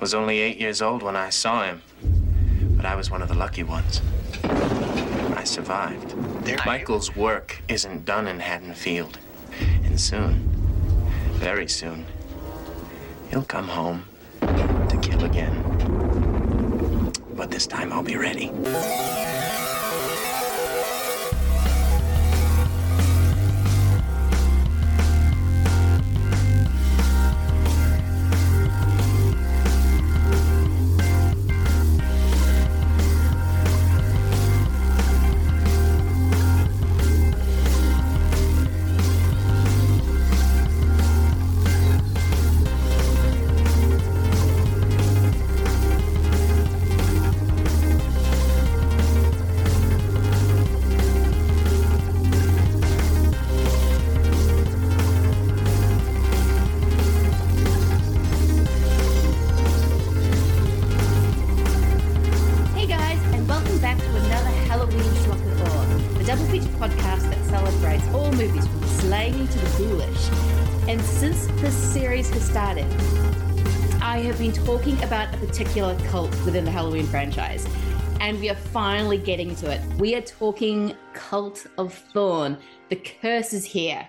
I was only eight years old when I saw him, but I was one of the lucky ones. I survived. Michael's work isn't done in Haddonfield. And soon, very soon, he'll come home to kill again. But this time I'll be ready. Particular cult within the Halloween franchise, and we are finally getting to it. We are talking Cult of Thorn. The curse is here.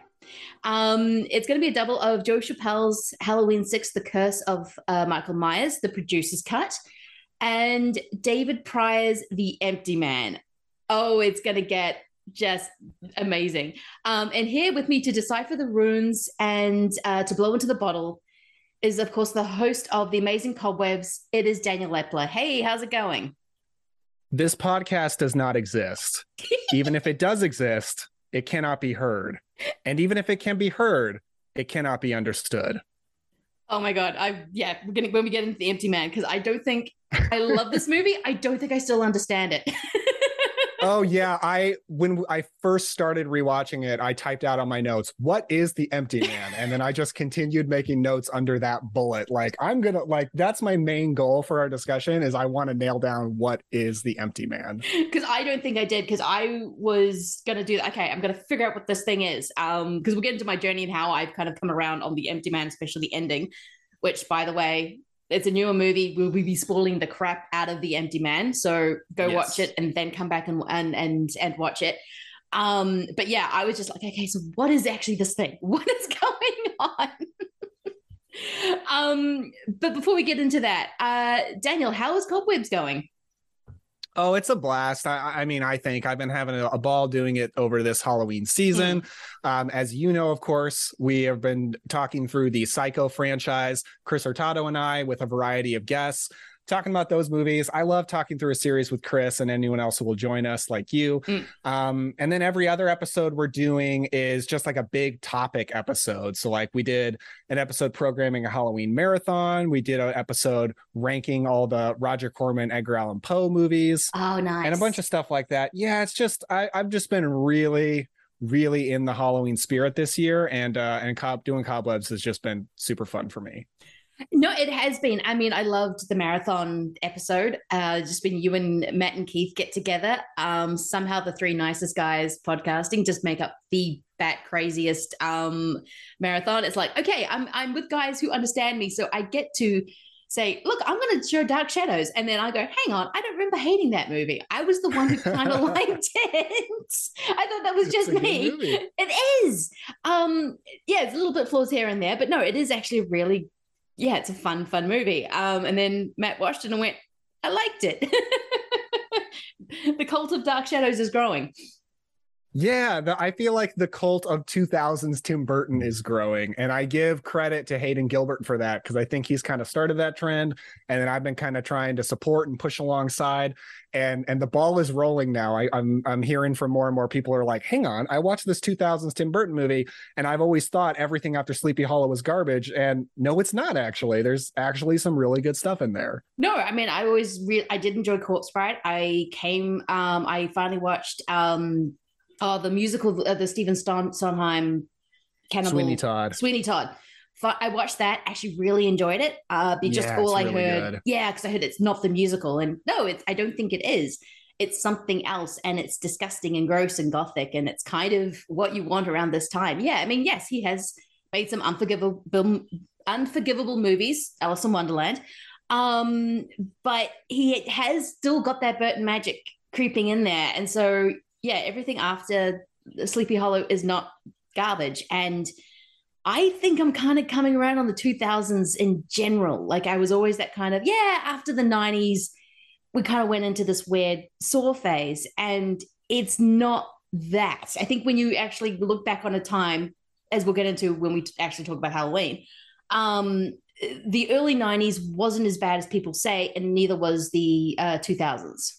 Um, it's going to be a double of Joe Chappelle's Halloween 6, The Curse of uh, Michael Myers, the producer's cut, and David Prior's The Empty Man. Oh, it's going to get just amazing. Um, and here with me to decipher the runes and uh, to blow into the bottle is, of course, the host of The Amazing Cobwebs. It is Daniel Epler. Hey, how's it going? this podcast does not exist. even if it does exist, it cannot be heard. And even if it can be heard, it cannot be understood. Oh my god! I yeah, we're gonna when we get into the Empty Man because I don't think I love this movie. I don't think I still understand it. Oh yeah, I when I first started rewatching it, I typed out on my notes, "What is the empty man?" and then I just continued making notes under that bullet. Like I'm to like that's my main goal for our discussion is I want to nail down what is the empty man. because I don't think I did because I was gonna do okay. I'm gonna figure out what this thing is. Um, because we'll get into my journey and how I've kind of come around on the Empty Man, especially the ending, which by the way, it's a newer movie. We'll be spoiling the crap out of the Empty Man, so go Yes. watch it and then come back and and and and watch it. Um, but yeah, I was just like, okay, so what is actually this thing? What is going on? um, but before we get into that, uh, Daniel, how is Cobwebs going? Oh, it's a blast. I, I mean, I think I've been having a, a ball doing it over this Halloween season. Um, as you know, of course, we have been talking through the Psycho franchise, Chris Hurtado and I, with a variety of guests, talking about those movies. I love talking through a series with Chris and anyone else who will join us, like you. Mm. Um, and then every other episode we're doing is just like a big topic episode. So, like, we did an episode programming a Halloween marathon. We did an episode ranking all the Roger Corman, Edgar Allan Poe movies Oh, nice. and a bunch of stuff like that. Yeah, it's just I, I've just been really, really in the Halloween spirit this year, and uh, and cob doing cobwebs has just been super fun for me. No, it has been. I mean, I loved the marathon episode. Uh, just when you and Matt and Keith get together. Um, somehow the three nicest guys podcasting just make up the bat craziest um marathon. It's like, okay, I'm I'm with guys who understand me, so I get to say, look, I'm going to show Dark Shadows, and then I go, hang on, I don't remember hating that movie. I was the one who kind of liked it. I thought that was It's just me. It is. Um, yeah, it's a little bit flaws here and there, but no, it is actually a really yeah, it's a fun, fun movie. Um, and then Matt watched it and went, I liked it. the cult of Dark Shadows is growing. Yeah, the, I feel like the cult of 2000s Tim Burton is growing, and I give credit to Hayden Gilbert for that because I think he's kind of started that trend, and then I've been kind of trying to support and push alongside, and and the ball is rolling now. I, I'm I'm hearing from more and more people are like, hang on, I watched this 2000s Tim Burton movie, and I've always thought everything after Sleepy Hollow was garbage, and no, it's not actually. There's actually some really good stuff in there. No, I mean, I always re- I did enjoy Corpse Bride. I came, um, I finally watched um, oh, the musical, uh, the Stephen Ston- Sondheim Cannibal Sweeney Todd. Sweeney Todd. I watched that. Actually, really enjoyed it. Uh, be just Yeah, all I really heard. good. Yeah, because I heard it's not the musical, and no, it's. I don't think it is. It's something else, and it's disgusting and gross and gothic, and it's kind of what you want around this time. Yeah, I mean, yes, he has made some unforgivable, unforgivable movies, Alice in Wonderland. Um, but he has still got that Burton magic creeping in there. And so, yeah, everything after Sleepy Hollow is not garbage. And I think I'm kind of coming around on the 2000s in general. Like I was always that kind of, yeah, after the 90s, we kind of went into this weird Saw phase. And it's not that. I think when you actually look back on a time, as we'll get into when we actually talk about Halloween, um, the early 90s wasn't as bad as people say, and neither was the uh, 2000s.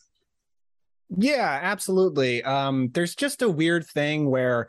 Yeah, absolutely. Um, there's just a weird thing where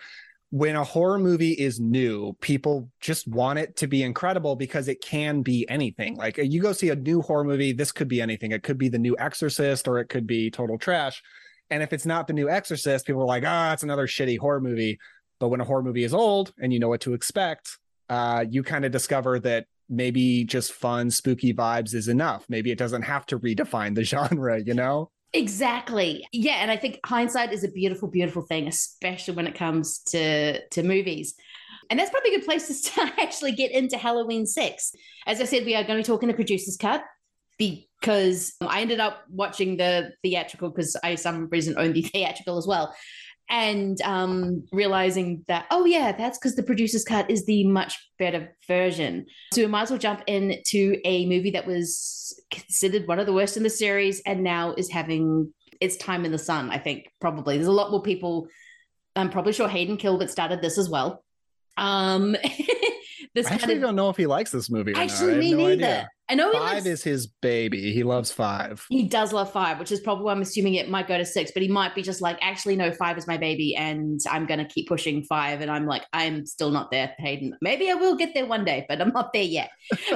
when a horror movie is new, people just want it to be incredible because it can be anything. Like you go see a new horror movie, this could be anything. It could be the new Exorcist or it could be total trash. And if it's not the new Exorcist, people are like, ah, oh, it's another shitty horror movie. But when a horror movie is old and you know what to expect, uh, you kind of discover that maybe just fun, spooky vibes is enough. Maybe it doesn't have to redefine the genre, you know? Exactly. Yeah, and I think hindsight is a beautiful, beautiful thing, especially when it comes to to movies. And that's probably a good place to start actually get into Halloween 6. As I said, we are going to be talking the producer's cut because I ended up watching the theatrical because I some reason own the theatrical as well and um, realizing that oh yeah that's because the producer's cut is the much better version. So we might as well jump into a movie that was considered one of the worst in the series and now is having its time in the sun i think probably. There's a lot more people i'm probably sure hayden kilbert started this as well. Um this I actually of, don't know if he likes this movie. Actually, me no neither. Idea. I know five likes, is his baby. He loves five. He does love five, which is probably why I'm assuming it might go to six. But he might be just like, actually, no, five is my baby, and I'm gonna keep pushing five. And I'm like, I'm still not there, Hayden. Maybe I will get there one day, but I'm not there yet.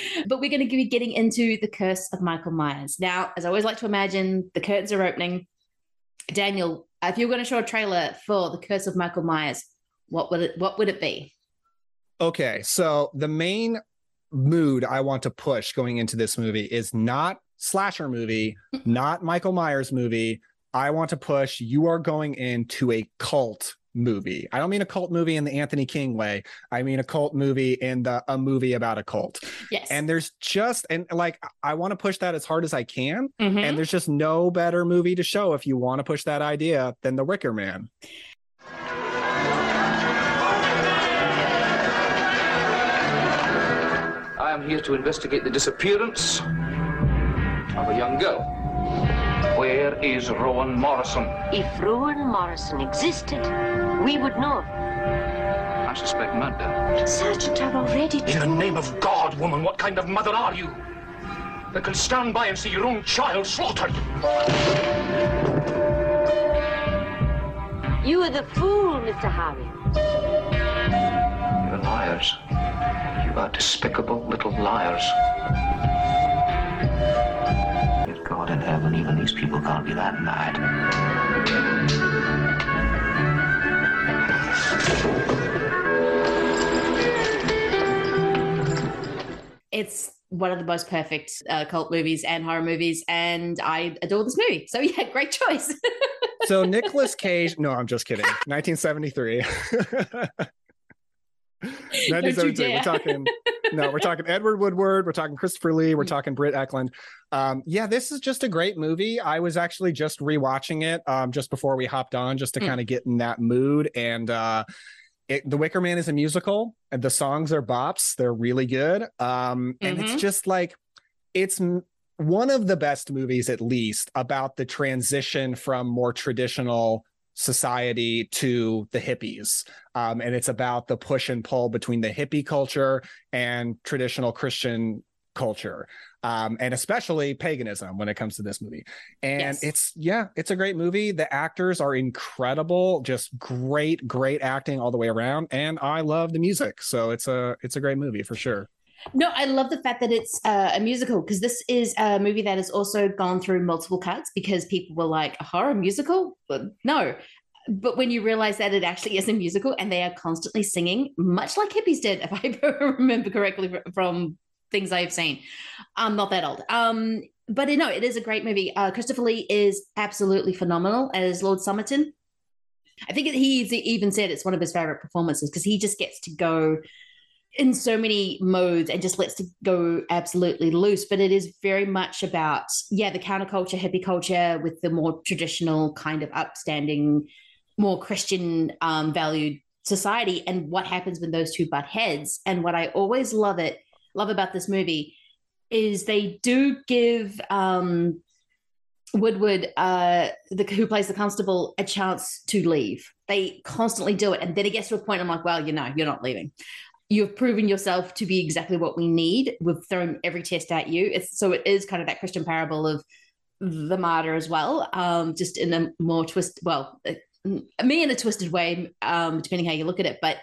but we're going to be getting into the curse of Michael Myers. Now, as I always like to imagine, the curtains are opening. Daniel, if you're going to show a trailer for the curse of Michael Myers, what would it what would it be? Okay, so the main mood I want to push going into this movie is not slasher movie, not Michael Myers movie. I want to push you are going into a cult movie. I don't mean a cult movie in the Anthony King way. I mean a cult movie in the a movie about a cult. Yes. And there's just and like I want to push that as hard as I can. Mm-hmm. And there's just no better movie to show if you want to push that idea than The Wicker Man. I am here to investigate the disappearance of a young girl. Where is Rowan Morrison? If Rowan Morrison existed, we would know. I suspect murder. Sergeant, I've already In the name of God, woman, what kind of mother are you? That can stand by and see your own child slaughtered. You are the fool, Mr. Harry. You're liars. You are despicable little liars. If God in heaven, even these people can't be that mad. It's one of the most perfect uh, cult movies and horror movies, and I adore this movie. So yeah, great choice. so Nicolas Cage, no, I'm just kidding. 1973. 1973. We're talking no, we're talking Edward Woodward, we're talking Christopher Lee, we're mm. talking Britt Ekland. Um, yeah, this is just a great movie. I was actually just rewatching it um, just before we hopped on, just to mm. kind of get in that mood. And uh, it, The Wicker Man is a musical, and the songs are bops. They're really good. Um, and mm-hmm. it's just like it's one of the best movies, at least, about the transition from more traditional society to the hippies. Um, and it's about the push and pull between the hippie culture and traditional Christian culture. Um, and especially paganism when it comes to this movie. And yes. it's, yeah, it's a great movie. The actors are incredible, just great, great acting all the way around. And I love the music. So it's a, it's a great movie for sure. No, I love the fact that it's uh, a musical because this is a movie that has also gone through multiple cuts because people were like, a horror musical? But no. But when you realize that it actually is a musical and they are constantly singing, much like hippies did, if I remember correctly from things I've seen. I'm not that old. Um, but no, it is a great movie. Uh, Christopher Lee is absolutely phenomenal as Lord Somerton. I think he's even said it's one of his favorite performances because he just gets to go in so many modes and just lets to go absolutely loose. But it is very much about, yeah, the counterculture, hippie culture with the more traditional kind of upstanding, more Christian um, valued society and what happens when those two butt heads. And what I always love it, love about this movie is they do give um, Woodward, uh, the, who plays the constable, a chance to leave. They constantly do it. And then it gets to a point, I'm like, well, you know, you're not leaving you've proven yourself to be exactly what we need. We've thrown every test at you. It's, so it is kind of that Christian parable of the martyr as well, um, just in a more twist. Well, uh, me in a twisted way, um, depending how you look at it. But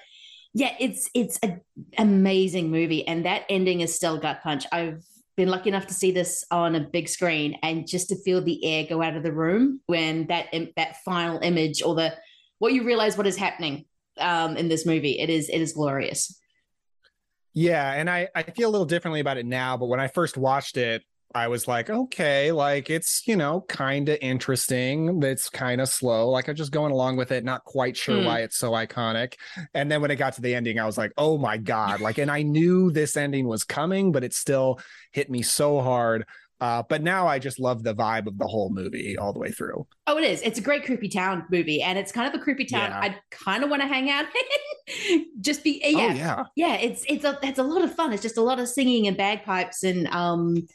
yeah, it's it's an amazing movie, and that ending is still gut punch. I've been lucky enough to see this on a big screen, and just to feel the air go out of the room when that that final image or the what you realize what is happening um, in this movie. It is it is glorious. Yeah, and I I feel a little differently about it now, but when I first watched it, I was like, okay, like it's, you know, kind of interesting. It's kind of slow. Like I'm just going along with it, not quite sure mm. why it's so iconic. And then when it got to the ending, I was like, oh my God. Like, and I knew this ending was coming, but it still hit me so hard. Uh, but now I just love the vibe of the whole movie all the way through. Oh, it is. It's a great creepy town movie, and it's kind of a creepy town. Yeah. I kind of want to hang out. just be yeah, oh, yeah, yeah. It's it's a it's a lot of fun. It's just a lot of singing and bagpipes and um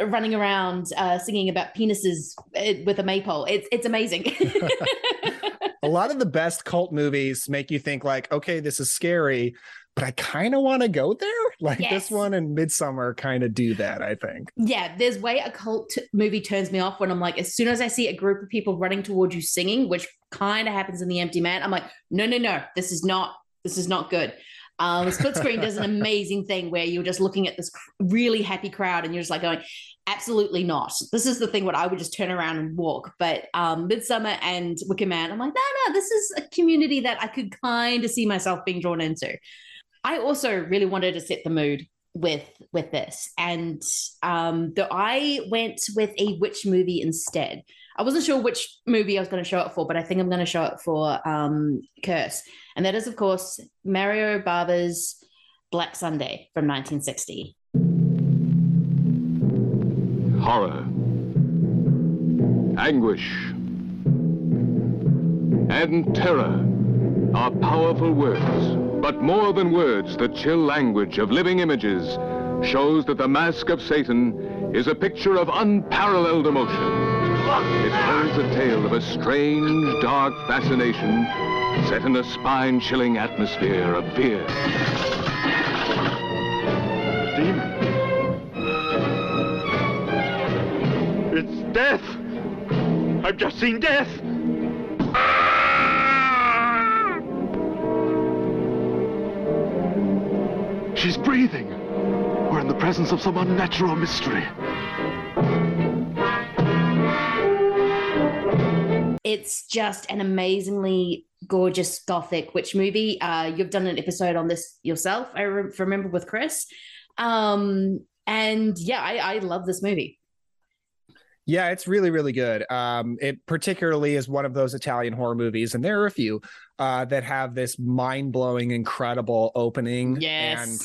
running around uh, singing about penises uh, with a maypole. It's it's amazing. a lot of the best cult movies make you think like, okay, this is scary, but I kind of want to go there. Like yes. this one and Midsommar kind of do that, I think. Yeah, there's way a cult movie turns me off when I'm like, as soon as I see a group of people running towards you singing, which kind of happens in The Empty Man, I'm like, no, no, no, this is not, this is not good. Um, Split Screen does an amazing thing where you're just looking at this really happy crowd and you're just like going, absolutely not. This is the thing what I would just turn around and walk. But um, Midsommar and Wicker Man, I'm like, no, no, this is a community that I could kind of see myself being drawn into. I also really wanted to set the mood with with this, and um, the I went with a witch movie instead. I wasn't sure which movie I was going to show it for, but I think I'm going to show it for um, Curse, and that is of course Mario Bava's Black Sunday from 1960. Horror, anguish, and terror are powerful words. But more than words, the chill language of living images shows that the Mask of Satan is a picture of unparalleled emotion. It tells a tale of a strange, dark fascination set in a spine-chilling atmosphere of fear. Demon. It's death! I've just seen death! She's breathing. We're in the presence of some unnatural mystery. It's just an amazingly gorgeous gothic witch movie. Uh, you've done an episode on this yourself, I re- remember with Chris. Um, and yeah, I, I love this movie. Yeah, it's really, really good. Um, it particularly is one of those Italian horror movies, and there are a few uh, that have this mind blowing, incredible opening yes. and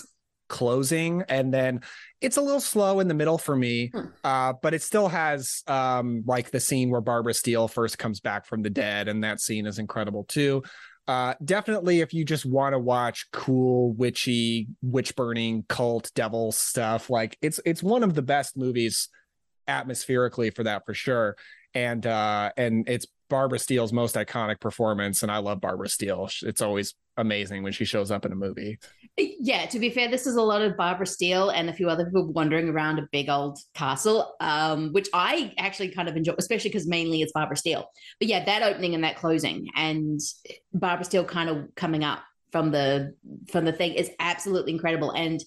closing. And then it's a little slow in the middle for me, hmm. uh, but it still has um, like the scene where Barbara Steele first comes back from the dead, and that scene is incredible too. Uh, definitely, if you just want to watch cool, witchy, witch burning, cult, devil stuff, like it's it's one of the best movies atmospherically for that for sure. And uh and it's Barbara Steele's most iconic performance, and I love Barbara Steele. It's always amazing when she shows up in a movie. Yeah, to be fair, this is a lot of Barbara Steele and a few other people wandering around a big old castle, um, which I actually kind of enjoy, especially because mainly it's Barbara Steele. But yeah, that opening and that closing, and Barbara Steele kind of coming up from the from the thing is absolutely incredible. And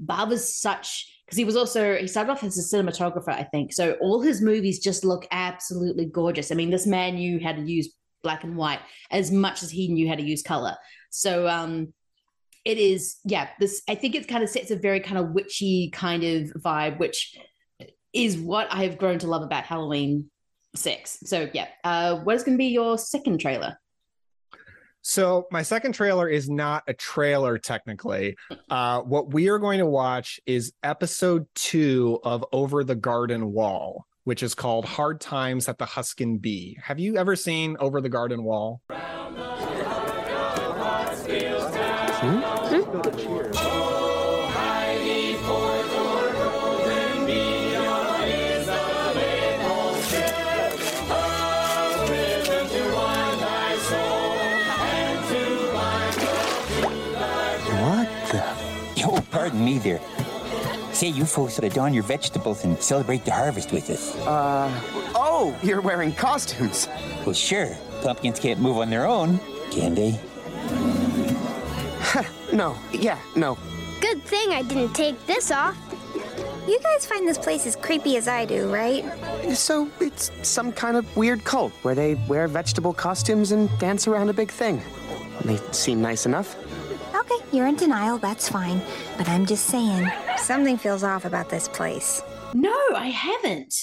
Barbara's such because he was also he started off as a cinematographer, I think. So all his movies just look absolutely gorgeous. I mean, this man knew how to use black and white as much as he knew how to use color. So um it is, yeah, this I think it kind of sets a very kind of witchy kind of vibe, which is what I have grown to love about Halloween six. So yeah. Uh what is gonna be your second trailer? So my second trailer is not a trailer technically. Uh, what we are going to watch is episode two of Over the Garden Wall, which is called Hard Times at the Huskin Bee. Have you ever seen Over the Garden Wall? What pardon me there. Say, you folks ought to don your vegetables and celebrate the harvest with us. Uh, oh, you're wearing costumes. Well, sure. Pumpkins can't move on their own, can they? no, yeah, no. Good thing I didn't take this off. You guys find this place as creepy as I do, right? So it's some kind of weird cult where they wear vegetable costumes and dance around a big thing. They seem nice enough. Okay, you're in denial, that's fine. But I'm just saying, something feels off about this place. No, I haven't.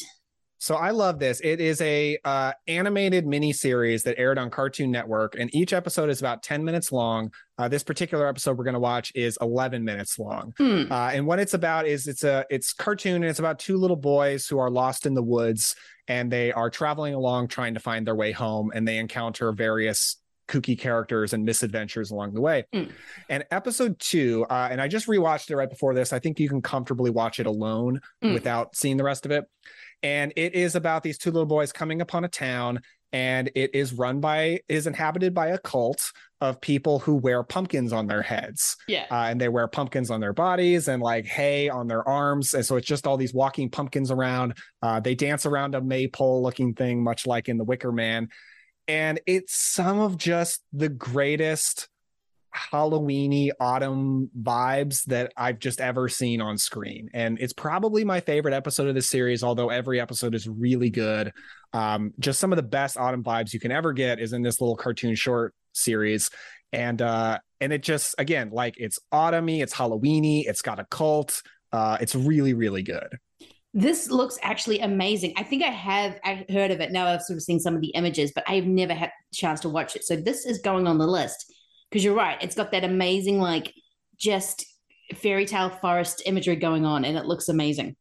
So I love this. It is a uh, animated mini series that aired on Cartoon Network, and each episode is about ten minutes long. Uh, this particular episode we're going to watch is eleven minutes long, Hmm. uh, and what it's about is it's a it's cartoon and it's about two little boys who are lost in the woods and they are traveling along trying to find their way home, and they encounter various kooky characters and misadventures along the way. Mm. And episode two, uh, and I just rewatched it right before this. I think you can comfortably watch it alone Mm. without seeing the rest of it. And it is about these two little boys coming upon a town, and it is run by is inhabited by a cult of people who wear pumpkins on their heads. Yeah. Uh, and they wear pumpkins on their bodies and like hay on their arms. And so it's just all these walking pumpkins around. Uh, they dance around a maypole looking thing, much like in The Wicker Man. And it's some of just the greatest Halloweeny autumn vibes that I've just ever seen on screen. And it's probably my favorite episode of the series, although every episode is really good. Um, just some of the best autumn vibes you can ever get is in this little cartoon short series. And uh, and it just again, like it's autumny, it's Halloweeny, it's got a cult. Uh, it's really, really good. This looks actually amazing. I think I have I heard of it. Now I've sort of seen some of the images, but I've never had a chance to watch it. So this is going on the list because you're right. It's got that amazing, like, just fairy tale forest imagery going on, and it looks amazing.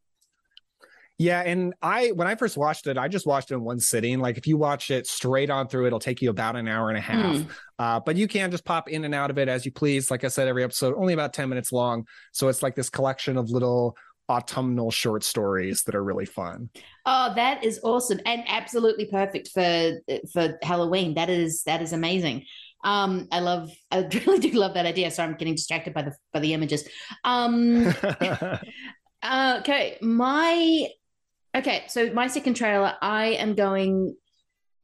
Yeah, and I when I first watched it, I just watched it in one sitting. Like if you watch it straight on through, it'll take you about an hour and a half. Mm. Uh, but you can just pop in and out of it as you please. Like I said, every episode only about ten minutes long, so it's like this collection of little autumnal short stories that are really fun. Oh, that is awesome and absolutely perfect for for Halloween. That is that is amazing. Um, I love, I really do love that idea. So I'm getting distracted by the by the images. Um, uh, okay, my okay. So my second trailer, I am going.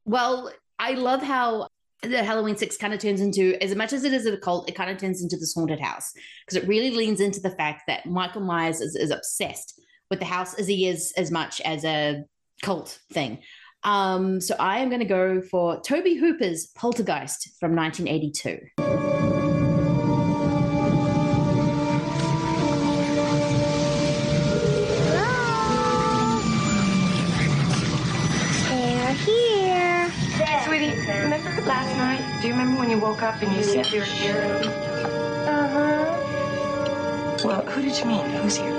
Well, I love how the Halloween Six kind of turns into, as much as it is a cult, it kind of turns into this haunted house because it really leans into the fact that Michael Myers is, is obsessed with the house as he is as much as a cult thing. Um, so I am going to go for Tobe Hooper's Poltergeist from 1982. When you woke up and you said you were here? Uh huh. Well, who did you mean? Who's here?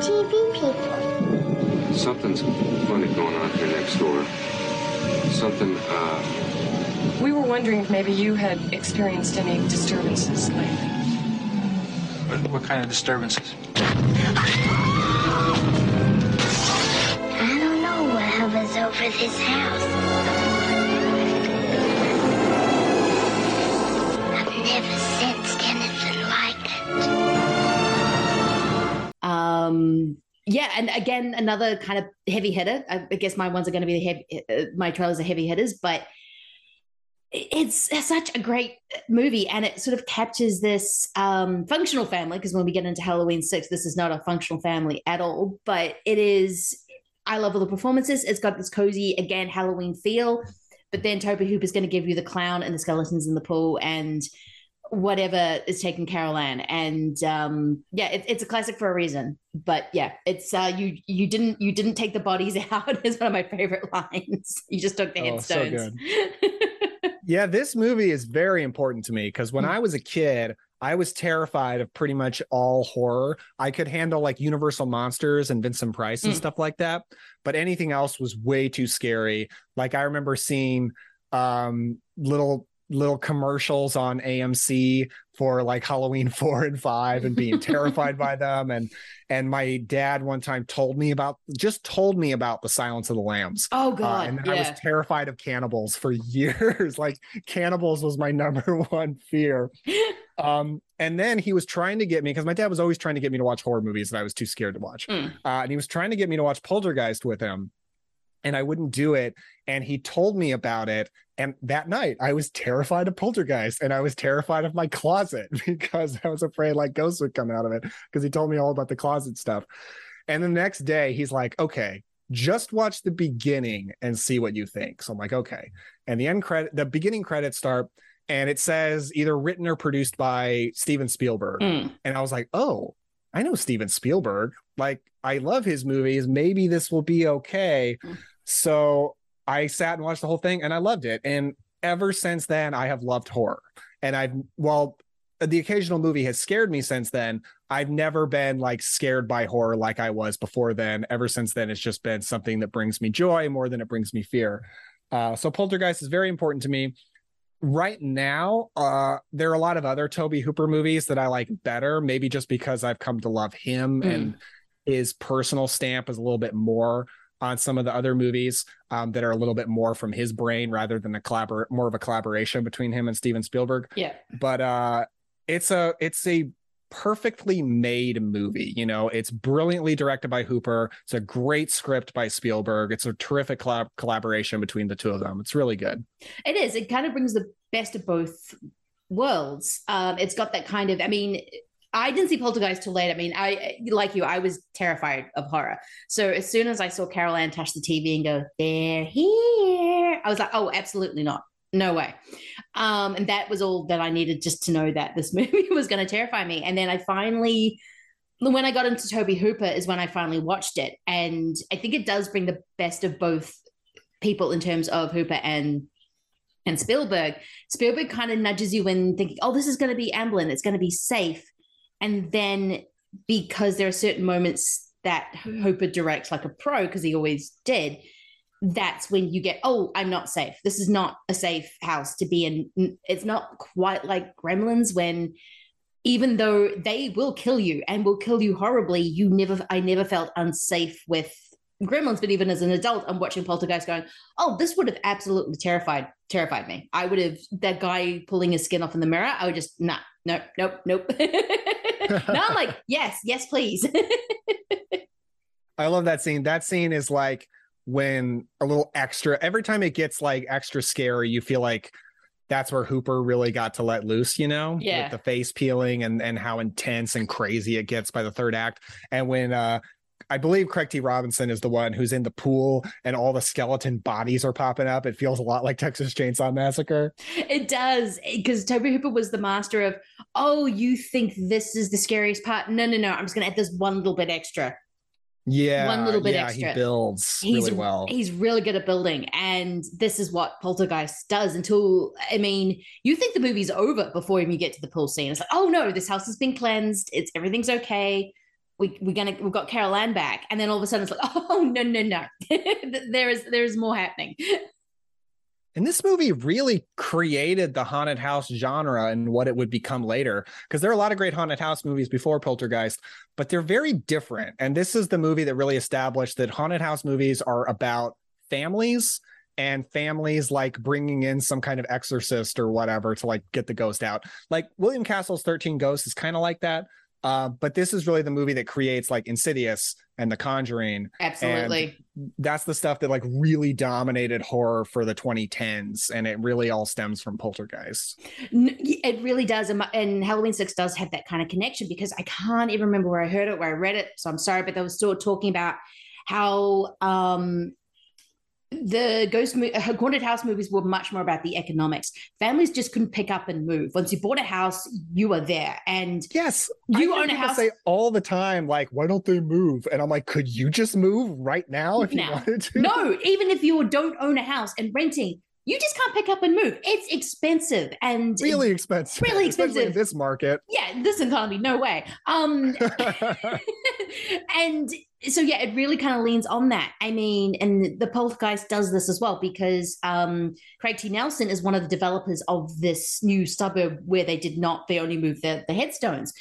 TV people. Something's funny going on here next door. Something, uh, We were wondering if maybe you had experienced any disturbances lately. What, what kind of disturbances? I don't know what hovers over this house. Um, yeah, and again, another kind of heavy hitter. I, I guess my ones are going to be the heavy. Uh, my trailers are heavy hitters, but it's, it's such a great movie, and it sort of captures this um, functional family. Because when we get into Halloween Six, this is not a functional family at all, but it is. I love all the performances. It's got this cozy again Halloween feel, but then Tobe Hooper's going to give you the clown and the skeletons in the pool and whatever is taking Carol Anne. And um, yeah, it, it's a classic for a reason. But yeah, it's uh, you you didn't you didn't take the bodies out is one of my favorite lines. You just took the Oh, so headstones. Yeah, this movie is very important to me because Hmm. when I was a kid, I was terrified of pretty much all horror. I could handle like Universal Monsters and Vincent Price and Mm. stuff like that, but anything else was way too scary. Like I remember seeing um little little commercials on AMC for like Halloween 4 and 5 and being terrified by them and and my dad one time told me about just told me about the Silence of the Lambs. Oh Uh, god, and then I was terrified of cannibals for years. like cannibals was my number one fear. Um, and then he was trying to get me because my dad was always trying to get me to watch horror movies that I was too scared to watch. Mm. Uh, and he was trying to get me to watch Poltergeist with him, and I wouldn't do it. And he told me about it. And that night, I was terrified of Poltergeist, and I was terrified of my closet because I was afraid like ghosts would come out of it because he told me all about the closet stuff. And the next day, he's like, "Okay, just watch the beginning and see what you think." So I'm like, "Okay." And the end credit, the beginning credits start, and it says either written or produced by Steven Spielberg. Mm. And I was like, "Oh, I know Steven Spielberg. Like, I love his movies. Maybe this will be okay." So I sat and watched the whole thing, and I loved it. And ever since then, I have loved horror. And I've well, the occasional movie has scared me since then. I've never been like scared by horror like I was before then. Ever since then, it's just been something that brings me joy more than it brings me fear. Uh, so Poltergeist is very important to me. Right now, uh, there are a lot of other Tobe Hooper movies that I like better, maybe just because I've come to love him Mm. and his personal stamp is a little bit more on some of the other movies um, that are a little bit more from his brain rather than a collabor more of a collaboration between him and Steven Spielberg Yeah. but uh it's a it's a perfectly made movie you know it's brilliantly directed by hooper it's a great script by spielberg it's a terrific collab- collaboration between the two of them it's really good It is. It kind of brings the best of both worlds. Um, it's got that kind of. I mean, I didn't see Poltergeist till late. I mean, I like you. I was terrified of horror. So as soon as I saw Carol Anne touch the TV and go, "They're here," I was like, "Oh, absolutely not." No way. Um, and that was all that I needed just to know that this movie was going to terrify me. And then I finally, when I got into Tobe Hooper, is when I finally watched it. And I think it does bring the best of both people in terms of Hooper and and Spielberg. Spielberg kind of nudges you in thinking, oh, this is going to be Amblin, it's going to be safe. And then because there are certain moments that mm. Hooper directs like a pro, because he always did, that's when you get, oh, I'm not safe. This is not a safe house to be in. It's not quite like Gremlins when even though they will kill you and will kill you horribly, you never I never felt unsafe with Gremlins, but even as an adult, I'm watching Poltergeist going, oh, this would have absolutely terrified terrified me. I would have that guy pulling his skin off in the mirror. I would just nah, nope, nope, nope. now I'm like, yes, yes, please. I love that scene. That scene is like when a little extra every time it gets like extra scary, you feel like that's where Hooper really got to let loose, you know, Yeah. with the face peeling and and how intense and crazy it gets by the third act. And when uh I believe Craig T. Robinson is the one who's in the pool and all the skeleton bodies are popping up. It feels a lot like Texas Chainsaw Massacre. It does eh, because Tobe Hooper was the master of, oh, you think this is the scariest part? No, no, no. I'm just going to add this one little bit extra. Yeah. One little bit yeah, extra. He builds He's really well. He's really good at building, and this is what Poltergeist does. Until I mean, you think the movie's over before you get to the pool scene. It's like, oh no, this house has been cleansed. It's everything's okay. We we're gonna we've got Carol Anne back, and then all of a sudden it's like, oh no no no, there is there is more happening. And this movie really created the haunted house genre and what it would become later. Because there are a lot of great haunted house movies before Poltergeist, but they're very different. And this is the movie that really established that haunted house movies are about families and families like bringing in some kind of exorcist or whatever to like get the ghost out. Like William Castle's 13 Ghosts is kind of like that. Uh, but this is really the movie that creates like Insidious and The Conjuring. Absolutely. That's the stuff that like really dominated horror for the 2010s. And it really all stems from Poltergeist. It really does, and, my- and Halloween Six does have that kind of connection because I can't even remember where I heard it, where I read it. So I'm sorry, but they were still talking about how um, the ghost mo- haunted house movies were much more about the economics. Families just couldn't pick up and move. Once you bought a house, you were there, and yes, you own a house. say all the time, like, why don't they move? And I'm like, could you just move right now if you wanted to? No, even if you don't own a house and renting, you just can't pick up and move. It's expensive and really expensive. Really expensive. in this market. Yeah, this economy, no way. Um, and so yeah, it really kind of leans on that. I mean, and the Poltergeist does this as well because um, Craig T. Nelson is one of the developers of this new suburb where they did not, they only moved the, the headstones.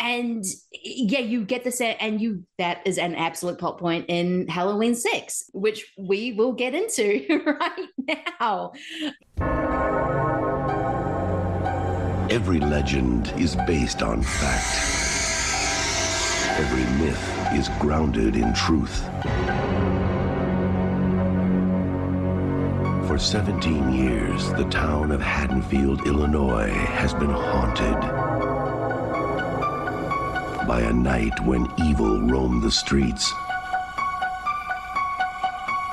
And yeah, you get this, and you that is an absolute plot point in Halloween Six, which we will get into right now. Every legend is based on fact. Every myth is grounded in truth. For 17 years, the town of Haddonfield, Illinois has been haunted by a night when evil roamed the streets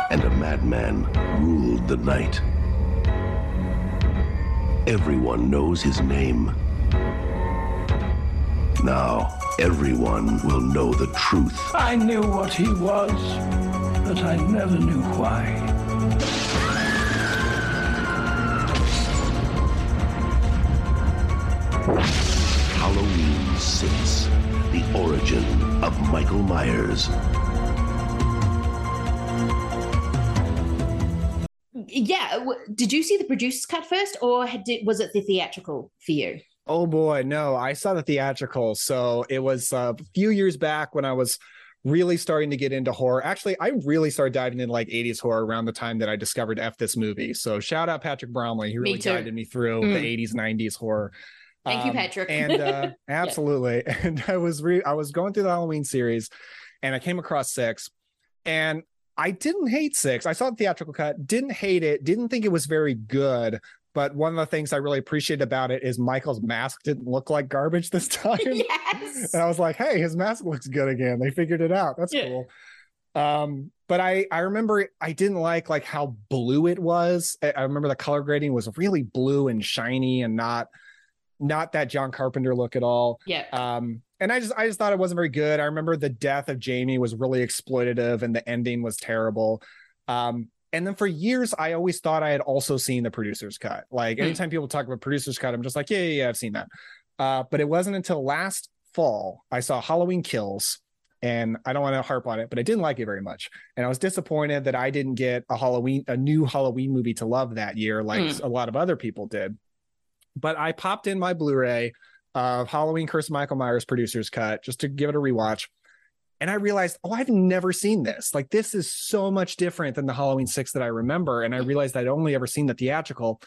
and a madman ruled the night. Everyone knows his name. Now, everyone will know the truth. I knew what he was, but I never knew why. Halloween 6 The Origin of Michael Myers. Yeah, did you see the producer's cut first, or did, was it the theatrical for you? Oh boy, no, I saw the theatrical. So it was uh, a few years back when I was really starting to get into horror. Actually, I really started diving into like 80s horror around the time that I discovered F this movie. So shout out Patrick Bromley. He really too. guided me through Mm. the 80s, 90s horror. Thank you, Um, Patrick. and uh, Yeah. absolutely. And I was re- I was going through the Halloween series and I came across six and I didn't hate six. I saw the theatrical cut, didn't hate it, didn't think it was very good. But one of the things I really appreciate about it is Michael's mask didn't look like garbage this time. yes. And I was like, hey, his mask looks good again. They figured it out. That's Yeah. cool. Um, but I I remember I didn't like like how blue it was. I, I remember the color grading was really blue and shiny and not not that John Carpenter look at all. Yeah. Um, and I just I just thought it wasn't very good. I remember the death of Jamie was really exploitative and the ending was terrible. Um, and then for years, I always thought I had also seen the producer's cut. Like Hmm. anytime people talk about producer's cut, I'm just like, yeah, yeah, yeah, I've seen that. Uh, but it wasn't until last fall I saw Halloween Kills, and I don't want to harp on it, but I didn't like it very much, and I was disappointed that I didn't get a Halloween, a new Halloween movie to love that year, like Hmm. a lot of other people did. But I popped in my Blu-ray of Halloween Curse Michael Myers producer's cut just to give it a rewatch. And I realized, oh, I've never seen this. Like, this is so much different than the Halloween 6 that I remember. And I realized I'd only ever seen the theatrical.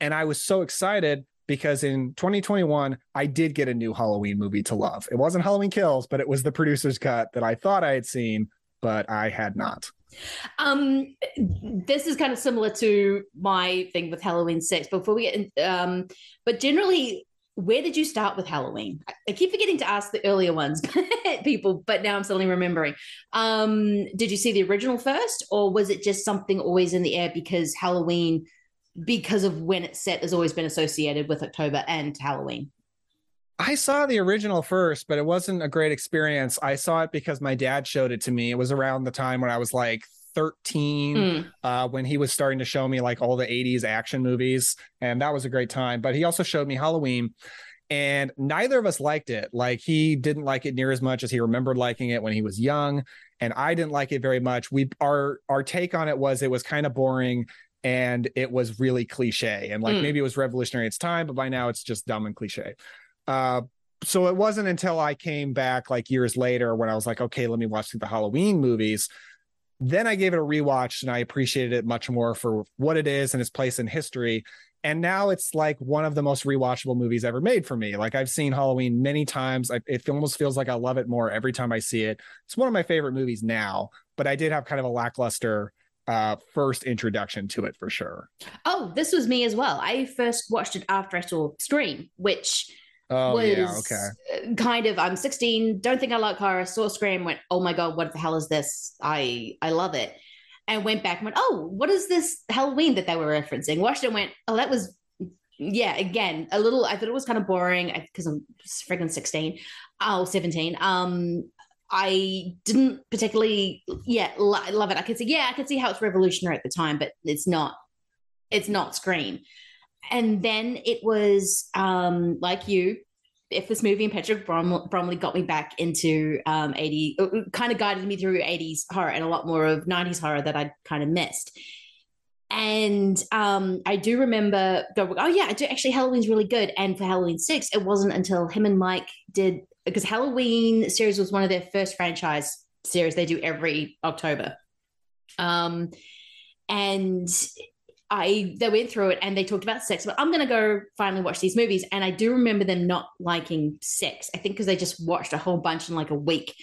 And I was so excited because in 2021, I did get a new Halloween movie to love. It wasn't Halloween Kills, but it was the producer's cut that I thought I had seen, but I had not. Um, this is kind of similar to my thing with Halloween Six. Before we get, in, um, but generally, where did you start with Halloween? I- keep forgetting to ask the earlier ones, people, but now I'm suddenly remembering. Um, did you see the original first, or was it just something always in the air because Halloween, because of when it's set, has always been associated with October and Halloween? I saw the original first, but it wasn't a great experience. I saw it because my dad showed it to me. It was around the time when I was like 13, Mm. uh, when he was starting to show me like all the 80s action movies. And that was a great time. But he also showed me Halloween. And neither of us liked it. Like he didn't like it near as much as he remembered liking it when he was young. And I didn't like it very much. We our our take on it was it was kind of boring and it was really cliche. And like Mm. maybe it was revolutionary at its time, but by now it's just dumb and cliche. Uh, so it wasn't until I came back like years later when I was like, okay, let me watch the Halloween movies. Then I gave it a rewatch and I appreciated it much more for what it is and its place in history. And now it's like one of the most rewatchable movies ever made for me. Like I've seen Halloween many times. I, it almost feels like I love it more every time I see it. It's one of my favorite movies now, but I did have kind of a lackluster uh, first introduction to it for sure. Oh, this was me as well. I first watched it after I saw Scream, which Oh, was yeah, okay. uh, kind of I'm 16, don't think I like horror, saw Scream, went, oh my god, what the hell is this? I I love it. And went back and went, oh, what is this Halloween that they were referencing? Watched it went, oh, that was yeah, again, a little I thought it was kind of boring because I'm freaking 16, oh, 17. Um I didn't particularly, yeah, lo- love it. I could see, yeah, I could see how it's revolutionary at the time, but it's not it's not Scream. And then it was um, like you, if this movie and Patrick Brom- Bromley got me back into um, 80, uh, kind of guided me through 80s horror and a lot more of 90s horror that I'd kind of missed. And um, I do remember going, oh yeah, I do actually Halloween's really good. And for Halloween six, it wasn't until him and Mike did because Halloween series was one of their first franchise series they do every October. Um, and I they went through it and they talked about sex, but I'm gonna go finally watch these movies. And I do remember them not liking sex. I think because they just watched a whole bunch in like a week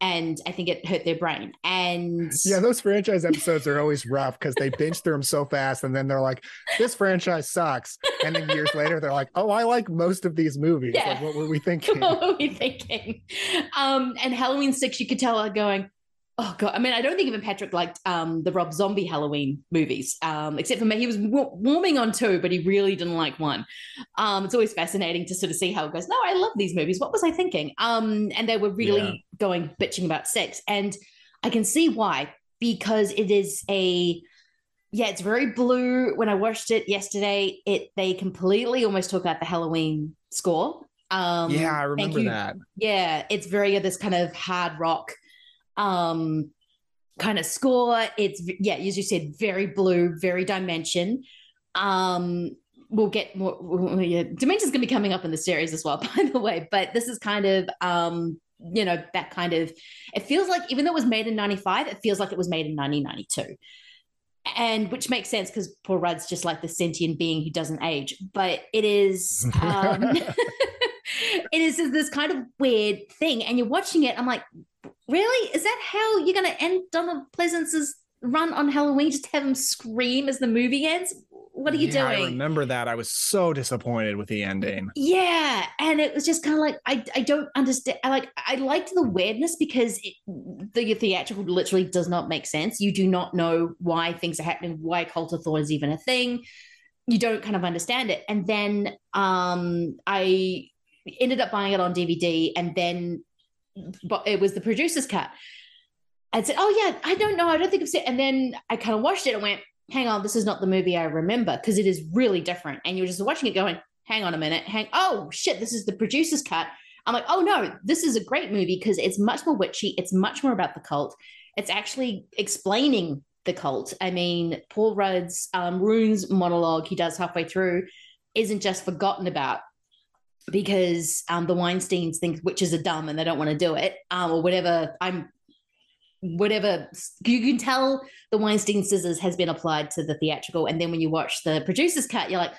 and I think it hurt their brain. And yeah, those franchise episodes are always rough because they binge through them so fast, and then they're like, "This franchise sucks," and then years later they're like, "Oh, I like most of these movies." Yeah. Like, what were we thinking? what were we thinking? Um, and Halloween six, you could tell her going, "Oh god!" I mean, I don't think even Patrick liked um, the Rob Zombie Halloween movies, um, except for me. He was w- warming on two, but he really didn't like one. Um, it's always fascinating to sort of see how it goes. No, I love these movies. What was I thinking? Um, and they were really Yeah. going bitching about sex, and I can see why because it is a yeah, it's very blue. When I watched it yesterday, it they completely almost took out the Halloween score. Um, yeah, I remember that. Yeah, it's very of this kind of hard rock um kind of score. It's yeah, as you said, very blue, very dimension. Um we'll get more well, yeah, dimension's gonna be coming up in the series as well, by the way. But this is kind of um, you know, that kind of it feels like even though it was made in 95, it feels like it was made in 1992 and which makes sense because Paul Rudd's just like the sentient being who doesn't age. But it is, um, it is this kind of weird thing, and you're watching it. I'm like, really? Is that how you're going to end Donald Pleasence's run on Halloween? Just have him scream as the movie ends? What are you Yeah, I remember that. I was so disappointed with the ending. Yeah, and it was just kind of like I I don't understand. I like I liked the weirdness because it, the theatrical literally does not make sense. You do not know why things are happening, why cult of Thorn is even a thing. You don't kind of understand it, and then um I ended up buying it on DVD, and then but it was the producer's cut. I said, "Oh yeah, I don't know. I don't think I've seen." And then I kind of watched it and went, "Hang on, this is not the movie I remember because it is really different." And you're just watching it, going, "Hang on a minute, hang. Oh shit, this is the producer's cut." I'm like, "Oh no, this is a great movie because it's much more witchy. It's much more about the cult. It's actually explaining the cult. I mean, Paul Rudd's um, runes monologue he does halfway through isn't just forgotten about because um, the Weinsteins think witches are dumb and they don't want to do it, um, or whatever. I'm whatever you can tell the Weinstein scissors has been applied to the theatrical, and then when you watch the producer's cut, you're like,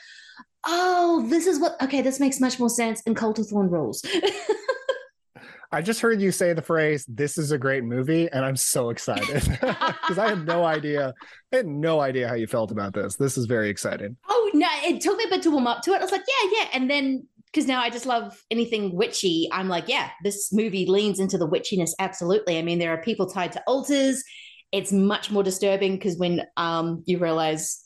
oh, this is what. Okay, this makes much more sense. And Cult of Thorn rules. I just heard you say the phrase, this is a great movie, and I'm so excited because I had no idea. I had no idea how you felt about this. This is very exciting. oh no, it took me a bit to warm up to it. I was like, yeah, yeah, and then. Because now I just love anything witchy. I'm like, yeah, this movie leans into the witchiness. Absolutely. I mean, there are people tied to altars. It's much more disturbing because when um, you realize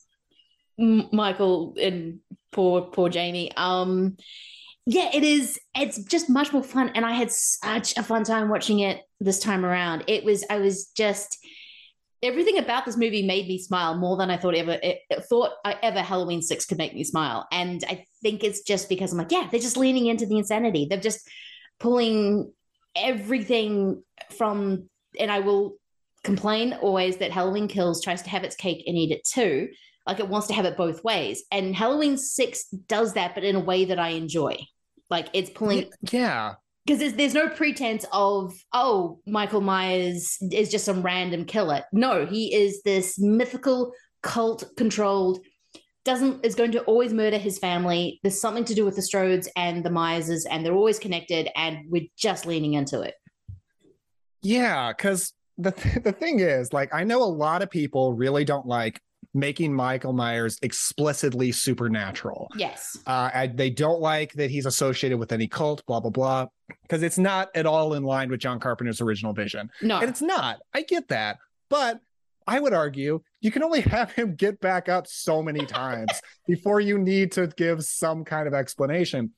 Michael and poor poor Jamie. Um, yeah, it is. It's just much more fun, and I had such a fun time watching it this time around. It was. I was just everything about this movie made me smile more than I thought ever it, it thought I ever Halloween six could make me smile, and I think it's just because I'm like, yeah, they're just leaning into the insanity. They're just pulling everything from, and I will complain always that Halloween Kills tries to have its cake and eat it too. Like it wants to have it both ways. And Halloween 6 does that, but in a way that I enjoy. Like it's pulling Yeah. Because there's, there's no pretense of, oh, Michael Myers is just some random killer. No, he is this mythical, cult controlled, doesn't is going to always murder his family. There's something to do with the Strodes and the Myerses, and they're always connected, and we're just leaning into it. Yeah, because the th- the thing is, like, I know a lot of people really don't like making Michael Myers explicitly supernatural. Yes. Uh, I, they don't like that he's associated with any cult, blah blah blah, because it's not at all in line with John Carpenter's original vision. No. and it's not. I get that, but I would argue you can only have him get back up so many times before you need to give some kind of explanation.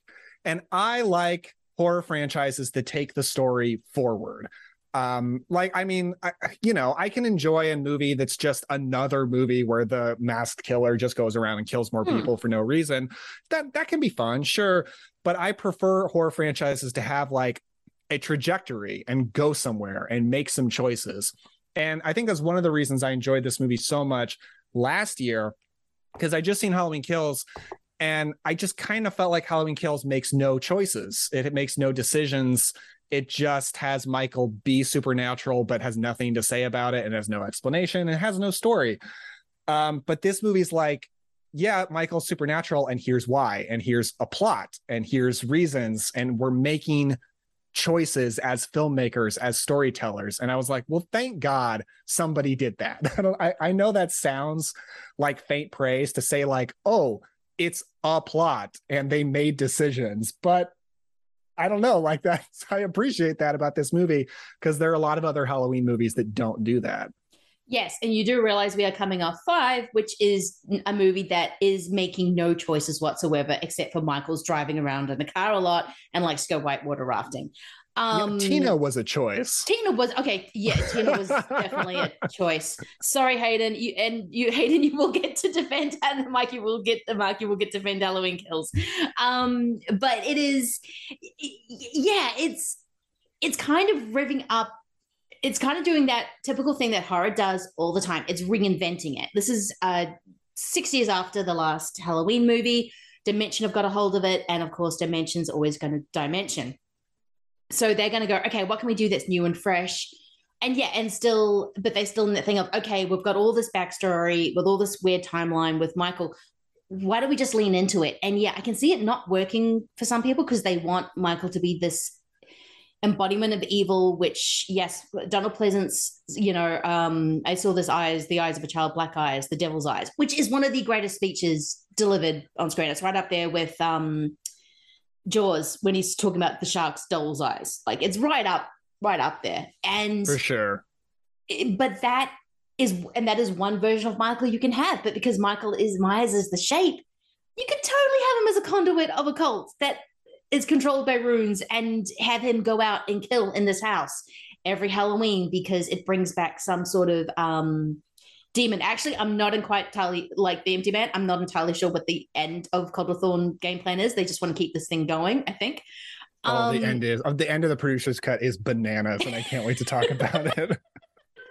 And I like horror franchises that take the story forward. Um like i mean I, you know i can enjoy a movie that's just another movie where the masked killer just goes around and kills more Hmm. people for no reason. That that can be fun sure but i prefer horror franchises to have like a trajectory and go somewhere and make some choices. And i think that's one of the reasons i enjoyed this movie so much last year because i just seen halloween kills and i just kind of felt like halloween kills makes no choices. It, it makes no decisions it just has Michael be supernatural, but has nothing to say about it and has no explanation and has no story. Um, but this movie's like, yeah, Michael's supernatural, and here's why, and here's a plot, and here's reasons, and we're making choices as filmmakers, as storytellers. And I was like, well, thank God somebody did that. I I know that sounds like faint praise to say, like, oh, it's a plot and they made decisions, but I don't know, like that. I appreciate that about this movie because there are a lot of other Halloween movies that don't do that. Yes, and you do realize we are coming off five, which is a movie that is making no choices whatsoever, except for Michael's driving around in the car a lot and likes to go whitewater rafting. Um, yeah, Tina was a choice. Tina was okay. Yeah, Tina was definitely a choice. Sorry, Hayden. You and you, Hayden. You will get to defend, and Mike, you will get the Mike. You will get to defend Halloween Kills. Um, but it is, yeah, it's it's kind of revving up. It's kind of doing that typical thing that horror does all the time. It's reinventing it. This is uh, six years after the last Halloween movie. Dimension have got a hold of it, and of course, Dimension's always going to dimension. So they're going to go, okay, what can we do that's new and fresh? And yeah, and still, but they're still in that thing of, okay, we've got all this backstory with all this weird timeline with Michael. Why don't we just lean into it? And yeah, I can see it not working for some people because they want Michael to be this embodiment of evil, which yes, Donald Pleasence, you know, um, I saw this eyes, the eyes of a child, black eyes, the devil's eyes, which is one of the greatest speeches delivered on screen. It's right up there with um Jaws when he's talking about the shark's doll's eyes. Like it's right up, right up there. And for sure. it- but that is, and that is one version of Michael you can have. But because Michael is Myers is the shape, you could totally have him as a conduit of a cult that is controlled by runes and have him go out and kill in this house every Halloween because it brings back some sort of um demon. Actually, I'm not in quite entirely like the empty man. I'm not entirely sure what the end of Cult of Thorn game plan is. They just want to keep this thing going, I think. Oh, the Um, end is of the end of the producer's cut is bananas, and I can't wait to talk about it.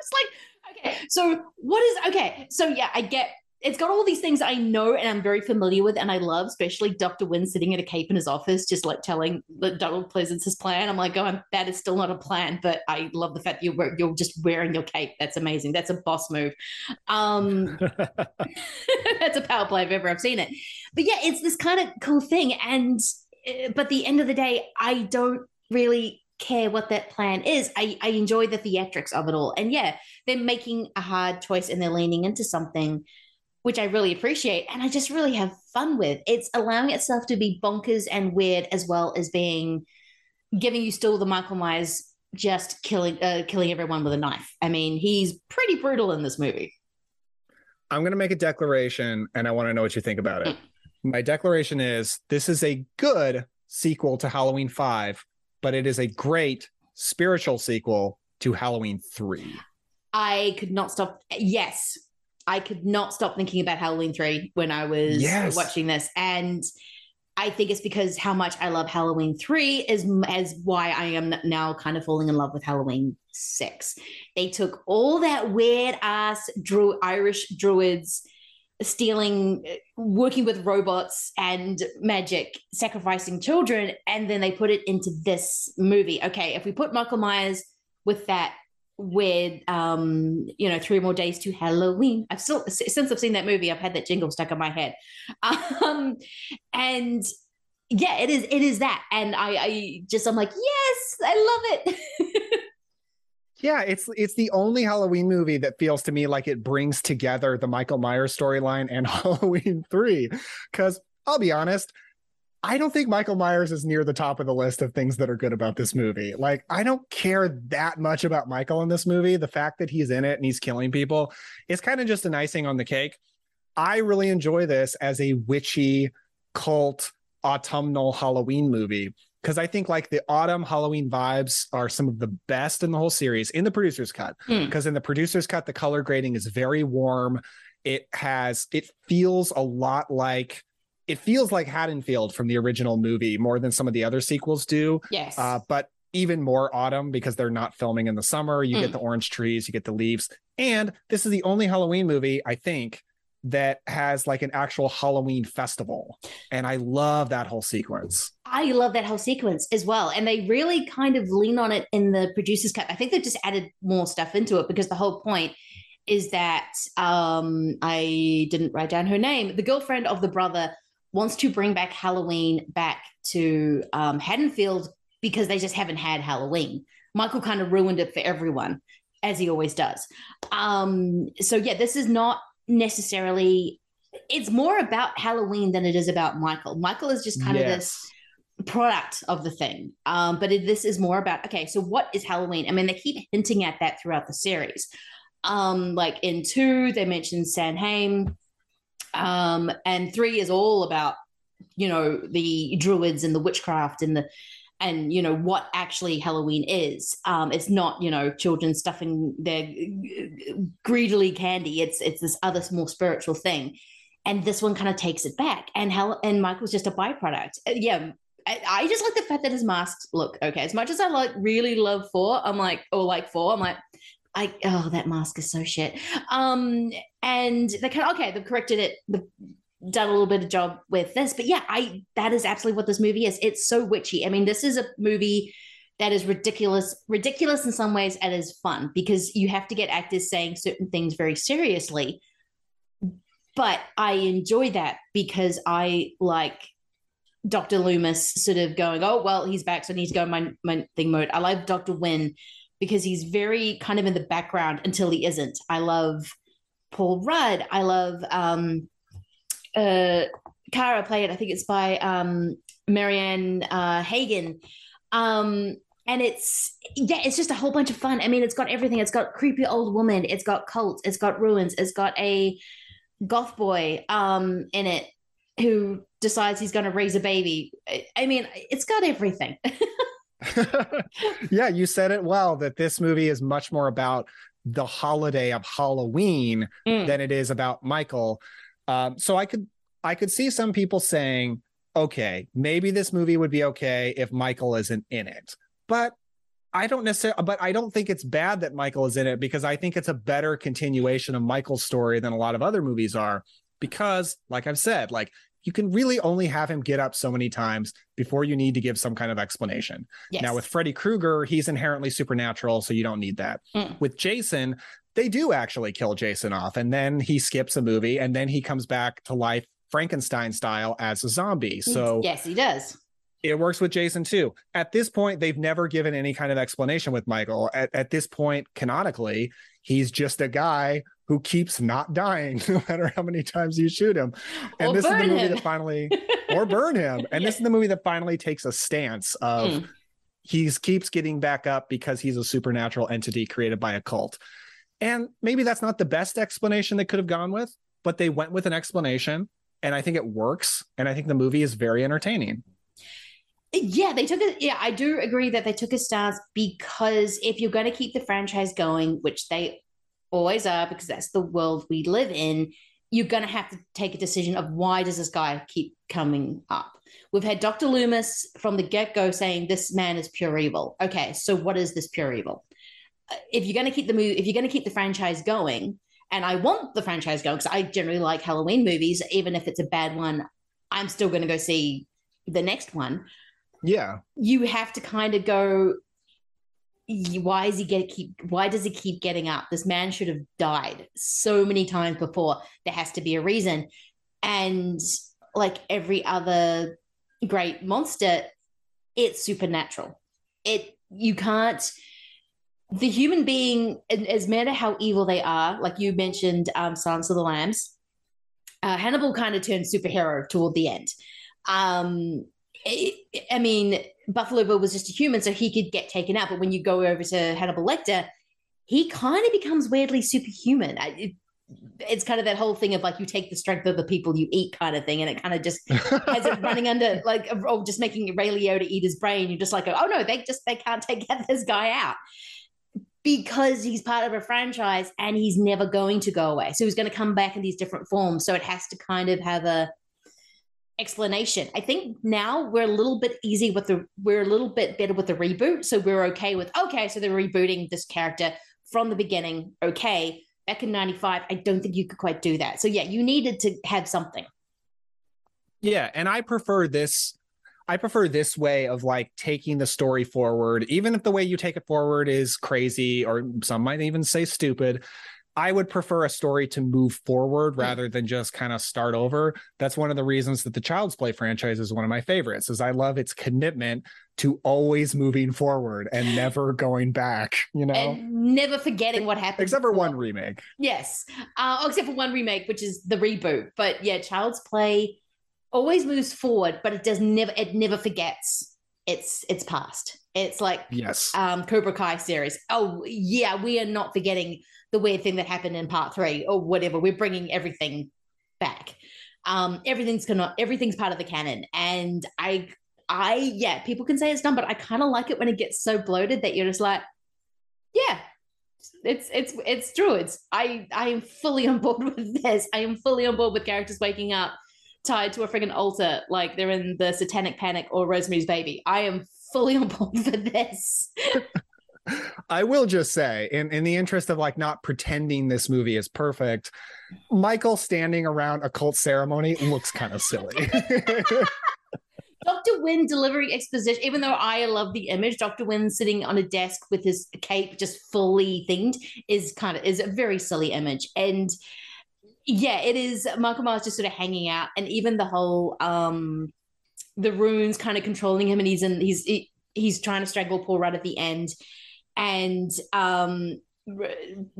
It's like, okay, so what is okay? So yeah, I get it's got all these things I know and I'm very familiar with and I love, especially Dr. Wynn sitting at a cape in his office, just like telling Donald Pleasence's plan. I'm like, going, that is still not a plan, but I love the fact that you're you're just wearing your cape. That's amazing. That's a boss move. Um, that's a power play if ever I've seen it. But yeah, it's this kind of cool thing. And uh, but the end of the day, I don't really care what that plan is. I, I enjoy the theatrics of it all. And yeah, they're making a hard choice and they're leaning into something which I really appreciate and I just really have fun with. It's allowing itself to be bonkers and weird as well as being giving you still the Michael Myers just killing uh, killing everyone with a knife. I mean, he's pretty brutal in this movie. I'm going to make a declaration and I want to know what you think about it. My declaration is this is a good sequel to Halloween 5, but it is a great spiritual sequel to Halloween 3. I could not stop. Yes, I could not stop thinking about Halloween 3 when I was Yes. watching this. And I think it's because how much I love Halloween 3 is as why I am now kind of falling in love with Halloween 6. They took all that weird ass Dru- Irish druids stealing uh, working with robots and magic sacrificing children and then they put it into this movie okay if we put michael myers with that weird um you know three more days to halloween. I've still since i've seen that movie i've had that jingle stuck in my head. Um and yeah it is it is that. And i i just i'm like yes i love it. Yeah, it's it's the only Halloween movie that feels to me like it brings together the Michael Myers storyline and Halloween 3 cuz I'll be honest, I don't think Michael Myers is near the top of the list of things that are good about this movie. Like I don't care that much about Michael in this movie. The fact that he's in it and he's killing people is kind of just an icing on the cake. I really enjoy this as a witchy cult autumnal Halloween movie. because I think like the autumn Halloween vibes are some of the best in the whole series in the producer's cut. Hmm. Because in the producer's cut, the color grading is very warm. It has, it feels a lot like, it feels like Haddonfield from the original movie more than some of the other sequels do. Yes. Uh, but even more autumn because they're not filming in the summer. You Hmm. get the orange trees, you get the leaves. And this is the only Halloween movie, I think, that has like an actual Halloween festival. And I love that whole sequence. I love that whole sequence as well. And they really kind of lean on it in the producer's cut. I think they've just added more stuff into it because the whole point is that um, I didn't write down her name. The girlfriend of the brother wants to bring back Halloween back to um, Haddonfield because they just haven't had Halloween. Michael kind of ruined it for everyone, as he always does. Um, so, yeah, this is not necessarily, it's more about Halloween than it is about Michael. Michael is just kind of this product of the thing. Um, but it, this is more about okay, so what is Halloween? I mean, they keep hinting at that throughout the series. Um, like in two, they mentioned Samhain, um, and three is all about you know the druids and the witchcraft and the and you know what actually Halloween is. Um, it's not you know children stuffing their greedily candy. It's it's this other more spiritual thing. And this one kind of takes it back, and Hell and Michael's just a byproduct. Uh, yeah, I, I just like the fact that his masks look okay. As much as I like really love four, I'm like, or like four, I'm like, I oh that mask is so shit. Um, and they kind of okay, they've corrected it, they've done a little bit of job with this, but yeah, I that is absolutely what this movie is. It's so witchy. I mean, this is a movie that is ridiculous, ridiculous in some ways, and is fun because you have to get actors saying certain things very seriously. But I enjoy that because I like Dr. Loomis sort of going, oh, well, he's back, so I need to go my, my thing mode. I like Dr. Wynn because he's very kind of in the background until he isn't. I love Paul Rudd. I love um, uh, Kara played, I think it's by um, Marianne uh, Hagan. Um, and it's, yeah, it's just a whole bunch of fun. I mean, it's got everything. It's got creepy old woman. It's got cults. It's got runes. It's got a goth boy um, in it who decides he's going to raise a baby. I- I mean, it's got everything. yeah, you said it well that this movie is much more about the holiday of Halloween Mm. than it is about Michael. Um, so I could I could see some people saying, okay, maybe this movie would be okay if Michael isn't in it. But I don't necessarily but I don't think it's bad that Michael is in it because I think it's a better continuation of Michael's story than a lot of other movies are because like I've said, like you can really only have him get up so many times before you need to give some kind of explanation. Yes. Now with Freddy Krueger, he's inherently supernatural, so you don't need that. Mm. With Jason, they do actually kill Jason off, and then he skips a movie, and then he comes back to life Frankenstein style as a zombie. So yes, he does. it works with Jason too. At this point, they've never given any kind of explanation with Michael. At, at this point, canonically, he's just a guy who keeps not dying no matter how many times you shoot him. And Or this is the movie him. that finally, or burn him. And this is the movie that finally takes a stance of Mm. he's keeps getting back up because he's a supernatural entity created by a cult. And maybe that's not the best explanation they could have gone with, but they went with an explanation. And I think it works. And I think the movie is very entertaining. Yeah, they took it. Yeah, I do agree that they took a stance because if you're going to keep the franchise going, which they always are, because that's the world we live in, you're going to have to take a decision of why does this guy keep coming up? We've had Dr. Loomis from the get go saying this man is pure evil. Okay, so what is this pure evil? Uh, If you're going to keep the movie, if you're going to keep the franchise going, and I want the franchise going because I generally like Halloween movies, even if it's a bad one, I'm still going to go see the next one Yeah. you have to kind of go "Y- why is he get keep why does he keep getting up? This man should have died so many times before. There has to be a reason. And like every other great monster it's supernatural. It you can't the human being as matter how evil they are like you mentioned um silence of the lambs uh, hannibal kind of turned superhero toward the end. Um I I mean, Buffalo Bill was just a human, so he could get taken out. But when you go over to Hannibal Lecter, he kind of becomes weirdly superhuman. I- it- it's kind of that whole thing of like you take the strength of the people you eat kind of thing, and it kind of just has it running under like oh, just making Ray Liotta eat his brain. You're just like, oh no, they just they can't take this guy out because he's part of a franchise and he's never going to go away. So he's going to come back in these different forms. So it has to kind of have a explanation. I think now we're a little bit easy with the we're a little bit better with the reboot. So we're okay with okay, so they're rebooting this character from the beginning. Okay. Back in 95, I don't think you could quite do that. So yeah, you needed to have something. Yeah, and I prefer this I prefer this way of like taking the story forward, even if the way you take it forward is crazy or some might even say stupid. I would prefer a story to move forward rather than just kind of start over. That's one of the reasons that the Child's Play franchise is one of my favorites. Is I love its commitment to always moving forward and never going back. You know, and never forgetting what happened. Except for one remake. Yes, uh, oh, except for one remake, which is the reboot. But yeah, Child's Play always moves forward, but it does never. It never forgets its its past. It's like yes, um, Cobra Kai series. Oh yeah, we are not forgetting the weird thing that happened in part three or whatever. We're bringing everything back. Um, everything's gonna everything's part of the canon, and I, I yeah, people can say it's done, but I kind of like it when it gets so bloated that you're just like, yeah, it's it's it's true. It's I I am fully on board with this. I am fully on board with characters waking up tied to a friggin' altar like they're in the Satanic Panic or Rosemary's Baby. I am fully on board for this. I will just say, in, in the interest of like not pretending this movie is perfect, Michael standing around a cult ceremony looks kind of silly. Dr. Wynn delivering exposition, even though I love the image, Dr. Wynn sitting on a desk with his cape just fully themed is kind of is a very silly image. And yeah, it is Michael Myers just sort of hanging out, and even the whole um the runes kind of controlling him, and he's in he's he, he's trying to strangle Paul Rudd at the end and um,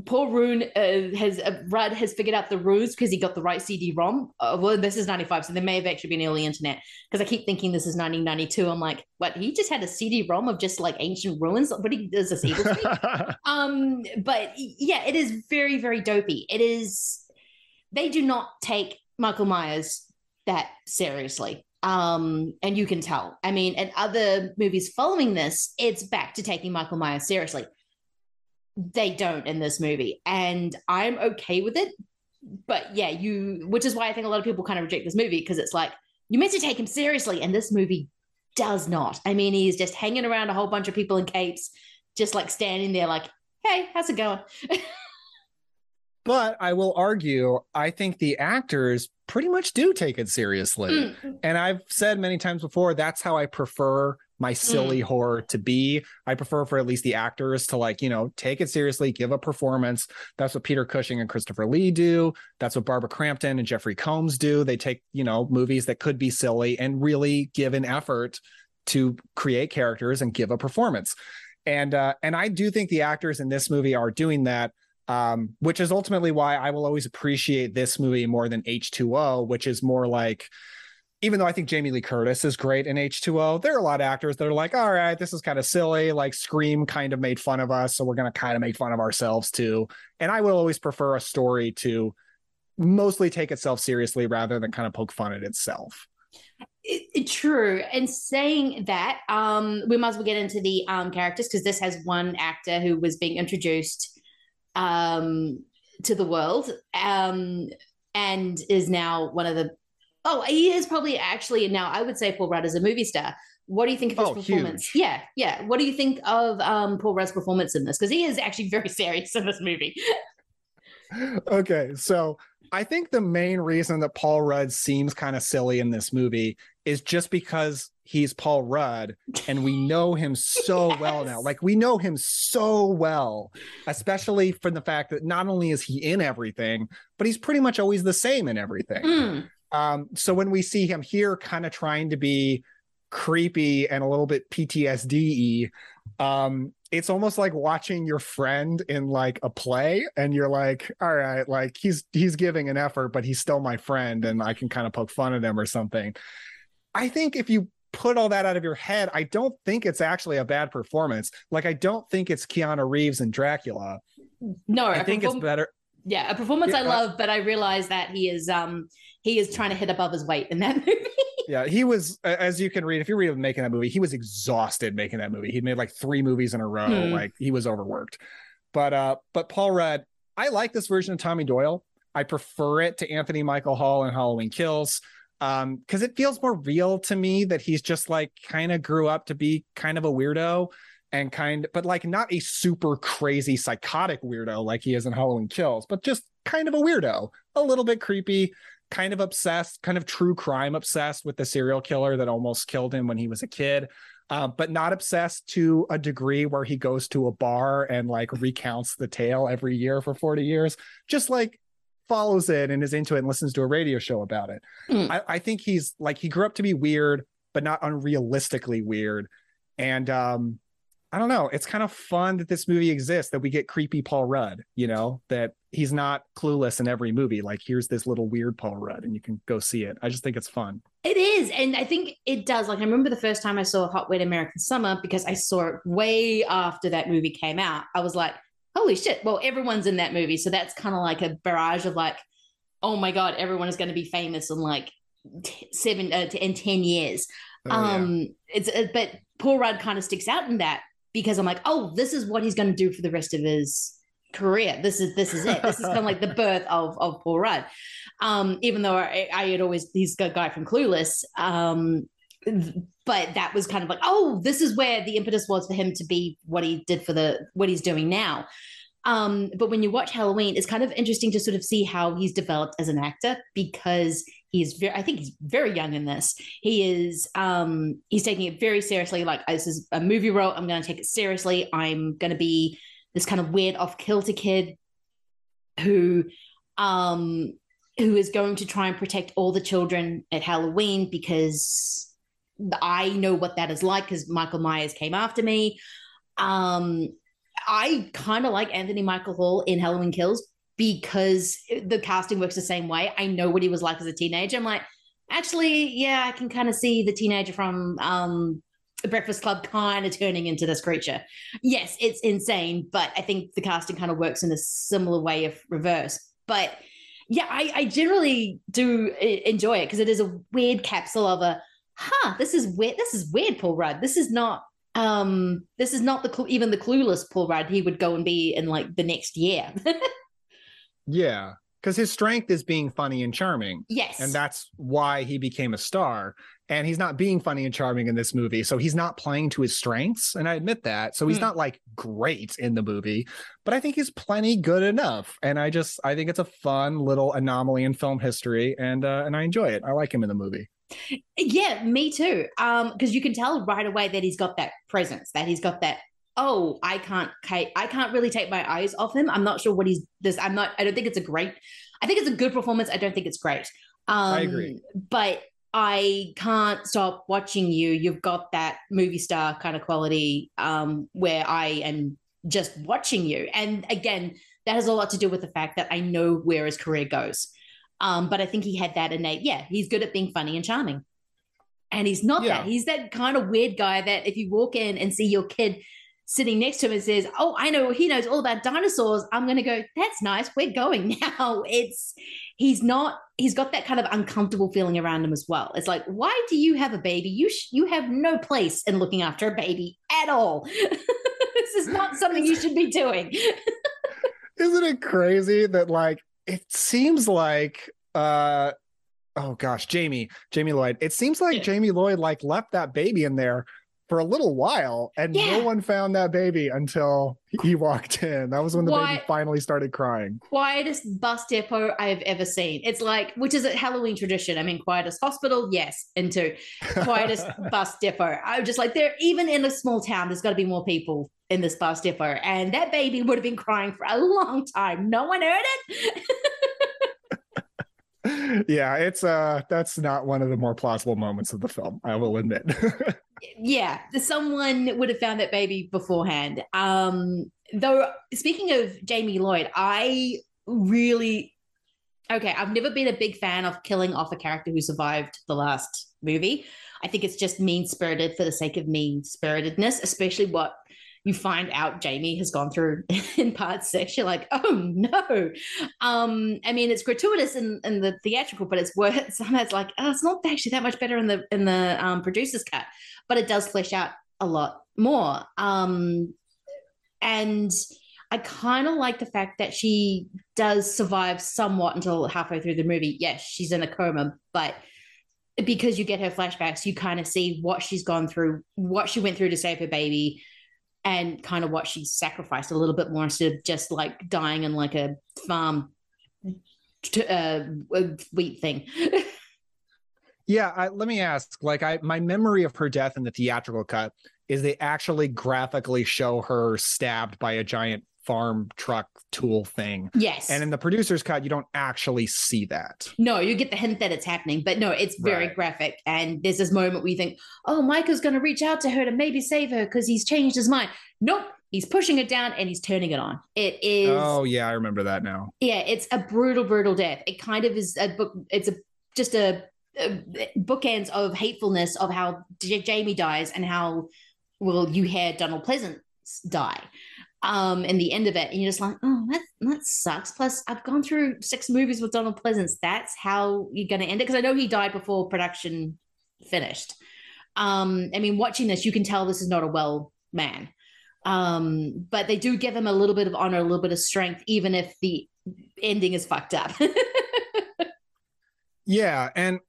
Paul Rune uh, has uh, Rudd has figured out the rules because he got the right CD-ROM. Uh, well, this is '95, so there may have actually been early internet because I keep thinking this is 1992. I'm like, what? He just had a CD-ROM of just like ancient runes. But he does this evil? um, but yeah, it is very very dopey. It is. They do not take Michael Myers that seriously um, and you can tell. I mean, and other movies following this, it's back to taking Michael Myers seriously. They don't in this movie, and I'm okay with it. But yeah, you, which is why I think a lot of people kind of reject this movie because it's like you meant to take him seriously, and this movie does not. I mean, he's just hanging around a whole bunch of people in capes, just like standing there, like, "Hey, how's it going?" But I will argue, I think the actors pretty much do take it seriously. Mm. And I've said many times before, that's how I prefer my silly mm. horror to be. I prefer for at least the actors to like, you know, take it seriously, give a performance. That's what Peter Cushing and Christopher Lee do. That's what Barbara Crampton and Jeffrey Combs do. They take, you know, movies that could be silly and really give an effort to create characters and give a performance. And uh, and I do think the actors in this movie are doing that um, which is ultimately why I will always appreciate this movie more than H2O, which is more like, even though I think Jamie Lee Curtis is great in H2O, there are a lot of actors that are like, all right, this is kind of silly. Like Scream kind of made fun of us, so we're going to kind of make fun of ourselves too. And I would always prefer a story to mostly take itself seriously rather than kind of poke fun at itself. It, it, true. And saying that, um, we might as well get into the um, characters because this has one actor who was being introduced um, to the world um, and is now one of the. Oh, he is probably actually now. I would say Paul Rudd is a movie star. What do you think of his oh, performance? Huge. Yeah, yeah. What do you think of um, Paul Rudd's performance in this? Because he is actually very serious in this movie. Okay, so I think the main reason that Paul Rudd seems kind of silly in this movie is just because he's Paul Rudd and we know him so yes. well now. Like we know him so well, especially from the fact that not only is he in everything, but he's pretty much always the same in everything. Mm. Um, so when we see him here kind of trying to be creepy and a little bit PTSD um, it's almost like watching your friend in like a play and you're like all right like he's he's giving an effort but he's still my friend and i can kind of poke fun at him or something I think if you put all that out of your head, I don't think it's actually a bad performance. Like I don't think it's Keanu Reeves and Dracula. No, I think it's better. Yeah, a performance Yeah, I I- love, but I realize that he is um he is trying to hit above his weight in that movie. Yeah, he was, as you can read, if you read him making that movie, he was exhausted making that movie. He'd made like three movies in a row. Hmm. Like he was overworked. But uh, but Paul Rudd, I like this version of Tommy Doyle. I prefer it to Anthony Michael Hall in Halloween Kills. Um, because it feels more real to me that he's just like kind of grew up to be kind of a weirdo and kind but like not a super crazy psychotic weirdo like he is in Halloween Kills, but just kind of a weirdo, a little bit creepy, kind of obsessed, kind of true crime obsessed with the serial killer that almost killed him when he was a kid. Uh, but not obsessed to a degree where he goes to a bar and like recounts the tale every year for 40 years. Just like follows it and is into it and listens to a radio show about it. Mm. I, I think he's like he grew up to be weird, but not unrealistically weird. And um, I don't know. It's kind of fun that this movie exists, that we get creepy Paul Rudd, you know, that he's not clueless in every movie. Like, here's this little weird Paul Rudd, and you can go see it. I just think it's fun. It is, and I think it does. Like I remember the first time I saw Hot Wet American Summer because I saw it way after that movie came out. I was like, "Holy shit!" Well, everyone's in that movie, so that's kind of like a barrage of like, "Oh my god, everyone is going to be famous in like t- seven uh, t- in ten years." Oh, yeah. um, it's uh, but Paul Rudd kind of sticks out in that because I'm like, "Oh, this is what he's going to do for the rest of his career. This is this is it. This is kind of like the birth of of Paul Rudd." Um, even though I, I had always he's a guy from Clueless, um, but that was kind of like, oh, this is where the impetus was for him to be what he did for the what he's doing now. Um, but when you watch Halloween, it's kind of interesting to sort of see how he's developed as an actor because he's very, I think he's very young in this. He is, um, he's taking it very seriously. Like, this is a movie role. I'm going to take it seriously. I'm going to be this kind of weird off kilter kid who, um, who is going to try and protect all the children at Halloween because I know what that is like because Michael Myers came after me. Um, I kind of like Anthony Michael Hall in Halloween Kills because the casting works the same way. I know what he was like as a teenager. I'm like, actually, yeah, I can kind of see the teenager from um, Breakfast Club kind of turning into this creature. Yes, it's insane, but I think the casting kind of works in a similar way of reverse. But yeah, I, I generally do enjoy it because it is a weird capsule of a, huh, this is weird. This is weird, Paul Rudd. This is not um this is not the even the clueless paul rudd he would go and be in like the next year Yeah. Because his strength is being funny and charming. yes And that's why he became a star. And he's not being funny and charming in this movie. So he's not playing to his strengths. And I admit that. So he's Hmm. not like great in the movie, but I think he's plenty good enough. And I just, I think it's a fun little anomaly in film history. And, uh, and I enjoy it. I like him in the movie. yeah me too um because you can tell right away that he's got that presence that he's got that oh i can't ca- i can't really take my eyes off him. I'm not sure what he's this i'm not i don't think it's a great i think it's a good performance. I don't think it's great. Um I agree. but i can't stop watching you. You've got that movie star kind of quality um where i am just watching you. And again that has a lot to do with the fact that i know where his career goes. Um but i think he had that innate yeah he's good at being funny and charming. And he's not Yeah. that. He's that kind of weird guy that if you walk in and see your kid sitting next to him and says, Oh, I know he knows all about dinosaurs, I'm going to go, That's nice. We're going now. It's, he's not, he's got that kind of uncomfortable feeling around him as well. It's like, Why do you have a baby? You, sh- you have no place in looking after a baby at all. this is not something you should be doing. Isn't it crazy that like it seems like uh oh gosh, Jamie, Jamie Lloyd. It seems like Jamie Lloyd like left that baby in there for a little while and Yeah. no one found that baby until he walked in. That was when the Why- baby finally started crying. quietest bus depot I have ever seen. It's like, which is a Halloween tradition. I mean, quietest hospital, yes, into quietest bus depot. I'm just like, there, even in a small town, there's got to be more people in this bus depot. And that baby would have been crying for a long time. No one heard it. yeah, it's uh that's not one of the more plausible moments of the film, I will admit. yeah, someone would have found that baby beforehand. Um, though, speaking of Jamie Lloyd, I really okay. I've never been a big fan of killing off a character who survived the last movie. I think it's just mean spirited for the sake of mean spiritedness, especially what you find out Jamie has gone through in part six, you're like, oh no. Um, I mean, it's gratuitous in, in the theatrical, but it's worth somehow it's like, oh, it's not actually that much better in the in the um, producer's cut, but it does flesh out a lot more. Um, and I kind of like the fact that she does survive somewhat until halfway through the movie. Yes, she's in a coma, but because you get her flashbacks, you kind of see what she's gone through, what she went through to save her baby, and kind of what she sacrificed a little bit more instead of just like dying in like a farm t- uh, wheat thing. yeah, I, let me ask. Like, I my memory of her death in the theatrical cut is they actually graphically show her stabbed by a giant farm truck tool thing. Yes. And in the producer's cut, you don't actually see that. No, you get the hint that it's happening, but no, it's very Right. graphic. And there's this moment where you think, oh, Michael's going to reach out to her to maybe save her because he's changed his mind. Nope. He's pushing it down and he's turning it on. It is, Oh yeah, I remember that now. yeah, it's a brutal, brutal death. It kind of is a book. It's a just a, a bookends of hatefulness of how J- Jamie dies and how well you hear Donald Pleasence die. Um, and the end of it, and you're just like, oh, that that sucks. Plus, I've gone through six movies with Donald Pleasence. That's how you're going to end it because I know he died before production finished. Um, I mean, watching this, you can tell this is not a well man. Um, but they do give him a little bit of honor, a little bit of strength, even if the ending is fucked up. Yeah, and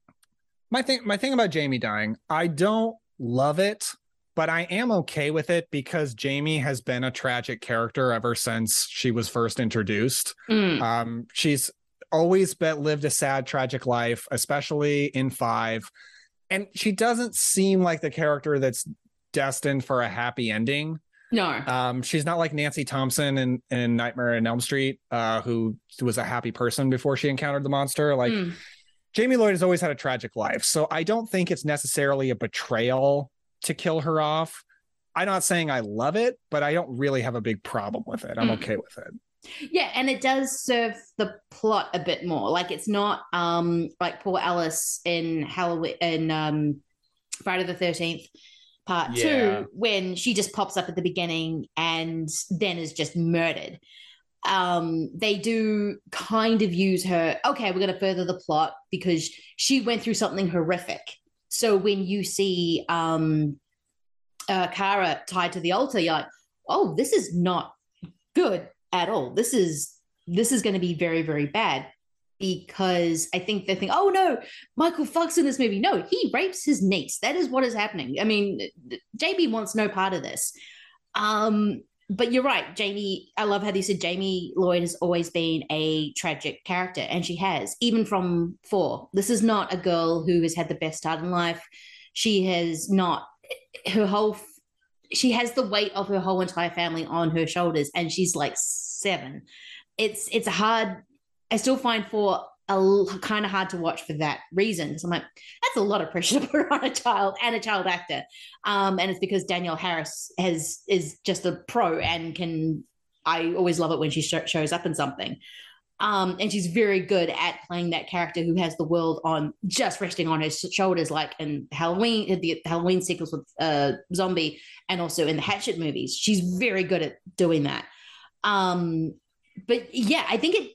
my thing my thing about Jamie dying, I don't love it, but I am okay with it because Jamie has been a tragic character ever since she was first introduced. Mm. Um, she's always been, lived a sad, tragic life, especially in five, and she doesn't seem like the character that's destined for a happy ending. no. Um, she's not like Nancy Thompson in, in Nightmare in Elm Street, uh, who was a happy person before she encountered the monster. Like Mm. Jamie Lloyd has always had a tragic life, so I don't think it's necessarily a betrayal to kill her off. I'm not saying I love it, but I don't really have a big problem with it. I'm Mm. okay with it. Yeah, and it does serve the plot a bit more. Like it's not um like poor Alice in Halloween in um Friday the Thirteenth Part Yeah. Two, when she just pops up at the beginning and then is just murdered. Um, they do kind of use her. Okay, we're going to further the plot because she went through something horrific. So when you see um, uh, Kara tied to the altar, you're like, oh, this is not good at all. This is this is going to be very very bad because I think they think, oh no, Michael fucks in this movie. No, he rapes his niece. That is what is happening. I mean, JB wants no part of this. Um, but you're right, Jamie. I love how they said Jamie Lloyd has always been a tragic character, and she has, even from four. This is not a girl who has had the best start in life. She has not her whole she has the weight of her whole entire family on her shoulders and she's like seven it's it's a hard i still find four a kind of hard to watch for that reason because i'm like that's a lot of pressure to put on a child and a child actor um and it's because danielle harris has is just a pro and can i always love it when she sh- shows up in something um, and she's very good at playing that character who has the world on just resting on her shoulders, like in Halloween, the Halloween sequels with uh, Zombie, and also in the Hatchet movies. She's very good at doing that. Um, but yeah, I think it,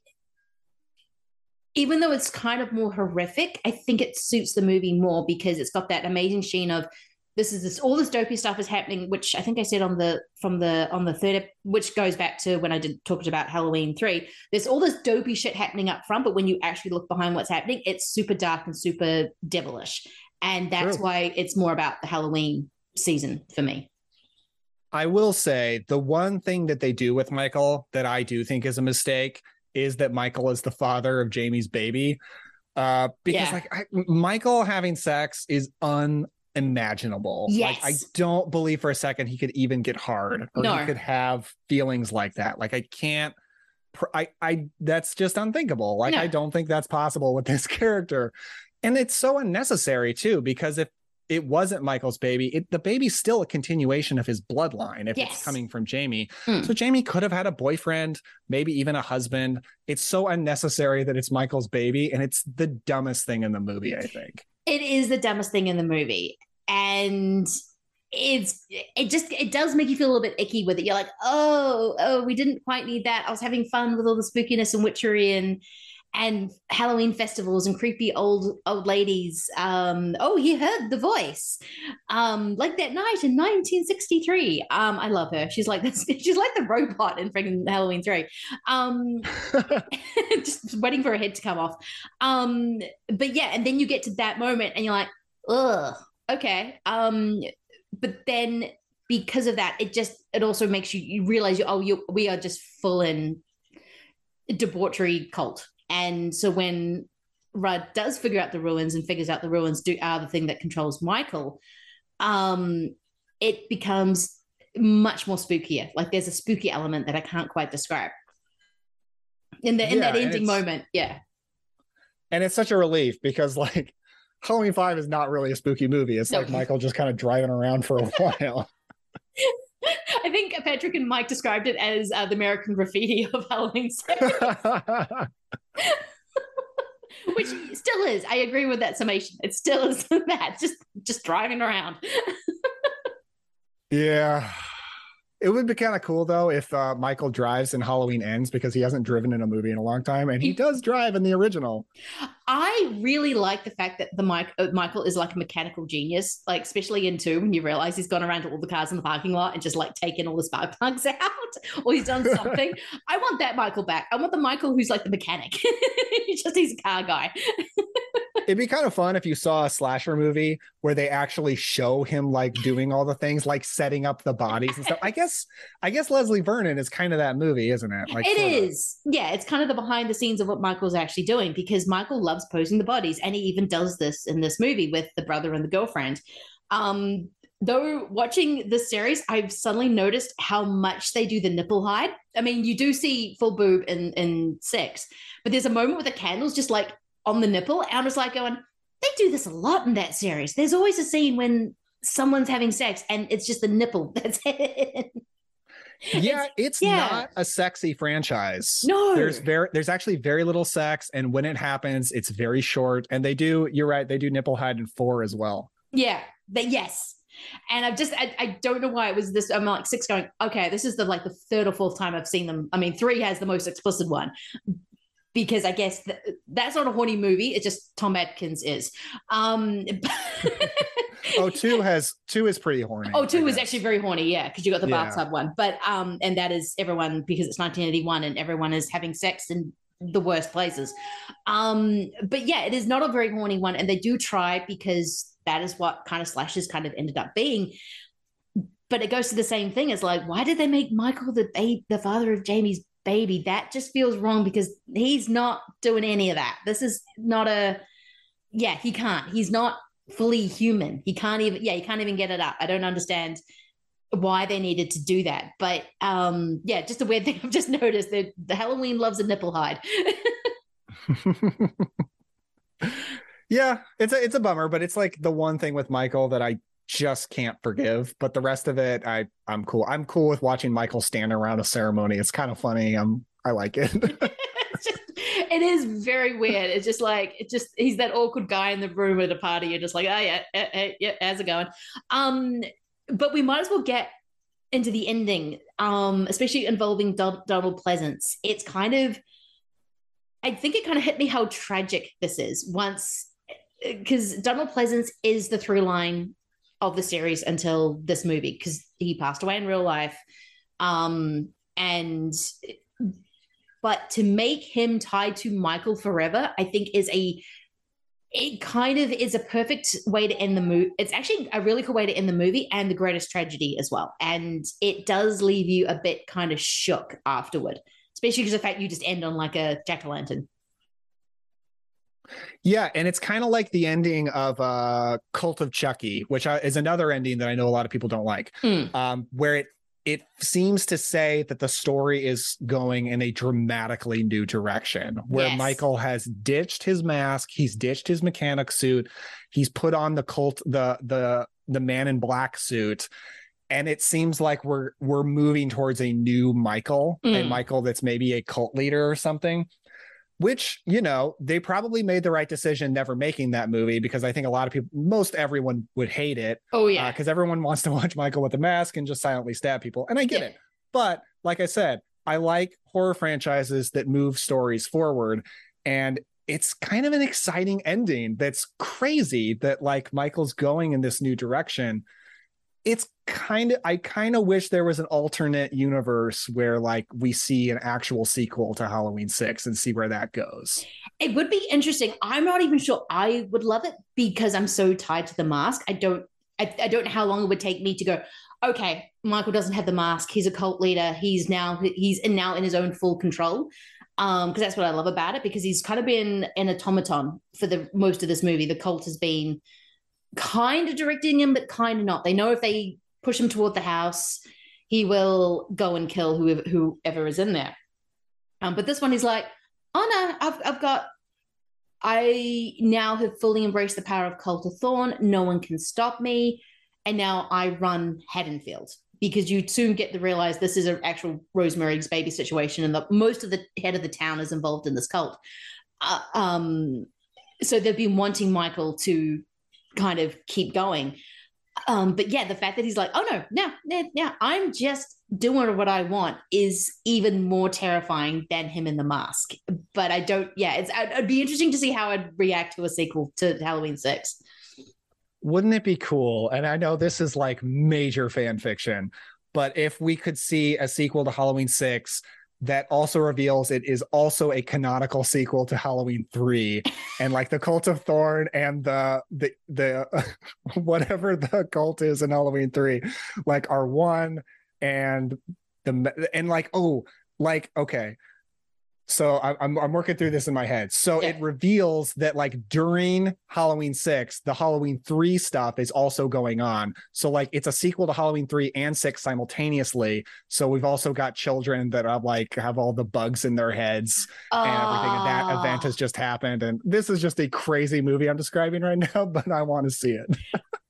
even though it's kind of more horrific, I think it suits the movie more because it's got that amazing sheen of this is this all this dopey stuff is happening, which I think I said on the from the on the third, which goes back to when I did talked about Halloween three. There's all this dopey shit happening up front, but when you actually look behind what's happening, it's super dark and super devilish, and that's True. why it's more about the Halloween season for me. I will say the one thing that they do with Michael that I do think is a mistake is that Michael is the father of Jamie's baby. Uh, because Yeah. like I, Michael having sex is unimaginable. Like I don't believe for a second he could even get hard or No. he could have feelings like that. Like I can't. I I that's just unthinkable. Like No. I don't think that's possible with this character, and it's so unnecessary too. Because if it wasn't Michael's baby, it, the baby's still a continuation of his bloodline if Yes. it's coming from Jamie. Hmm. So Jamie could have had a boyfriend, maybe even a husband. It's so unnecessary that it's Michael's baby, and it's the dumbest thing in the movie. I think. It is the dumbest thing in the movie. And it's it just it does make you feel a little bit icky with it. You're like, oh, oh, we didn't quite need that. I was having fun with all the spookiness and witchery and and Halloween festivals and creepy old old ladies. Um, oh, he heard the voice, um, like that night in 1963. Um, I love her. She's like this. She's like the robot in freaking Halloween three. Um, just waiting for her head to come off. Um, but yeah, and then you get to that moment, and you're like, ugh, okay. Um, but then because of that, it just it also makes you you realize you oh you we are just full in debauchery cult and so when Rudd does figure out the runes and figures out the runes do are the thing that controls Michael, um, it becomes much more spookier. Like there's a spooky element that I can't quite describe. In the in Yeah, that ending moment, yeah. And it's such a relief because like Halloween 5 is not really a spooky movie. It's No. like Michael just kind of driving around for a while. I think Patrick and Mike described it as uh, the American graffiti of Halloween which still is. I agree with that summation. It still is that just just driving around. yeah. It would be kind of cool though if uh, Michael drives and Halloween ends because he hasn't driven in a movie in a long time and he does drive in the original. I really like the fact that the Mike uh, Michael is like a mechanical genius, like especially in two when you realize he's gone around to all the cars in the parking lot and just like taken all the spark plugs out, or he's done something. I want that Michael back. I want the Michael who's like the mechanic. he's just he's a car guy. It'd be kind of fun if you saw a slasher movie where they actually show him like doing all the things, like setting up the bodies and stuff. I guess, I guess Leslie Vernon is kind of that movie, isn't it? Like It sorta. yeah. It's kind of the behind the scenes of what Michael's actually doing because Michael loves posing the bodies, and he even does this in this movie with the brother and the girlfriend. Um, though watching the series, I've suddenly noticed how much they do the nipple hide. I mean, you do see full boob in in six, but there's a moment with the candles just like on the nipple, and I was like going, they do this a lot in that series. There's always a scene when someone's having sex and it's just the nipple. That's it. yeah it's yeah. not a sexy franchise No. there's very there's actually very little sex and when it happens it's very short and they do you're right they do nipple hide in four as well Yeah, but yes. And I've just I, I don't know why it was this. I'm like six going, okay, this is the like the third or fourth time I've seen them. I mean, three has the most explicit one. Because I guess th- that's not a horny movie. It's just Tom Atkins is. Um, oh two has two is pretty horny oh, two is actually very horny, yeah, because you got the Yeah. bathtub one. But um, and that is everyone because it's 1981 and everyone is having sex in the worst places. Um, but yeah, it is not a very horny one, and they do try because that is what kind of slashes kind of ended up being. But it goes to the same thing as like, why did they make Michael the babe, the father of Jamie's baby? That just feels wrong because he's not doing any of that. This is not a yeah, he can't. He's not fully human. He can't even yeah, he can't even get it up. I don't understand why they needed to do that. But um yeah, just a weird thing I've just noticed that the Halloween loves a nipple hide. yeah it's a it's a bummer but it's like the one thing with michael that i just can't forgive but the rest of it i i'm cool i'm cool with watching michael stand around a ceremony it's kind of funny i'm i like it it is very weird. It's just like it just he's that awkward guy in the room at a party. You're just like, oh yeah, yeah, how's it going? Um, but we might as well get into the ending, um, especially involving Don- Donald Pleasence. It's kind of, I think it kind of hit me how tragic this is once, because Donald Pleasence is the through line of the series until this movie because he passed away in real life, um, and but to make him tied to Michael forever, I think is a it kind of is a perfect way to end the movie. It's actually a really cool way to end the movie and the greatest tragedy as well. And it does leave you a bit kind of shook afterward, especially because the fact you just end on like a jack o' lantern. Yeah, and it's kind of like the ending of uh Cult of Chucky, which is another ending that I know a lot of people don't like. Um, where it it seems to say that the story is going in a dramatically new direction where Yes. Michael has ditched his mask, he's ditched his mechanic suit, he's put on the cult the the the man in black suit and it seems like we're we're moving towards a new Michael, a Mm. Michael that's maybe a cult leader or something. Which you know they probably made the right decision never making that movie because i think a lot of people most everyone would hate it oh yeah uh, because everyone wants to watch michael with a mask and just silently stab people and i get Yeah. it but like i said i like horror franchises that move stories forward and it's kind of an exciting ending that's crazy that like michael's going in this new direction it's kind of i kind of wish there was an alternate universe where like we see an actual sequel to halloween 6 and see where that goes It would be interesting. I'm not even sure I would love it because I'm so tied to the mask. I don't I, I don't know how long it would take me to go, okay, Michael doesn't have the mask. He's a cult leader. He's now he's in now in his own full control. Um, because that's what I love about it, because he's kind of been an automaton for the most of this movie. The cult has been kind of directing him, but kind of not. They know if they push him toward the house, he will go and kill whoever whoever is in there. Um, but this one is like, oh no, I've I've got I now have fully embraced the power of Cult of Thorn. No one can stop me. And now I run Haddonfield because you soon get to realize this is an actual Rosemary's baby situation and that most of the head of the town is involved in this cult. Uh, um, so they've been wanting Michael to kind of keep going. Um, but yeah, the fact that he's like, oh no, no, no, no, I'm just doing what I want is even more terrifying than him in the mask. But I don't, yeah, it's, it'd be interesting to see how I'd react to a sequel to Halloween 6. wouldn't it be cool and i know this is like major fan fiction but if we could see a sequel to halloween 6 that also reveals it is also a canonical sequel to halloween 3 and like the cult of thorn and the the the whatever the cult is in halloween 3 like are one and the and like oh like okay so I'm I'm working through this in my head. So it reveals that like during Halloween six, the Halloween three stuff is also going on. So like it's a sequel to Halloween three and six simultaneously. So we've also got children that are like have all the bugs in their heads and everything. And that event has just happened. And this is just a crazy movie I'm describing right now, but I want to see it.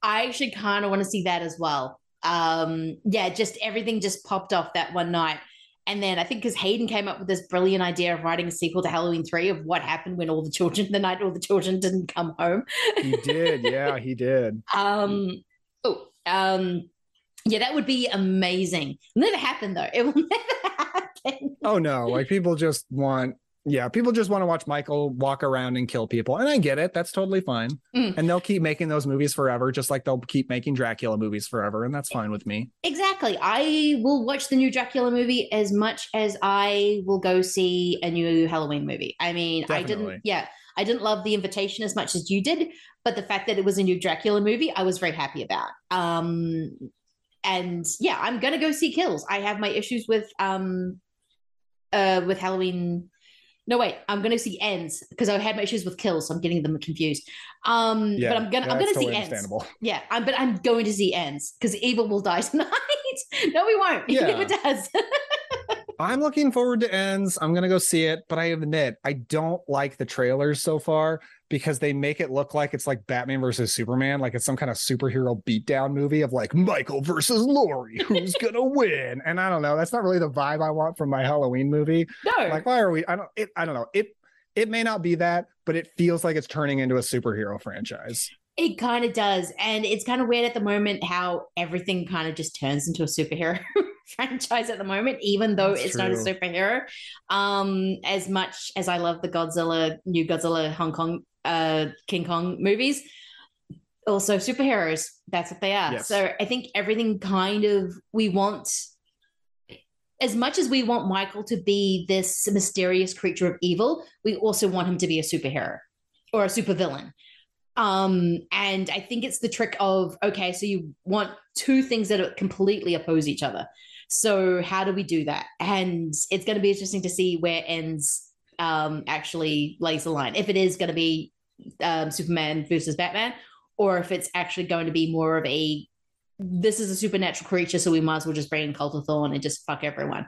I actually kind of want to see that as well. Um, yeah, just everything just popped off that one night. And then I think because Hayden came up with this brilliant idea of writing a sequel to Halloween 3 of what happened when all the children, the night all the children didn't come home. He did, yeah, he did. Um, oh, um, yeah, that would be amazing. Never happened though. It will never happen. Oh no, like people just want yeah, people just want to watch Michael walk around and kill people. And I get it. That's totally fine. Mm. And they'll keep making those movies forever, just like they'll keep making Dracula movies forever. And that's fine with me. Exactly. I will watch the new Dracula movie as much as I will go see a new Halloween movie. I mean, I didn't, yeah, I didn't love the invitation as much as you did, but the fact that it was a new Dracula movie, I was very happy about. Um, and yeah, I'm gonna go see Kills. I have my issues with um, uh, with Halloween. No, wait, I'm gonna see Ends because I had my issues with Kills, so I'm getting them confused. Um, Yeah, but I'm gonna, I'm gonna see Ends. Yeah, I'm, but I'm going to see Ends because Evil will die tonight. no, we won't. He never does. I'm looking forward to ends. I'm gonna go see it, but I admit I don't like the trailers so far because they make it look like it's like Batman versus Superman, like it's some kind of superhero beatdown movie of like Michael versus Laurie, who's gonna win? And I don't know. That's not really the vibe I want from my Halloween movie. No. Like, why are we? I don't. It. I don't know. It. It may not be that, but it feels like it's turning into a superhero franchise. It kind of does. And it's kind of weird at the moment how everything kind of just turns into a superhero franchise at the moment, even though That's it's not a superhero. Um, as much as I love the Godzilla, new Godzilla Hong Kong, uh, King Kong movies, also superheroes. That's what they are. Yes. So I think everything kind of we want as much as we want Michael to be this mysterious creature of evil, we also want him to be a superhero or a supervillain. Um, and I think it's the trick of okay, so you want two things that are completely oppose each other. So how do we do that? And it's going to be interesting to see where ends um, actually lays the line. If it is going to be um, Superman versus Batman, or if it's actually going to be more of a this is a supernatural creature, so we might as well just bring in Cult of Thorn and just fuck everyone.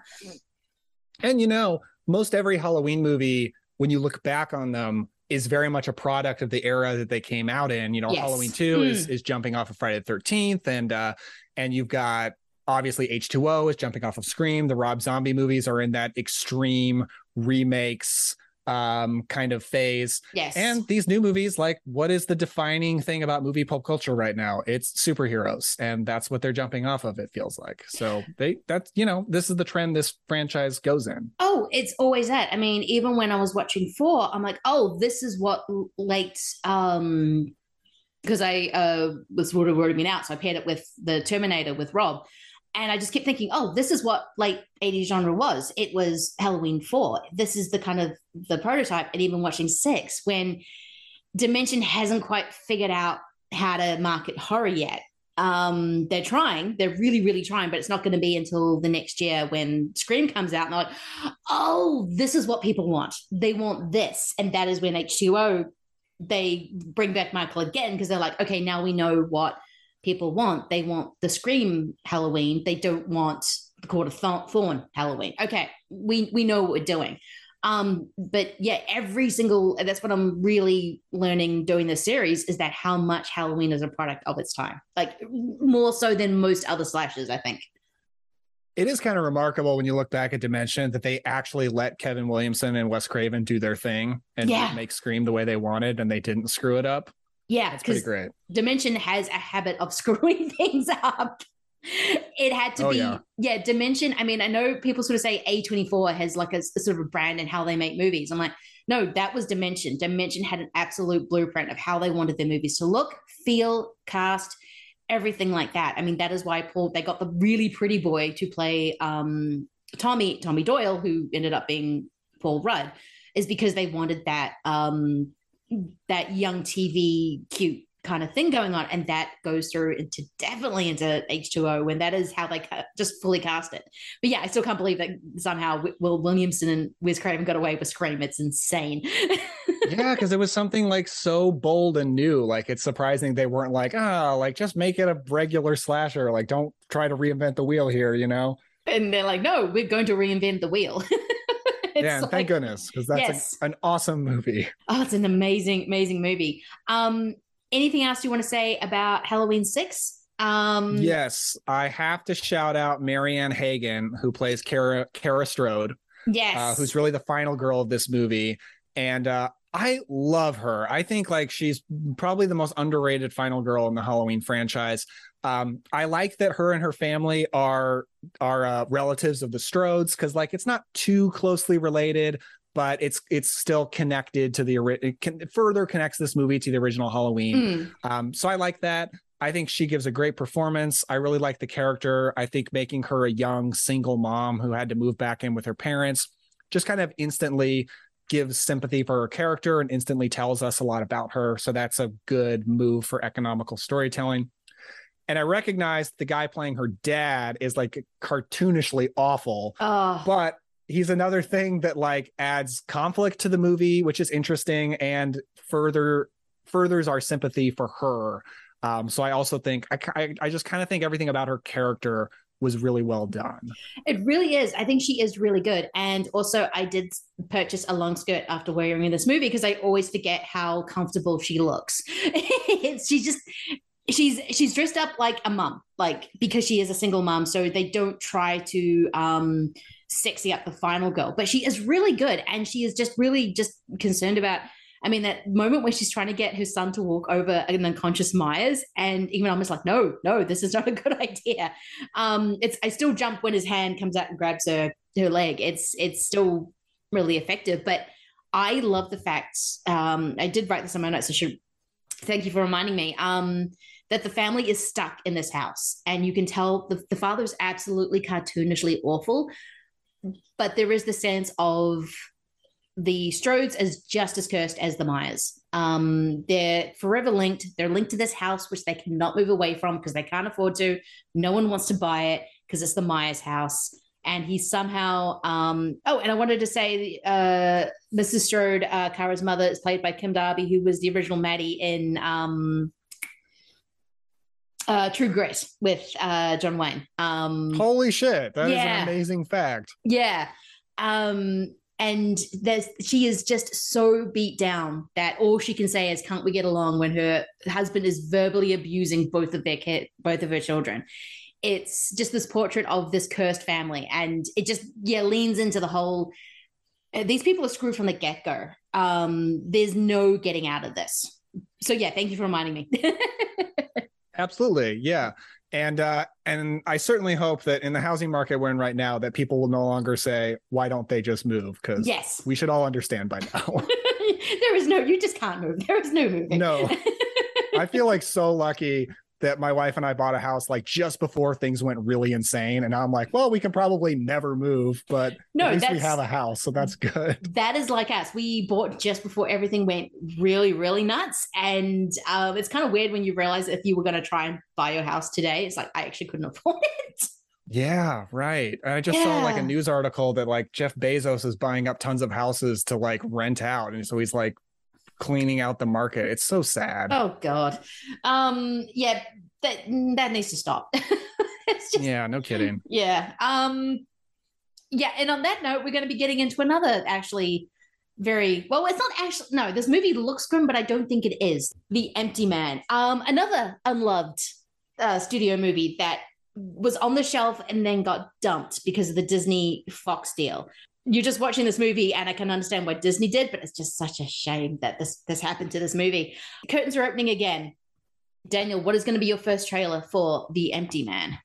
And you know, most every Halloween movie, when you look back on them, is very much a product of the era that they came out in. You know, Yes. Halloween 2 is Mm. is jumping off of Friday the 13th, and uh, and you've got obviously H2O is jumping off of Scream. The Rob Zombie movies are in that extreme remakes um kind of phase. Yes. And these new movies, like what is the defining thing about movie pulp culture right now? It's superheroes, and that's what they're jumping off of, it feels like. So they that's you know, this is the trend this franchise goes in. Oh, it's always that. I mean, even when I was watching four, I'm like, oh, this is what late um because I uh was sort of wording me out. So I paired it with the Terminator with Rob. And I just kept thinking, oh, this is what late 80s genre was. It was Halloween 4. This is the kind of the prototype. And even watching six, when Dimension hasn't quite figured out how to market horror yet. Um, they're trying, they're really, really trying, but it's not going to be until the next year when Scream comes out and they're like, oh, this is what people want. They want this. And that is when H2O they bring back Michael again because they're like, okay, now we know what people want. They want the Scream Halloween. They don't want the Cult of Thorn Halloween. Okay, we we know what we're doing. Um, but yeah, every single that's what I'm really learning doing this series is that how much Halloween is a product of its time, like more so than most other slashes, I think. It is kind of remarkable when you look back at Dimension that they actually let Kevin Williamson and Wes Craven do their thing and Yeah. make Scream the way they wanted, and they didn't screw it up. Yeah, That's pretty because great. Dimension has a habit of screwing things up. It had to Oh, be, yeah. yeah. Dimension. I mean, I know people sort of say A24 has like a sort of a brand in how they make movies. I'm like, no, that was Dimension. Dimension had an absolute blueprint of how they wanted their movies to look, feel, cast, everything like that. I mean, that is why Paul they got the really pretty boy to play um, Tommy Tommy Doyle, who ended up being Paul Rudd, is because they wanted that um, that young TV cute kind of thing going on, and that goes through into definitely into H two O, and that is how they ca- just fully cast it. But yeah, I still can't believe that somehow Will Williamson and Wes Craven got away with Scream. It's insane. yeah, because it was something like so bold and new. Like it's surprising they weren't like, ah, like just make it a regular slasher. Like don't try to reinvent the wheel here, you know? and they're like, no, we're going to reinvent the wheel. Yeah, and like- thank goodness, because that's a- an awesome movie. Oh, it's an amazing, amazing movie. Um, anything else you want to say about Halloween Six? Um, yes, I have to shout out Marianne Hagan, who plays Kara Kara Strode. Yes. uh, who's really the final girl of this movie. And uh, I love her. I think like she's probably the most underrated final girl in the Halloween franchise. Um, I like that her and her family are are uh, relatives of the Strodes because like it's not too closely related, but it's it's still connected to the ori- it, can, further connects this movie to the original Halloween. Mm. Um, so I like that. I think she gives a great performance. I really like the character. I think making her a young single mom who had to move back in with her parents just kind of instantly gives sympathy for her character and instantly tells us a lot about her. So that's a good move for economical storytelling. And I recognize the guy playing her dad is like cartoonishly awful, Oh, but he's another thing that like adds conflict to the movie, which is interesting and further furthers our sympathy for her. Um, so I also think I, I, I just kind of think everything about her character was really well done. It really is. I think she is really good. And also, I did purchase a long skirt after wearing in this movie because I always forget how comfortable she looks. she just she's she's dressed up like a mum, like because she is a single mum. So they don't try to um sexy up the final girl, but she is really good, and she is just really just concerned about. I mean, that moment where she's trying to get her son to walk over an unconscious Myers, and even I'm just like, no, no, this is not a good idea. Um, it's I still jump when his hand comes out and grabs her her leg. It's it's still really effective, but I love the fact. Um, I did write this on my notes. I should thank you for reminding me. Um, that the family is stuck in this house, and you can tell the, the father is absolutely cartoonishly awful, but there is the sense of the Strodes as just as cursed as the Myers. Um, they're forever linked. They're linked to this house, which they cannot move away from because they can't afford to. No one wants to buy it because it's the Myers house. And he somehow, um, oh, and I wanted to say, uh, Mrs. Strode, uh, Kara's mother, is played by Kim Darby, who was the original Mattie in um, uh, True Grit with uh, John Wayne. Um, Holy shit, that is Yeah. an amazing fact. yeah. Um, and there's she is just so beat down that all she can say is, "Can't we get along?" When her husband is verbally abusing both of their kid, both of her children. It's just this portrait of this cursed family, and it just yeah leans into the whole uh, these people are screwed from the get go. Um, there's no getting out of this. So yeah, thank you for reminding me. Absolutely, yeah. And uh, and I certainly hope that in the housing market we're in right now, that people will no longer say, "Why don't they just move?" Because yes, we should all understand by now. there is no, you just can't move. There is no moving. No, I feel like so lucky that my wife and I bought a house like just before things went really insane. And I'm like, well, we can probably never move, but no, at least we have a house. So that's good. That is like us. We bought just before everything went really, really nuts. And um, it's kind of weird when you realize if you were going to try and buy your house today, it's like, I actually couldn't afford it. Yeah, right. I just yeah. saw like a news article that like Jeff Bezos is buying up tons of houses to like rent out. And so he's like cleaning out the market. It's so sad. Oh God. Um, yeah, that that needs to stop. just, yeah, no kidding. Yeah. Um, yeah, and on that note, we're going to be getting into another actually very well. It's not actually no. This movie looks grim, but I don't think it is. The Empty Man. Um, another unloved uh, studio movie that was on the shelf and then got dumped because of the Disney Fox deal you're just watching this movie and I can understand what Disney did, but it's just such a shame that this this happened to this movie. Curtains are opening again. Daniel, what is going to be your first trailer for The Empty Man?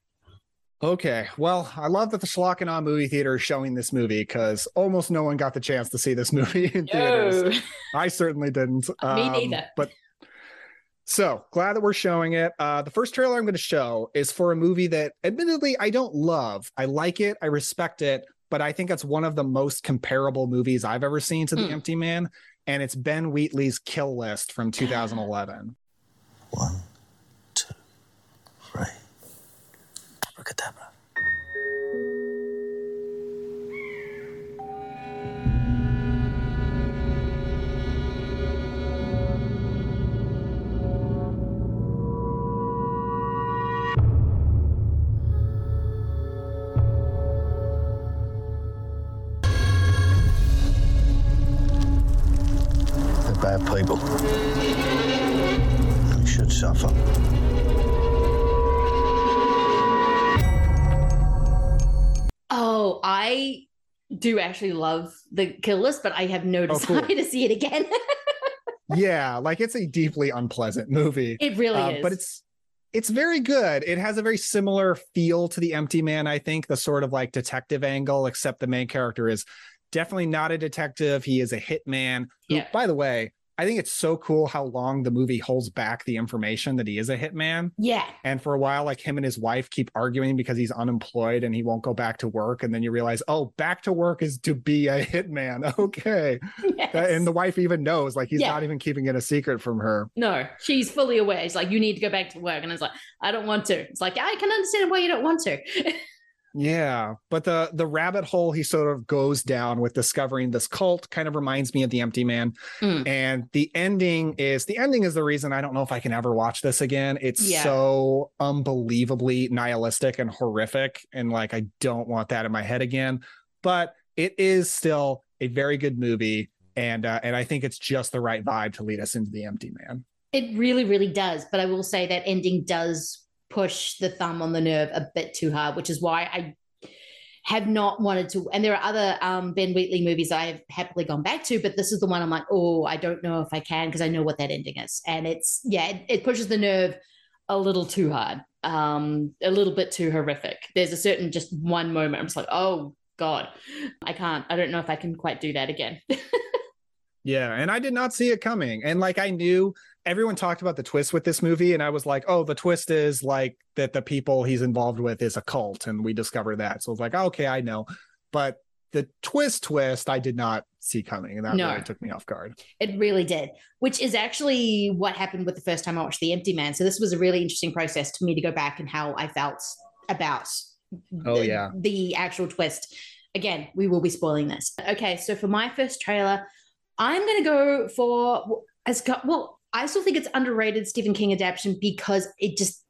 Okay. Well, I love that the Schlock movie theater is showing this movie because almost no one got the chance to see this movie in theaters. I certainly didn't. Me um, neither. But so glad that we're showing it. Uh, the first trailer I'm going to show is for a movie that admittedly I don't love. I like it, I respect it, but I think it's one of the most comparable movies I've ever seen to The mm. Empty Man, and it's Ben Wheatley's Kill List from 2011. One, two, three. Abracadabra. Bad people. They should suffer. Oh, I do actually love the kill list, but I have no desire oh, cool. to see it again. yeah, like it's a deeply unpleasant movie. It really uh, is. But it's it's very good. It has a very similar feel to The Empty Man, I think, the sort of like detective angle, except the main character is definitely not a detective. He is a hitman. Who, yeah. by the way, I think it's so cool how long the movie holds back the information that he is a hitman. Yeah. And for a while, like him and his wife keep arguing because he's unemployed and he won't go back to work. And then you realize, oh, back to work is to be a hitman. Okay. Yes. And the wife even knows, like he's yeah. not even keeping it a secret from her. No, she's fully aware. She's like, you need to go back to work. And it's like, I don't want to. It's like, I can understand why you don't want to. Yeah, but the the rabbit hole he sort of goes down with discovering this cult kind of reminds me of the Empty Man. Mm. And the ending is the ending is the reason I don't know if I can ever watch this again. It's yeah. so unbelievably nihilistic and horrific and like I don't want that in my head again. But it is still a very good movie and uh, and I think it's just the right vibe to lead us into the Empty Man. It really really does, but I will say that ending does push the thumb on the nerve a bit too hard, which is why I have not wanted to. And there are other um, Ben Wheatley movies I have happily gone back to, but this is the one I'm like, oh, I don't know if I can because I know what that ending is. And it's, yeah, it, it pushes the nerve a little too hard, um, a little bit too horrific. There's a certain just one moment I'm just like, oh, God, I can't, I don't know if I can quite do that again. yeah. And I did not see it coming. And like I knew everyone talked about the twist with this movie and i was like oh the twist is like that the people he's involved with is a cult and we discovered that. So it's like oh, okay i know. But the twist twist i did not see coming and that no, really took me off guard. It really did which is actually what happened with the first time i watched the empty man. So this was a really interesting process to me to go back and how i felt about oh the, yeah. the actual twist. Again we will be spoiling this. Okay so for my first trailer i'm going to go for as well I still think it's underrated Stephen King adaptation because it just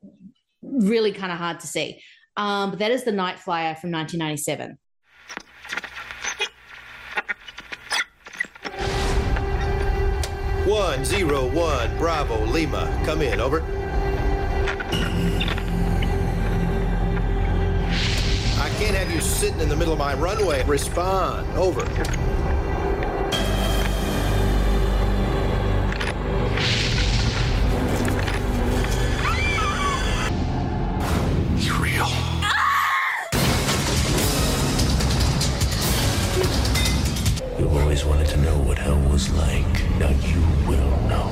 really kind of hard to see. Um, but that is The Night Flyer from 1997. One zero one Bravo Lima. Come in. Over. I can't have you sitting in the middle of my runway. Respond. Over. Like. Now you will know.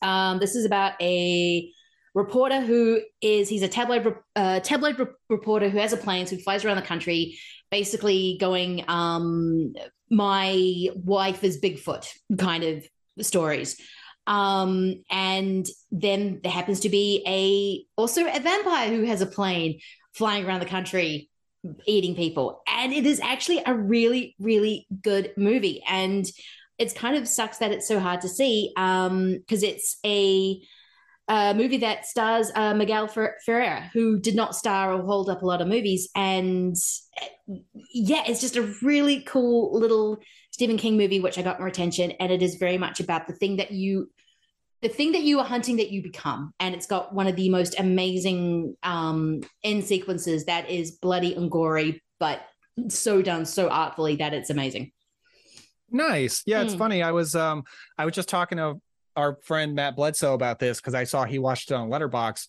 Um, this is about a reporter who is he's a tabloid uh, tabloid re- reporter who has a plane, he flies around the country, basically going, um, "My wife is Bigfoot" kind of stories. Um, and then there happens to be a also a vampire who has a plane flying around the country eating people. And it is actually a really really good movie. And it's kind of sucks that it's so hard to see um because it's a, a movie that stars uh, Miguel Fer- who did not star or hold up a lot of movies, and yeah, it's just a really cool little Stephen King movie, which I got more attention, and it is very much about the thing that you, the thing that you are hunting that you become, and it's got one of the most amazing um end sequences that is bloody and gory, but so done so artfully that it's amazing. Nice. Yeah, it's Hmm. funny. I was um I was just talking to our friend Matt Bledsoe about this because I saw he watched it on Letterboxd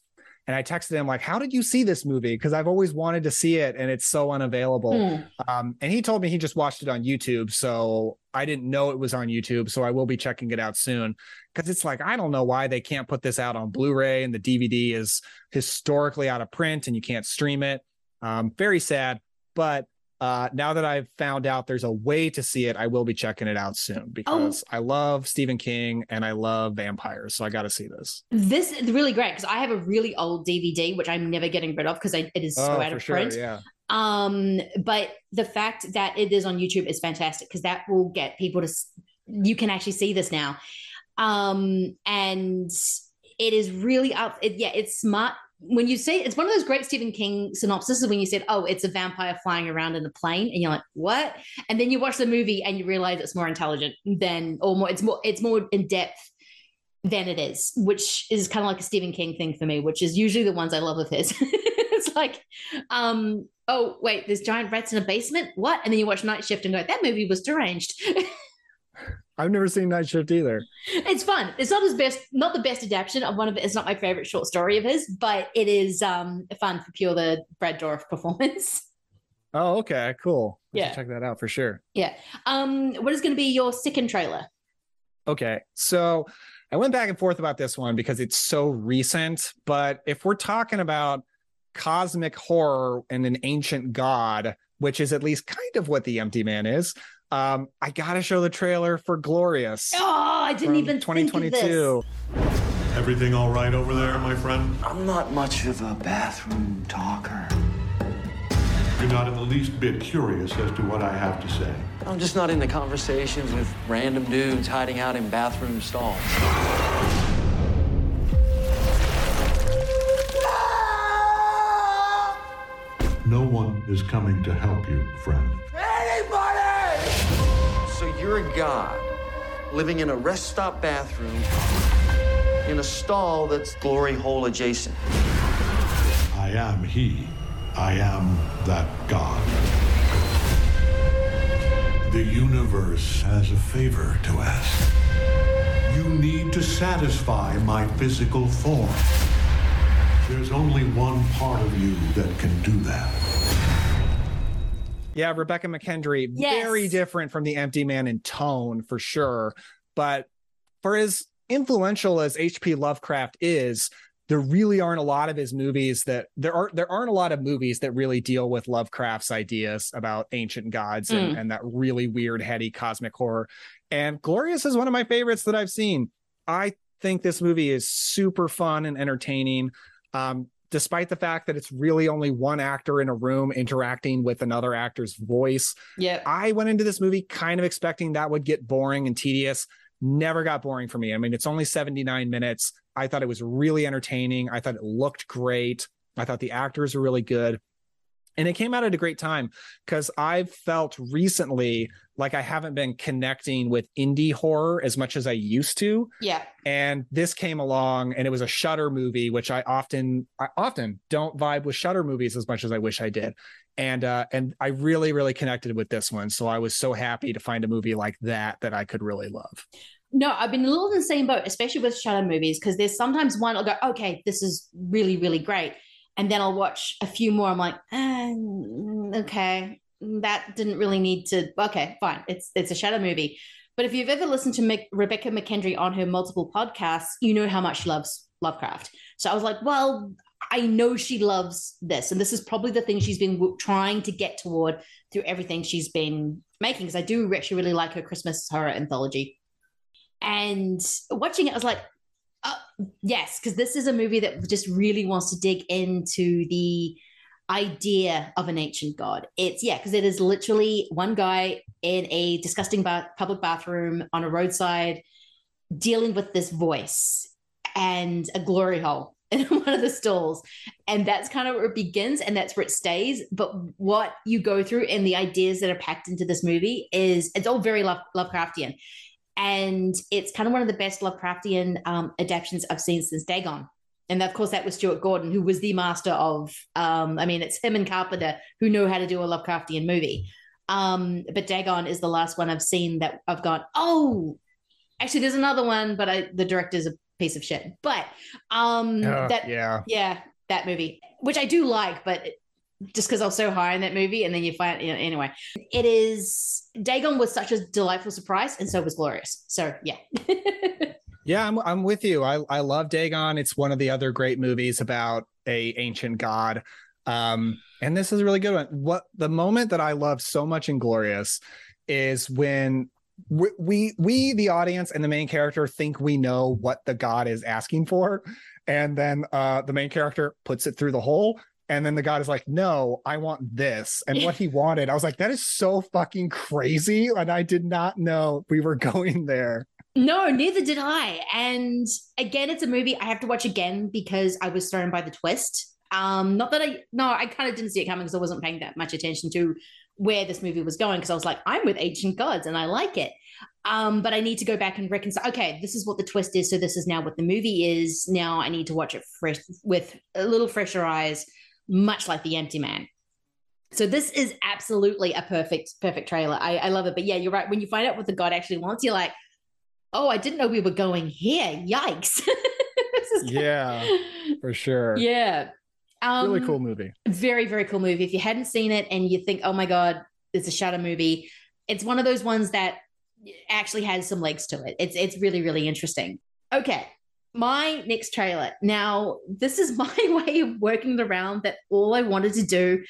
and I texted him like, "How did you see this movie?" Because I've always wanted to see it and it's so unavailable. Hmm. Um, and he told me he just watched it on YouTube, so I didn't know it was on YouTube. So I will be checking it out soon because it's like I don't know why they can't put this out on Blu-ray and the DVD is historically out of print and you can't stream it. Um, very sad, but uh, now that I've found out there's a way to see it, I will be checking it out soon because I love Stephen King and I love vampires, so I got to see this. This is really great because I have a really old DVD which I'm never getting rid of because it is so Oh, out of sure, print. yeah. Um, but the fact that it is on YouTube is fantastic because that will get people to. You can actually see this now, um, and it is really up. It, yeah, it's smart. When you say it's one of those great Stephen King synopses when you said, "Oh, it's a vampire flying around in a plane," and you're like, "What?" And then you watch the movie and you realize it's more intelligent than, or more. It's more. It's more in depth than it is, which is kind of like a Stephen King thing for me, which is usually the ones I love of his. it's like, um, oh wait, there's giant rats in a basement. What? And then you watch Night Shift and go, that movie was deranged. I've never seen Night Shift either. it's fun. It's not his best, not the best adaptation of one of it. It's not my favorite short story of his, but it is um fun for pure the Brad Dourif performance. Oh, okay, cool. I Yeah. check that out for sure. yeah. Um, what is going to be your second trailer? Okay. So I went back and forth about this one because it's so recent. But if we're talking about cosmic horror and an ancient god, which is at least kind of what the empty man is, um, I gotta show the trailer for Glorious. Oh, I didn't from even think of this. 2022. Everything all right over there, my friend? I'm not much of a bathroom talker. You're not in the least bit curious as to what I have to say. I'm just not into conversations with random dudes hiding out in bathroom stalls. No one is coming to help you, friend. So you're a god living in a rest stop bathroom in a stall that's glory hole adjacent. I am he. I am that God. The universe has a favor to ask. You need to satisfy my physical form. There's only one part of you that can do that. Yeah, Rebekah McKendry, Yes. very different from the Empty Man in tone for sure. But for as influential as H.P. Lovecraft is, there really aren't a lot of his movies that there are there aren't a lot of movies that really deal with Lovecraft's ideas about ancient gods and, Mm. and that really weird, heady cosmic horror. And Glorious is one of my favorites that I've seen. I think this movie is super fun and entertaining. Um, despite the fact that it's really only one actor in a room interacting with another actor's voice. Yeah. I went into this movie kind of expecting that would get boring and tedious. Never got boring for me. I mean, it's only 79 minutes. I thought it was really entertaining. I thought it looked great. I thought the actors were really good. And it came out at a great time because I've felt recently like I haven't been connecting with indie horror as much as I used to Yeah. and this came along and it was a Shudder movie which i often i often don't vibe with Shudder movies as much as i wish i did and uh and i really really connected with this one so i was so happy to find a movie like that that i could really love No, I've been a little in the same boat, especially with Shudder movies, because there's sometimes one I'll go, okay, this is really, really great. and then I'll watch a few more. I'm like, eh, okay, that didn't really need to. Okay, fine. It's it's a Shudder movie. But if you've ever listened to Mick, Rebekah McKendry on her multiple podcasts, you know how much she loves Lovecraft. So I was like, well, I know she loves this, and this is probably the thing she's been w- trying to get toward through everything she's been making. Because I do actually really like her Christmas horror anthology. And watching it, I was like, uh, yes, because this is a movie that just really wants to dig into the idea of an ancient god. It's yeah, because it is literally one guy in a disgusting ba- public bathroom on a roadside dealing with this voice and a glory hole in one of the stalls. And that's kind of where it begins and that's where it stays. But what you go through and the ideas that are packed into this movie is it's all very Love, Lovecraftian. And it's kind of one of the best Lovecraftian um, adaptations I've seen since Dagon. And of course, that was Stuart Gordon, who was the master of, um, I mean, it's him and Carpenter who know how to do a Lovecraftian movie. Um, but Dagon is the last one I've seen that I've gone, oh, actually, there's another one, but I, the director's a piece of shit. But um, that, yeah. yeah, that movie, which I do like, but just because I was so high in that movie, and then you find, you know, anyway, it is Dagon was such a delightful surprise, and so was Glorious. So yeah, Yeah, I'm I'm with you. I I love Dagon. It's one of the other great movies about a ancient god. Um, and this is a really good one. What the moment that I love so much in Glorious is when we, we we the audience and the main character think we know what the god is asking for, and then uh the main character puts it through the hole. And then the god is like, no, I want this. And what he wanted, I was like, that is so fucking crazy. And I did not know we were going there. No, neither did I. And again, it's a movie I have to watch again because I was thrown by the twist. Um, not that I no, I kind of didn't see it coming because I wasn't paying that much attention to where this movie was going because I was like, I'm with ancient gods and I like it. Um, but I need to go back and reconcile. Okay, this is what the twist is, so this is now what the movie is. Now I need to watch it fresh with a little fresher eyes, much like The Empty Man. So this is absolutely a perfect, perfect trailer. I, I love it. But yeah, you're right. When you find out what the god actually wants, you're like, oh, I didn't know we were going here. Yikes. yeah, for sure. Yeah. Um, really cool movie. Very, very cool movie. If you hadn't seen it and you think, oh my God, it's a Shudder movie, it's one of those ones that actually has some legs to it. It's it's really, really interesting. Okay. My next trailer. Now, this is my way of working around that all I wanted to do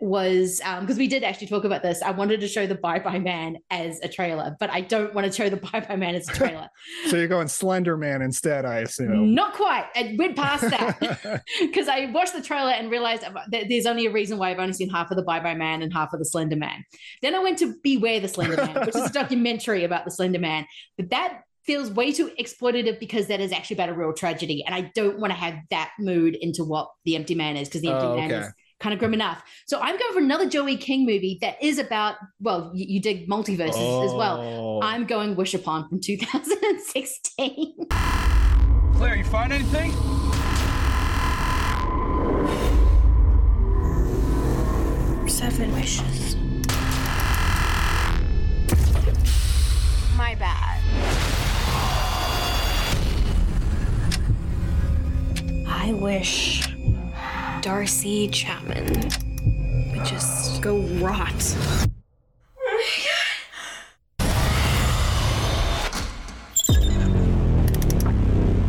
was um because we did actually talk about this. I wanted to show the Bye Bye Man as a trailer, but I don't want to show the Bye Bye Man as a trailer. So you're going Slender Man instead, I assume. Not quite. I went past that because I watched the trailer and realized that there's only a reason why I've only seen half of the Bye Bye Man and half of the Slender Man. Then I went to Beware the Slender Man, which is a documentary about the Slender Man. But that feels way too exploitative because that is actually about a real tragedy. And I don't want to have that mood into what The Empty Man is because The Empty Oh, Man okay. is kind of grim enough. So I'm going for another Joey King movie that is about, well, you, you dig multiverses as well. Oh. I'm going Wish Upon from 2016. Claire, you find anything? Seven wishes. My bad. I wish Darcy Chapman would just go rot. Oh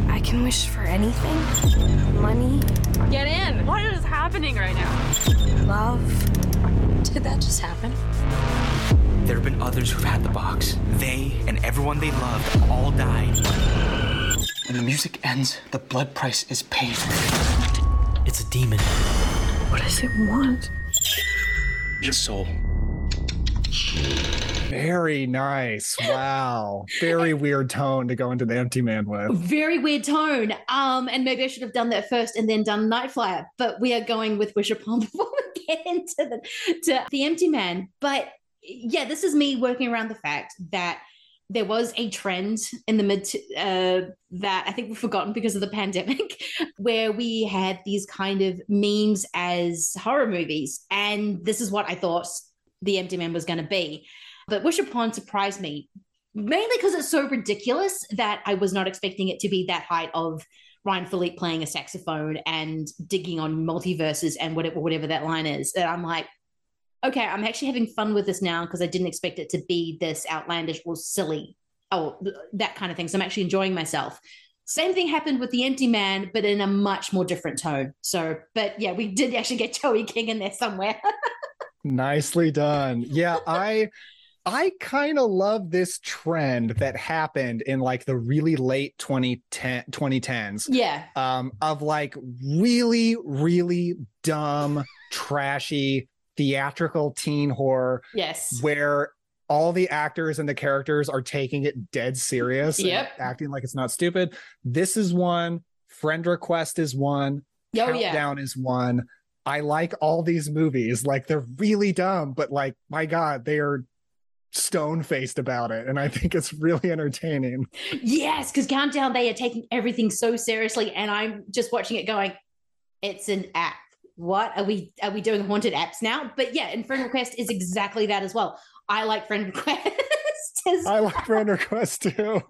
I can wish for anything money, Get in. What is happening right now? love. Did that just happen? There have been others who've had the box. They and everyone they loved all died. When the music ends, the blood price is paid. It's a demon. What does it want? Your soul. Very nice. Wow. Very weird tone to go into the Empty Man with. very weird tone. Um, and maybe I should have done that first and then done Night Flyer, but we are going with Wish Upon before we get into the to the Empty Man. But yeah, this is me working around the fact that there was a trend in the mid uh, that I think we've forgotten because of the pandemic, where we had these kind of memes as horror movies, and this is what I thought the Empty Man was going to be. But Wish Upon surprised me mainly because it's so ridiculous that I was not expecting it to be that height of Ryan Phillippe playing a saxophone and digging on multiverses and whatever whatever that line is. And I'm like, okay, I'm actually having fun with this now because I didn't expect it to be this outlandish or silly, oh that kind of thing. So I'm actually enjoying myself. Same thing happened with the Empty Man, but in a much more different tone. So, but yeah, we did actually get Joey King in there somewhere. Nicely done. Yeah, I I kind of love this trend that happened in like the really late 2010 2010s. Yeah. Um of like really really dumb, trashy theatrical teen horror Yes. where all the actors and the characters are taking it dead serious Yep. acting like it's not stupid. This is one, Friend Request is one, Oh, yeah. Countdown is one. I like all these movies. Like they're really dumb, but like my god, they are stone faced about it and I think it's really entertaining. Yes, because Countdown, they are taking everything so seriously, and I'm just watching it going, it's an app. What are we are we doing haunted apps now? But yeah, and Friend Request is exactly that as well. I like Friend Request. as I like Friend Request too.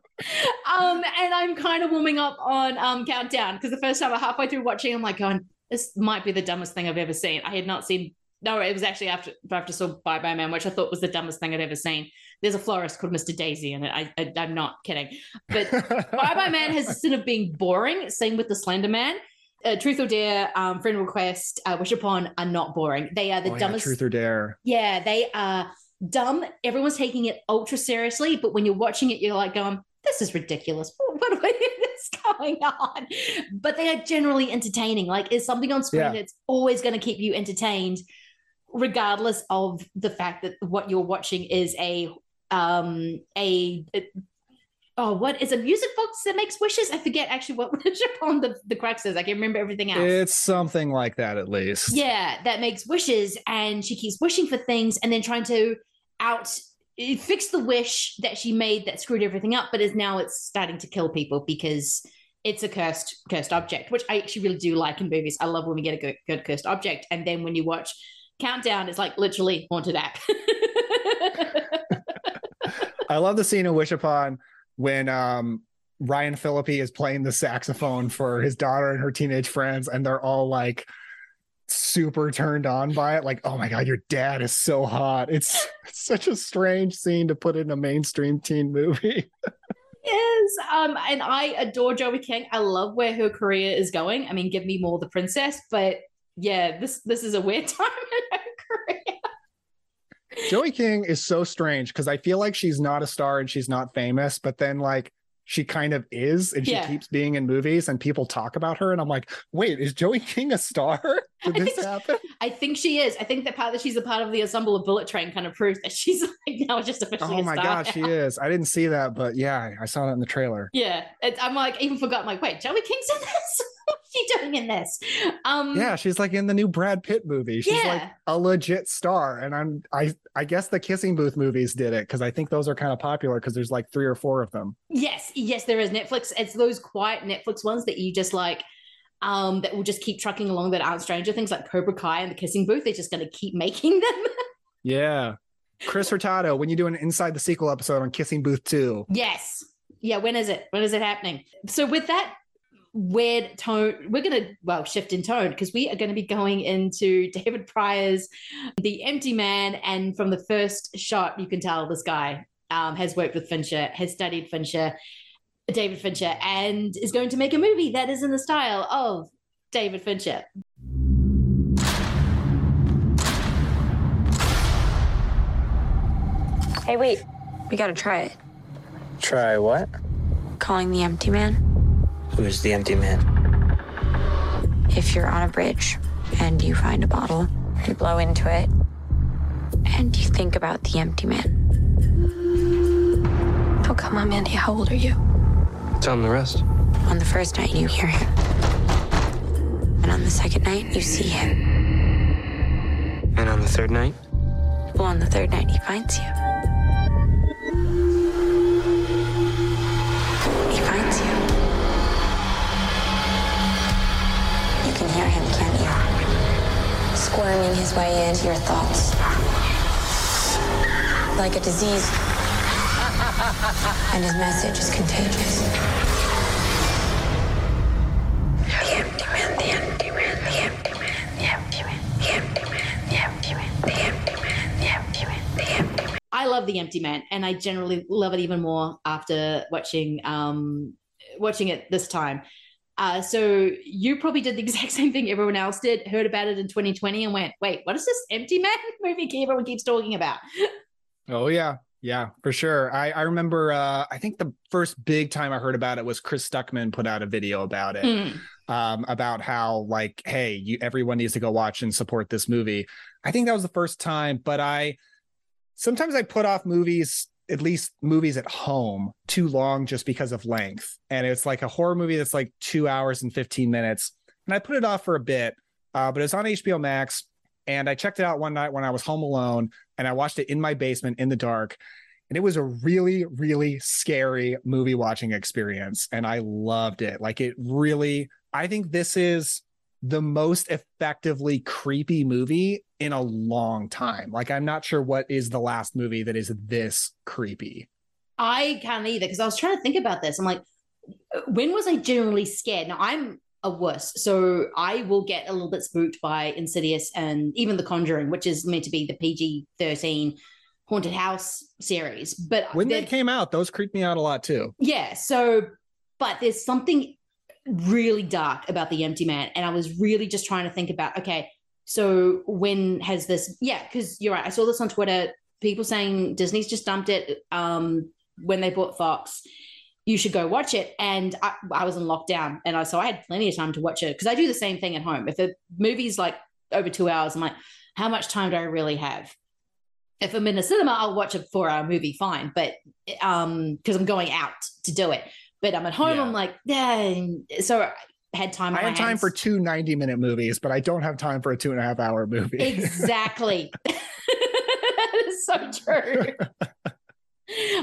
um, and I'm kind of warming up on um Countdown because the first time I'm halfway through watching, I'm like going, this might be the dumbest thing I've ever seen. I had not seen. No, it was actually after after saw Bye Bye Man, which I thought was the dumbest thing I'd ever seen. There's a florist called Mr. Daisy in it. I, I I'm not kidding, but Bye Bye Man has a sin of being boring. Same with the Slender Man. Uh, Truth or Dare, um, Friend Request, uh, Wish Upon are not boring. They are the Oh, yeah, dumbest. Truth or Dare. Yeah, they are dumb. Everyone's taking it ultra seriously, but when you're watching it, you're like going, "This is ridiculous. What, is going on?" But they are generally entertaining. Like, is something on screen Yeah. that's always going to keep you entertained, regardless of the fact that what you're watching is a um a. Oh, what is a music box that makes wishes? I forget actually what Wish Upon the, the crux is. I can remember everything else. It's something like that at least. Yeah, that makes wishes, and she keeps wishing for things, and then trying to out eh, fix the wish that she made that screwed everything up, but is now it's starting to kill people because it's a cursed cursed object, which I actually really do like in movies. I love when we get a good, good cursed object, and then when you watch Countdown, it's like literally haunted app. I love the scene in Wish Upon when um Ryan Phillippe is playing the saxophone for his daughter and her teenage friends, and they're all like super turned on by it. Like, oh my god, your dad is so hot. It's, it's such a strange scene to put in a mainstream teen movie. Yes, um, and I adore Joey King. I love where her career is going. I mean, give me more the princess, but yeah, this this is a weird time in her career. Joey King is so strange because I feel like she's not a star and she's not famous, but then like she kind of is and she Yeah. keeps being in movies and people talk about her and I'm like, wait, is Joey King a star? Did this happen? I think she is. I think that part that she's a part of the ensemble of Bullet Train kind of proves that she's like now just officially. Oh my star god, she is. I didn't see that, but yeah, I saw that in the trailer. Yeah, it, I'm like even forgot. I'm like, wait, Joey King's in this? She doing in this? Um, Yeah, she's like in the new Brad Pitt movie. She's like a legit star. And I'm I I guess the Kissing Booth movies did it because I think those are kind of popular because there's like three or four of them. Yes, yes, there is Netflix. It's those quiet Netflix ones that you just like, um, that will just keep trucking along that aren't Stranger Things, like Cobra Kai and The Kissing Booth. They're just going to keep making them. Yeah. Chris Hurtado, when you do an inside the sequel episode on Kissing Booth 2. yes, yeah. When is it? When is it happening? So with that weird tone, we're going to well shift in tone because we are going to be going into David Prior's The Empty Man, and from the first shot, you can tell this guy um, has worked with Fincher, has studied Fincher. David Fincher and is going to make a movie that is in the style of David Fincher. Hey, wait. We gotta try it. Try what? Calling the empty man. Who's the empty man? If you're on a bridge and you find a bottle, you blow into it, and you think about the empty man. Oh, come on, Mandy. How old are you? Tell him the rest. On the first night, you hear him. And on the second night, you see him. And on the third night? Well, on the third night, he finds you. squirming his way into your thoughts. Like a disease. and his message is contagious. The empty man, the empty man, the empty man, the empty man, the empty man, the empty man, the empty man, the empty man, the empty man. I love The Empty Man, and I generally love it even more after watching um, watching it this time uh, so you probably did the exact same thing everyone else did, heard about it in 2020 and went, wait, what is this Empty Man movie everyone keeps talking about? Oh yeah. Yeah, for sure. I, I remember uh I think the first big time I heard about it was Chris Stuckmann put out a video about it. Mm. Um, about how like, hey, you everyone needs to go watch and support this movie. I think that was the first time, but I sometimes I put off movies, at least movies at home, too long just because of length. And it's like a horror movie that's like two hours and 15 minutes. And I put it off for a bit, uh, but it's on HBO Max. And I checked it out one night when I was home alone and I watched it in my basement in the dark. And it was a really, really scary movie watching experience. And I loved it. Like it really, I think this is the most effectively creepy movie in a long time. Like I'm not sure what is the last movie that is this creepy. I can't either because I was trying to think about this. I'm like, when was I genuinely scared? Now I'm a wuss, so I will get a little bit spooked by Insidious and even The Conjuring, which is meant to be the PG-13 haunted house series. But when they came out, those creeped me out a lot too. Yeah. So, but there's something really dark about the Empty Man, and I was really just trying to think about, okay, so when has this? Yeah, because you're right. I saw this on Twitter. People saying Disney's just dumped it um, when they bought Fox you should go watch it. And I, I was in lockdown, and I so I had plenty of time to watch it because I do the same thing at home. If a movie's like over two hours, I'm like, how much time do I really have? If I'm in a cinema, I'll watch a four hour movie, fine. But um, because I'm going out to do it. But I'm at home, Yeah. I'm like, yeah. So had time. I have time hands. for two 90 minute movies, but I don't have time for a two and a half hour movie. Exactly. So true.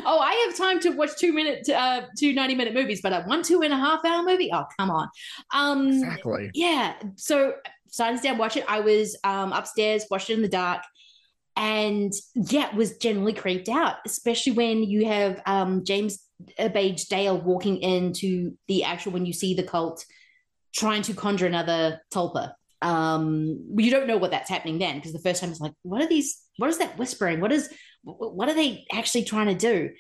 oh, I have time to watch two minute, uh, two 90 minute movies, but a one two and a half hour movie. Oh, come on. Um, Exactly. Yeah. So to down watch it. I was um, upstairs, watched it in the dark, and yeah, was generally creeped out, especially when you have um, James Badge Dale walking into the actual when you see the cult trying to conjure another tulpa. Um, you don't know what that's happening then because the first time it's like, what are these? What is that whispering? What is? What are they actually trying to do?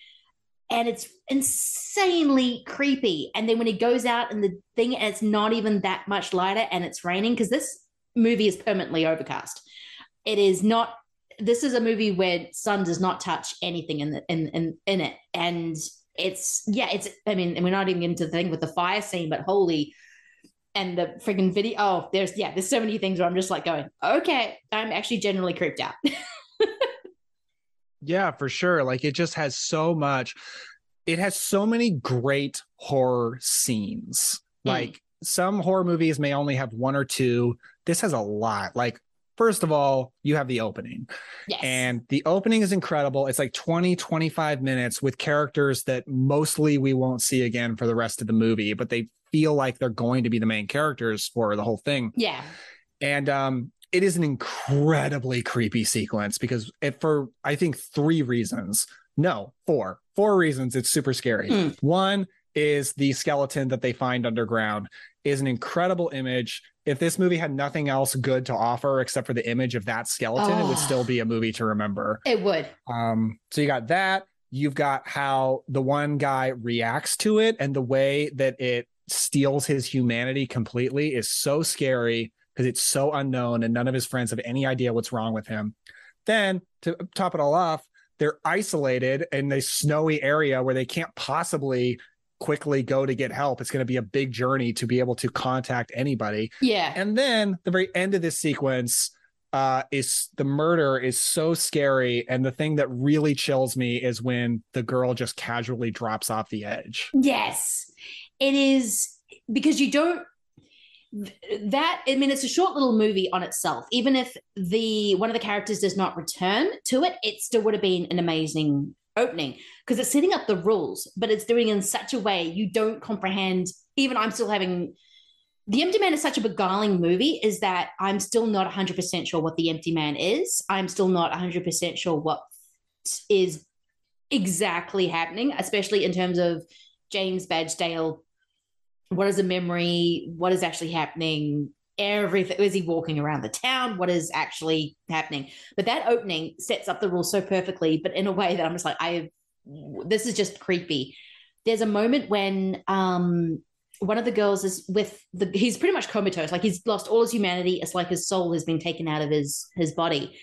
And it's insanely creepy. And then when he goes out and the thing, and it's not even that much lighter, and it's raining because this movie is permanently overcast. It is not. This is a movie where sun does not touch anything in the in in, in it, and it's yeah, it's. I mean, and we're not even into the thing with the fire scene, but holy and the freaking video. Oh, there's yeah, there's so many things where I'm just like going, okay, I'm actually generally creeped out. Yeah, for sure. Like it just has so much. It has so many great horror scenes. Mm. Like some horror movies may only have one or two. This has a lot. Like first of all, you have the opening. Yes. And the opening is incredible. It's like 20, 25 minutes with characters that mostly we won't see again for the rest of the movie, but they feel like they're going to be the main characters for the whole thing. yeah, And um, it is an incredibly creepy sequence because it for I think three reasons. No, four. Four reasons it's super scary. Mm. One is the skeleton that they find underground is an incredible image. If this movie had nothing else good to offer except for the image of that skeleton, it would Oh. still be a movie to remember. it would. Um, so you got that. You've got how the one guy reacts to it and the way that it steals his humanity completely is so scary because it's so unknown and none of his friends have any idea what's wrong with him. Then to top it all off, they're isolated in a snowy area where they can't possibly quickly go to get help. It's going to be a big journey to be able to contact anybody. Yeah. And then the very end of this sequence uh, is the murder is so scary. And the thing that really chills me is when the girl just casually drops off the edge. Yes, it is because you don't. That I mean, it's a short little movie on itself. Even if the one of the characters does not return to it, it still would have been an amazing opening because it's setting up the rules, but it's doing it in such a way you don't comprehend. Even I'm still having the Empty Man is such a beguiling movie. Is that I'm still not 100 percent sure what the Empty Man is. I'm still not 100 percent sure what is exactly happening, especially in terms of James Badge Dale. What is a memory? What is actually happening? everything. Is he walking around the town? What is actually happening? But that opening sets up the rules so perfectly, but in a way that I'm just like, I this is just creepy. There's a moment when um one of the girls is with the he's pretty much comatose, like he's lost all his humanity. It's like his soul has been taken out of his his body.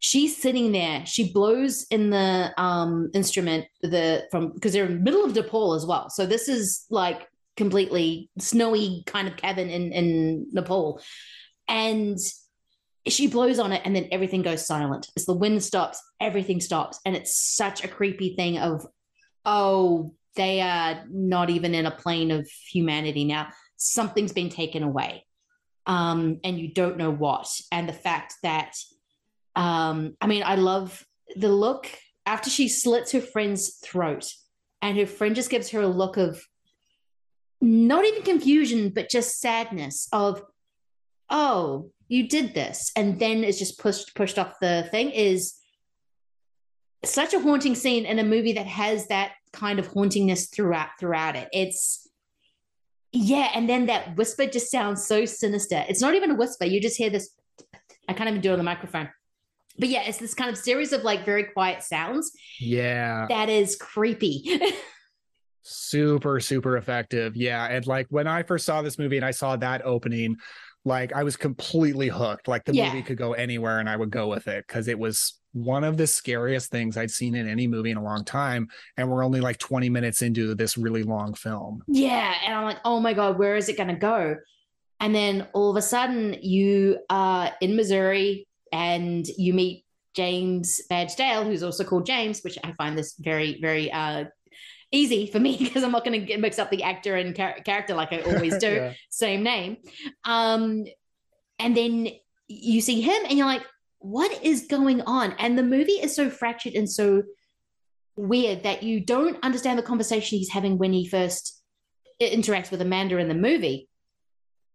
She's sitting there. She blows in the um instrument the from because they're in the middle of Nepal as well. So this is like completely snowy kind of cabin in in Nepal, and she blows on it, and then everything goes silent. As the wind stops, everything stops, and it's such a creepy thing of, oh, they are not even in a plane of humanity now. Something's been taken away, um, and you don't know what. And the fact that, um, I mean, I love the look after she slits her friend's throat, and her friend just gives her a look of not even confusion, but just sadness of, oh, you did this, and then it's just pushed pushed off the thing is such a haunting scene in a movie that has that kind of hauntingness throughout throughout it. It's yeah, and then that whisper just sounds so sinister. It's not even a whisper; you just hear this. I can't even do it on the microphone. But yeah, it's this kind of series of like very quiet sounds. Yeah. That is creepy. super super effective yeah and like when i first saw this movie and i saw that opening like i was completely hooked like the Yeah. movie could go anywhere and i would go with it because it was one of the scariest things i'd seen in any movie in a long time and we're only like 20 minutes into this really long film Yeah. And I'm like, oh my God, where is it going to go? And then all of a sudden, you are in Missouri and you meet James Badge Dale, who's also called James, which I find this very, very uh, easy for me because I'm not going to get mix up the actor and char- character like I always do. Yeah. Same name. Um, and then you see him and you're like, what is going on? And the movie is so fractured and so weird that you don't understand the conversation he's having when he first interacts with Amanda in the movie.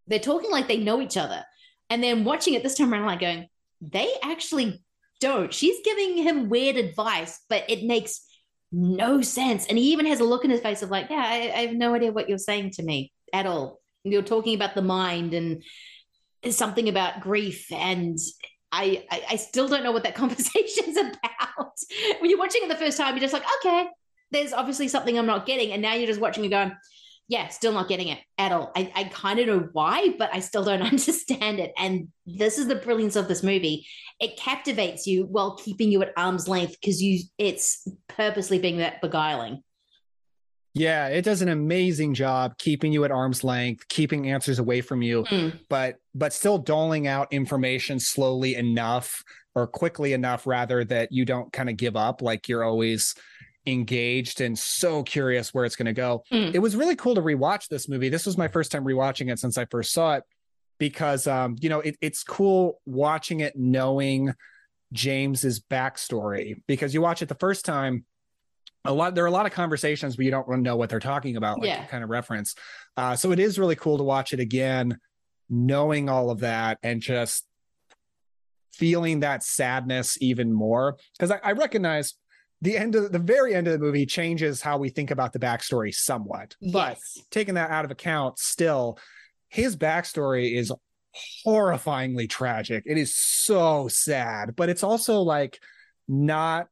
They're talking like they know each other. And then watching it this time around, like going, they actually don't. She's giving him weird advice, but it makes no sense. And he even has a look in his face of like, yeah, I, I have no idea what you're saying to me at all. You're talking about the mind and something about grief and I, I I still don't know what that conversation's about. when you're watching it the first time, you're just like, okay, there's obviously something I'm not getting, and now you're just watching it going, yeah, still not getting it at all. I, I kind of know why, but I still don't understand it. And this is the brilliance of this movie. It captivates you while keeping you at arm's length because you it's purposely being that beguiling. yeah it does an amazing job keeping you at arm's length keeping answers away from you Mm. but but still doling out information slowly enough or quickly enough rather that you don't kind of give up like you're always engaged and so curious where it's going to go Mm. it was really cool to rewatch this movie this was my first time rewatching it since i first saw it because um you know it, it's cool watching it knowing james's backstory because you watch it the first time a lot there are a lot of conversations but you don't really know what they're talking about like Yeah. kind of reference uh, so it is really cool to watch it again knowing all of that and just feeling that sadness even more. Because I, I recognize the end of the very end of the movie changes how we think about the backstory somewhat but taking that out of account still his backstory is horrifyingly tragic it is so sad but it's also like not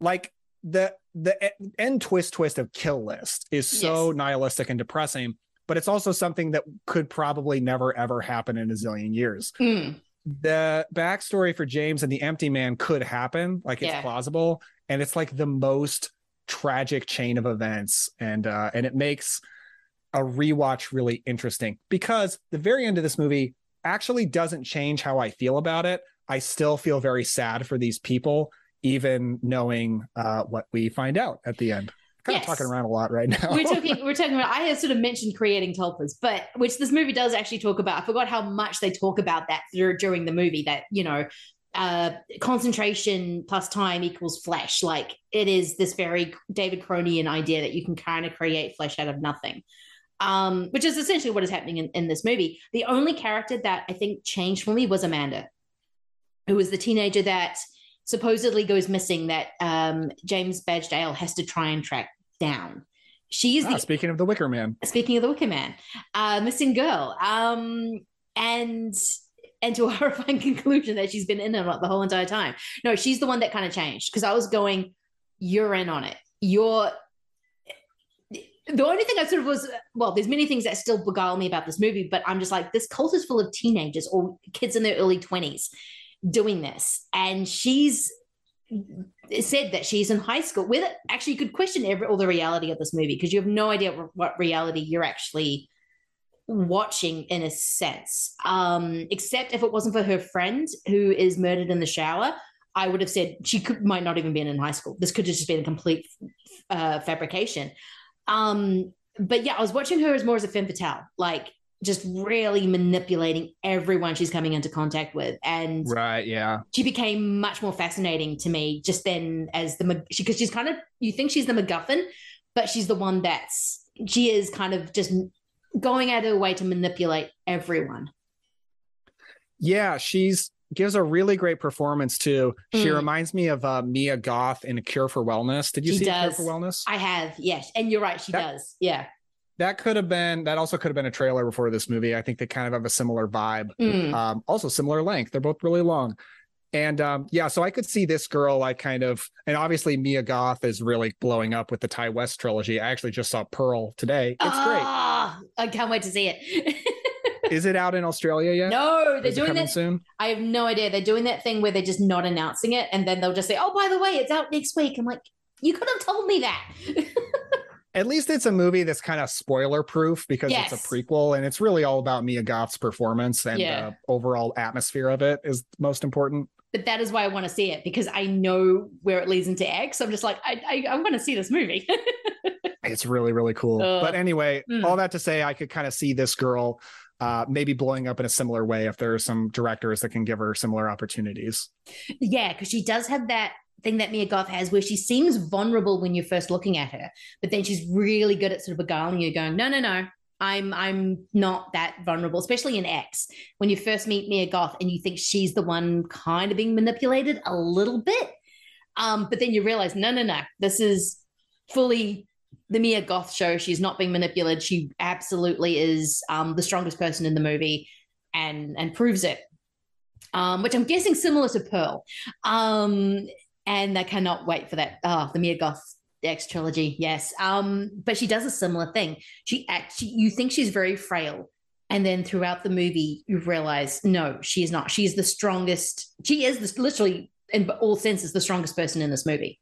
like the the end twist twist of kill list is so nihilistic and depressing but it's also something that could probably never ever happen in a zillion years Mm. the backstory for james and the empty man could happen like it's Yeah. plausible and it's like the most tragic chain of events and uh and it makes a rewatch really interesting because the very end of this movie actually doesn't change how i feel about it. I still feel very sad for these people even knowing uh what we find out at the end. Kind Yes. of talking around a lot right now. We're talking we're talking about i have sort of mentioned creating tulpas but which this movie does actually talk about. I forgot how much they talk about that dur- during the movie that you know uh concentration plus time equals flesh. Like it is this very david cronian idea that you can kind of create flesh out of nothing um which is essentially what is happening in, in this movie the only character that i think changed for me was amanda who was the teenager that supposedly goes missing that um, James Badge Dale has to try and track down. She is Ah, the speaking of the wicker man speaking of the Wicker Man, uh, missing girl. Um, and and to a horrifying conclusion that she's been in it the whole entire time. No, she's the one that kind of changed because I was going, you're in on it. You're the only thing I sort of was well, there's many things that still beguile me about this movie, but I'm just like, this cult is full of teenagers or kids in their early 20s doing this. And she's said that she's in high school. Whether actually you could question every all the reality of this movie because you have no idea what reality you're actually watching in a sense. Um, except if it wasn't for her friend who is murdered in the shower, I would have said she could might not even been in high school. This could have just been a complete uh, fabrication. Um, but yeah, I was watching her as more as a femme fatale, like just really manipulating everyone she's coming into contact with. And right, yeah, she became much more fascinating to me just then as the she, because she's kind of you think she's the MacGuffin, but she's the one that's she is kind of just going out of her way to manipulate everyone. Yeah, she's gives a really great performance too. She mm. reminds me of uh, Mia Goth in A Cure for Wellness. Did you she see does. A Cure for Wellness? I have, yes. And you're right, she that, does. Yeah. That could have been that also could have been a trailer before this movie. I think they kind of have a similar vibe. Mm. Um, also similar length. They're both really long. And um, yeah, so I could see this girl like kind of, and obviously Mia Goth is really blowing up with the Ti West trilogy. I actually just saw Pearl today. It's oh, great. Ah, I can't wait to see it. is it out in Australia yet? No, they're is doing that soon. I have no idea. They're doing that thing where they're just not announcing it, and then they'll just say, "Oh, by the way, it's out next week." I'm like, you could have told me that. At least it's a movie that's kind of spoiler proof because yes. it's a prequel and it's really all about Mia Goth's performance and yeah. the overall atmosphere of it is most important. But that is why I want to see it because I know where it leads into X. I'm just like, I, I, I want to see this movie. it's really, really cool. Uh, but anyway, mm. all that to say, I could kind of see this girl uh, maybe blowing up in a similar way if there are some directors that can give her similar opportunities. Yeah, because she does have that thing that Mia Goth has where she seems vulnerable when you're first looking at her, but then she's really good at sort of beguiling you, going, no, no, no. I'm I'm not that vulnerable, especially in X. When you first meet Mia Goth and you think she's the one kind of being manipulated a little bit. Um, but then you realize, no, no, no, this is fully the Mia Goth show. She's not being manipulated. She absolutely is um, the strongest person in the movie, and and proves it. Um, which I'm guessing similar to Pearl. Um, and I cannot wait for that. Oh, the Mia Goth X trilogy, yes. Um, but she does a similar thing. She actually, you think she's very frail, and then throughout the movie, you realize no, she is not. She is the strongest. She is this, literally, in all senses, the strongest person in this movie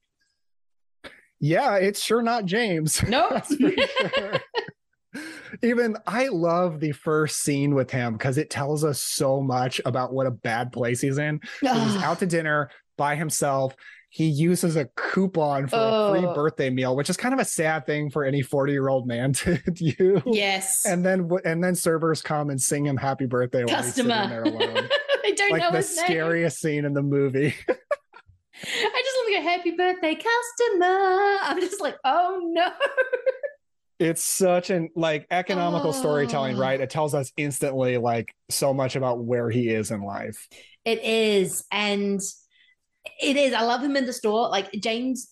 yeah, it's sure not James. No, nope. sure. Even I love the first scene with him because it tells us so much about what a bad place he's in. So he's out to dinner by himself. He uses a coupon for oh. a free oh. birthday meal, which is kind of a sad thing for any 40 year old man to do. Yes. And then and then servers come and sing him happy birthday Customer. while he's sitting there alone. they don't like know the scariest name. scene in the movie. I want happy birthday customer. I'm just like, oh no. It's such an like economical oh. storytelling, right? It tells us instantly like so much about where he is in life. It is. And it is. I love him in the store. Like James,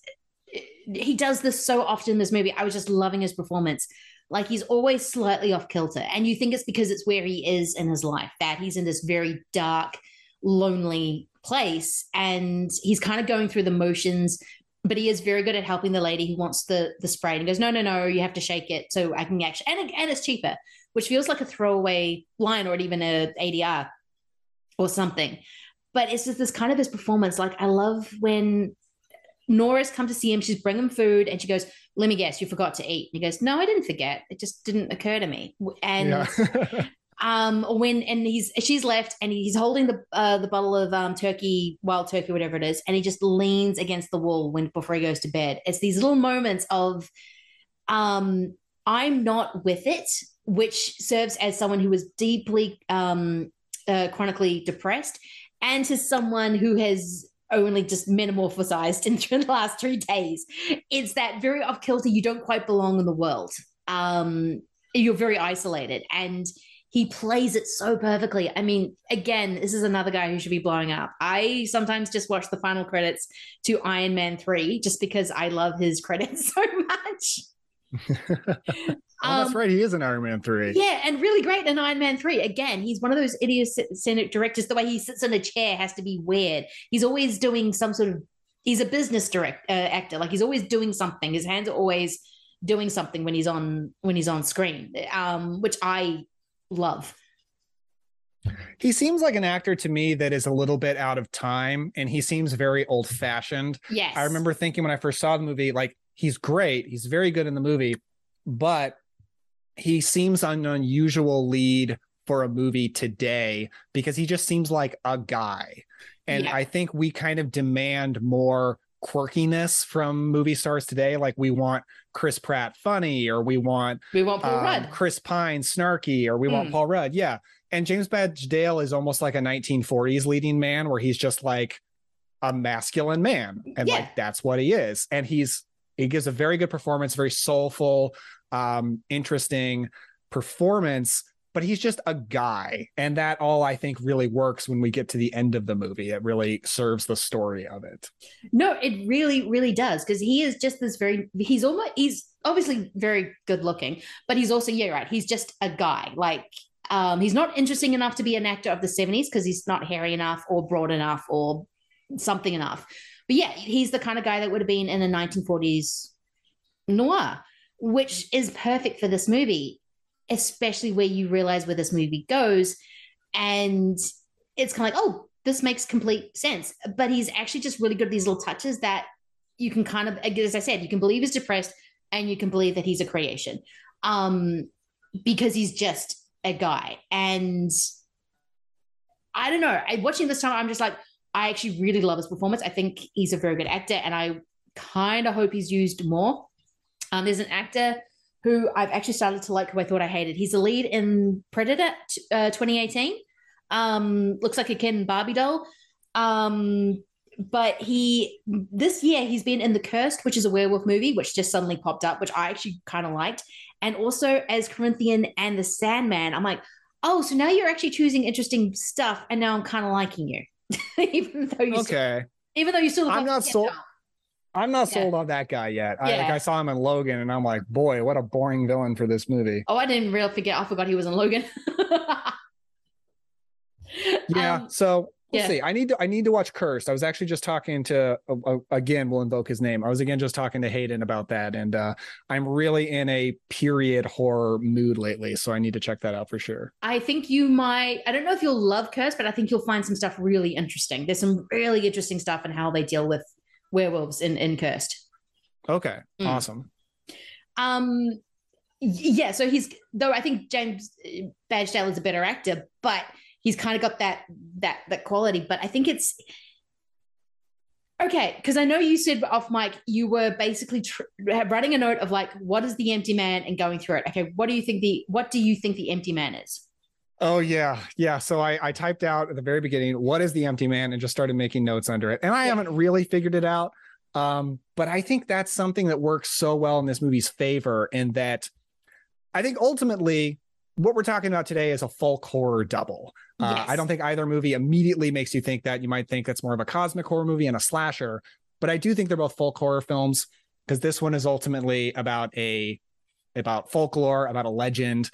he does this so often in this movie. I was just loving his performance. Like he's always slightly off kilter. And you think it's because it's where he is in his life, that he's in this very dark, lonely place and he's kind of going through the motions but he is very good at helping the lady who wants the the spray and he goes no no no you have to shake it so i can actually and, and it's cheaper which feels like a throwaway line or even a adr or something but it's just this kind of this performance like i love when nora's come to see him she's bringing food and she goes let me guess you forgot to eat and he goes no i didn't forget it just didn't occur to me and yeah. um when and he's she's left and he's holding the uh the bottle of um turkey wild turkey whatever it is and he just leans against the wall when before he goes to bed. It's these little moments of um i'm not with it which serves as someone who is deeply um uh, chronically depressed and to someone who has only just metamorphosized in the last three days. It's that very off kilter you don't quite belong in the world. Um you're very isolated and he plays it so perfectly. I mean, again, this is another guy who should be blowing up. I sometimes just watch the final credits to Iron Man 3 just because I love his credits so much. Oh, that's Um, right. He is in Iron Man 3. Yeah, and really great in Iron Man 3. Again, he's one of those idiosyncratic directors. The way he sits in a chair has to be weird. He's always doing some sort of, he's a business direct uh, actor. Like he's always doing something. His hands are always doing something when he's on when he's on screen, um, which I love. He seems like an actor to me that is a little bit out of time and he seems very old fashioned. Yes. I remember thinking when I first saw the movie, like, he's great. He's very good in the movie, but he seems an unusual lead for a movie today because he just seems like a guy. And Yeah. I think we kind of demand more quirkiness from movie stars today. Like we want Chris Pratt funny, or we want We want Paul um, Rudd. Chris Pine snarky, or we want Mm. Paul Rudd. Yeah. And James Badge Dale is almost like a 1940s leading man where he's just like a masculine man. And Yeah. like that's what he is. And he's he gives a very good performance, very soulful, um, interesting performance, but he's just a guy. And that all I think really works when we get to the end of the movie. It really serves the story of it. No, it really, really does because he is just this very. He's almost. He's obviously very good looking, but he's also yeah, right. He's just a guy. Like, um, he's not interesting enough to be an actor of the seventies because he's not hairy enough or broad enough or something enough. But yeah, he's the kind of guy that would have been in a nineteen forties noir, which is perfect for this movie, especially where you realize where this movie goes, and it's kind of like, oh, this makes complete sense. But he's actually just really good at these little touches that you can kind of, as I said, you can believe he's depressed and you can believe that he's a creation um, because he's just a guy. And I don't know. I, watching this time, I'm just like, I actually really love his performance. I think he's a very good actor, and I kind of hope he's used more. Um, there's an actor who I've actually started to like, who I thought I hated. He's the lead in Predator uh, 2018. Um, looks like a Ken Barbie doll. Um, but he this year he's been in The Cursed, which is a werewolf movie, which just suddenly popped up, which I actually kind of liked, and also as Corinthian and The Sandman. I'm like, oh, so now you're actually choosing interesting stuff, and now I'm kind of liking you, even though you still, Okay. even though you still look I'm like not sold. doll. I'm not Yeah. sold on that guy yet. I, like I saw him in Logan, and I'm like, boy, what a boring villain for this movie. Oh, I didn't really forget. I forgot he was in Logan. Yeah. Um, so we'll yeah. see. I need to. I need to watch Cursed. I was actually just talking to. Uh, again, we'll invoke his name. I was again just talking to Hayden about that, and uh, I'm really in a period horror mood lately, so I need to check that out for sure. I think you might. I don't know if you'll love Curse, but I think you'll find some stuff really interesting. There's some really interesting stuff in how they deal with werewolves in in Cursed. Okay. Mm. Awesome. Um, yeah. So he's though I think James uh, Badge Dale is a better actor, but he's kind of got that that that quality. But I think it's okay because I know you said off mic you were basically tr- writing a note of like what is the empty man and going through it. Okay, what do you think the what do you think the empty man is? Oh yeah, yeah. So I I typed out at the very beginning what is the empty man and just started making notes under it, and I haven't really figured it out. Um, but I think that's something that works so well in this movie's favor, in that I think ultimately what we're talking about today is a folk horror double. Uh, Yes. I don't think either movie immediately makes you think that. You might think that's more of a cosmic horror movie and a slasher, but I do think they're both folk horror films because this one is ultimately about a about folklore, about a legend,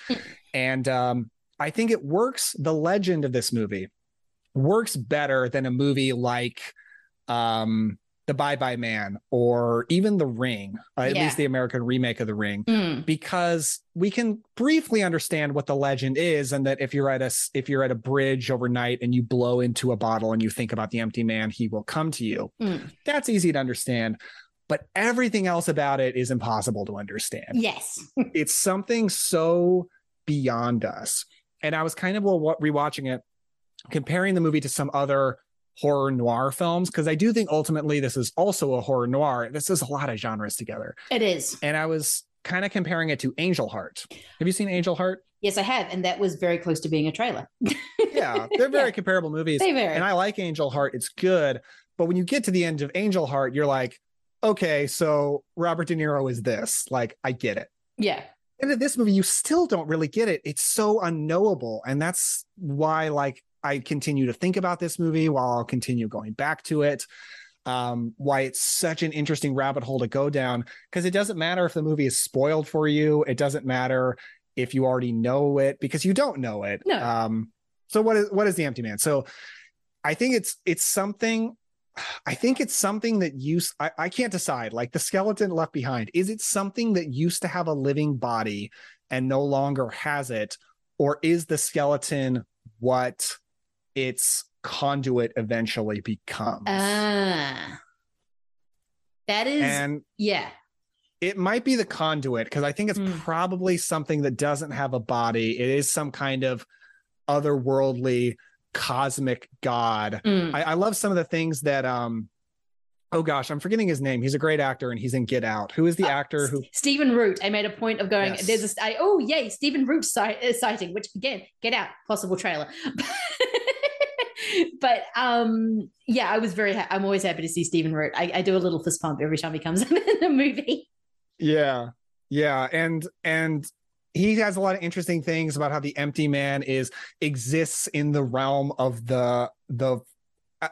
and um, I think it works. The legend of this movie works better than a movie like um, The Bye Bye Man or even The Ring, uh, at Yeah. least the American remake of The Ring, Mm. because we can briefly understand what the legend is, and that if you're at a if you're at a bridge overnight and you blow into a bottle and you think about the empty man, he will come to you. Mm. That's easy to understand. But everything else about it is impossible to understand Yes. it's something so beyond us. And I was kind of rewatching it, comparing the movie to some other horror noir films because I do think ultimately this is also a horror noir. This is a lot of genres together. It is. And I was kind of comparing it to Angel Heart. Have you seen Angel Heart? Yes, I have, and that was very close to being a trailer. Yeah, they're very comparable movies. They very. And I like Angel Heart. It's good. But when you get to the end of Angel Heart, you're like, okay, so Robert De Niro is this. Like, I get it. Yeah. And in this movie, you still don't really get it. It's so unknowable. And that's why, like, I continue to think about this movie while I'll continue going back to it. um, why it's such an interesting rabbit hole to go down because it doesn't matter if the movie is spoiled for you. It doesn't matter if you already know it because you don't know it. No. Um, so what is what is the empty man? So I think it's it's something. I think it's something that used. I, I can't decide. Like the skeleton left behind, is it something that used to have a living body and no longer has it, or is the skeleton what its conduit eventually becomes? Ah. That is And- yeah. it might be the conduit because I think it's Hmm. probably something that doesn't have a body. It is some kind of otherworldly cosmic god. Mm. I, I love some of the things that um oh gosh, I'm forgetting his name. He's a great actor and he's in Get Out. Who is the actor who Stephen Root. I made a point of going. Yes. There's a I, oh yay Stephen Root si- uh, sighting, which again get out possible trailer. but um yeah, I was very. Ha- I'm always happy to see Stephen Root. I, I do a little fist pump every time he comes in the movie. Yeah. Yeah, and and he has a lot of interesting things about how the empty man is exists in the realm of the the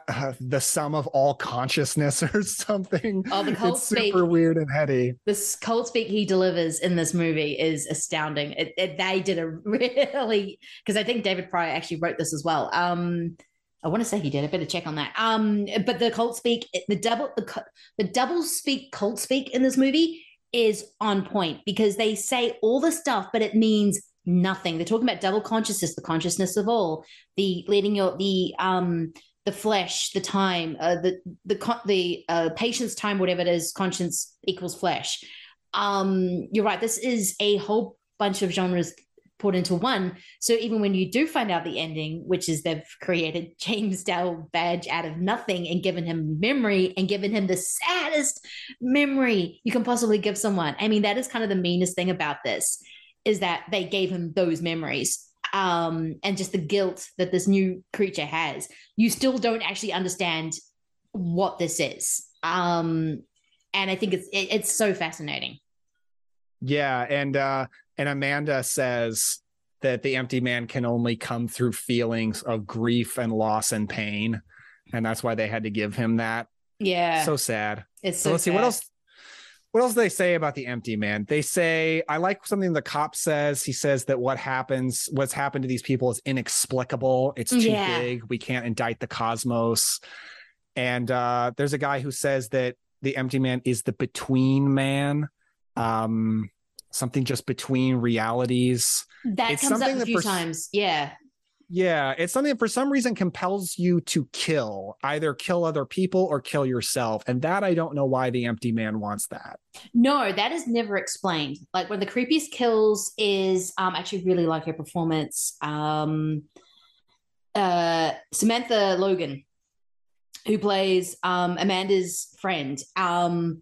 uh, the sum of all consciousness or something. Oh, the cult it's super speak. weird and heady. This cold speak he delivers in this movie is astounding. It, it- they did a really because I think David Prior actually wrote this as well. Um, I want to say he did. I better check on that. Um, but the cult speak, the double the the double speak cult speak in this movie is on point because they say all the stuff, but it means nothing. They're talking about double consciousness, the consciousness of all, the leading your the um the flesh, the time, uh, the the the uh, patience time, whatever it is, conscience equals flesh. Um, you're right. This is a whole bunch of genres into one. So even when you do find out the ending, which is they've created James Dale Badge out of nothing and given him memory and given him the saddest memory you can possibly give someone. I mean, that is kind of the meanest thing about this is that they gave him those memories um, and just the guilt that this new creature has. You still don't actually understand what this is. Um, and I think it's it, it's so fascinating. Yeah, and uh and Amanda says that the empty man can only come through feelings of grief and loss and pain, and that's why they had to give him that. Yeah. So sad. It's so so let's see what else what else do they say about the empty man they say i like something the cop says he says that what happens what's happened to these people is inexplicable it's too Yeah. big we can't indict the cosmos and uh there's a guy who says that the empty man is the between man um something just between realities That It's comes up a few for- times. Yeah. yeah, it's something that for some reason compels you to kill, either kill other people or kill yourself. And that I don't know why the empty man wants that. No, that is never explained. Like one of the creepiest kills is um actually really like her performance. Um uh Samantha Logan, who plays um Amanda's friend. Um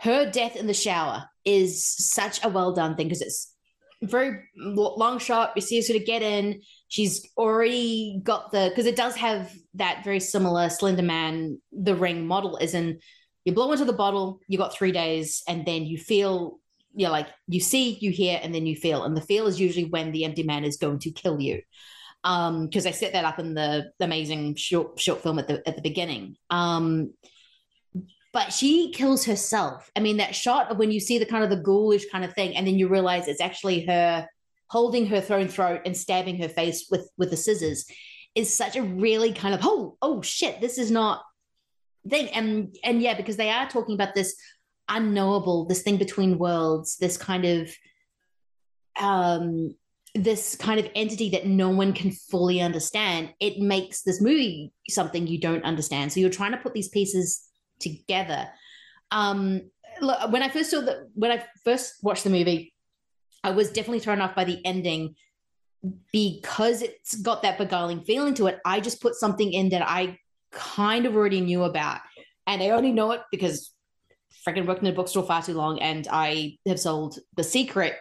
her death in the shower is such a well done thing because it's very long shot. You see her sort of get in. She's already got the because it does have that very similar Slender Man, the ring model, is in you blow into the bottle, you got three days, and then you feel you're like you see, you hear, and then you feel. And the feel is usually when the empty man is going to kill you. Um, because I set that up in the amazing short short film at the at the beginning. Um, but she kills herself. I mean, that shot of when you see the kind of the ghoulish kind of thing, and then you realize it's actually her holding her thrown throat and stabbing her face with with the scissors is such a really kind of oh oh shit this is not thing. And and yeah because they are talking about this unknowable this thing between worlds this kind of um this kind of entity that no one can fully understand. It makes this movie something you don't understand. So you're trying to put these pieces together. Um look, when i first saw the when i first watched the movie i was definitely thrown off by the ending because it's got that beguiling feeling to it. I just put something in that i kind of already knew about and i only know it because freaking worked in a bookstore far too long and i have sold the secret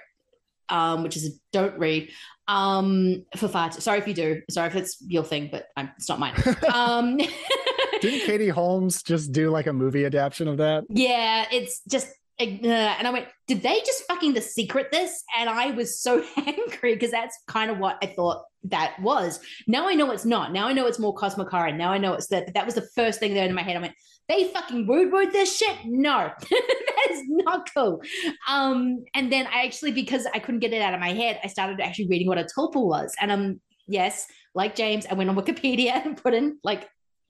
um, which is a don't read um, for far too, sorry if you do sorry if it's your thing but um, it's not mine. Um, Didn't Katie Holmes just do like a movie adaptation of that? Yeah, it's just uh, and I went, did they just fucking the secret this? And I was so angry because that's kind of what I thought that was. Now I know it's not. Now I know it's more Cosmic Horror. Now I know it's that. But that was the first thing there in my head. I went, they fucking word word this shit. No, that is not cool. Um, and then I actually, because I couldn't get it out of my head, I started actually reading what a tulpa was. And um, yes, like James, I went on Wikipedia and put in like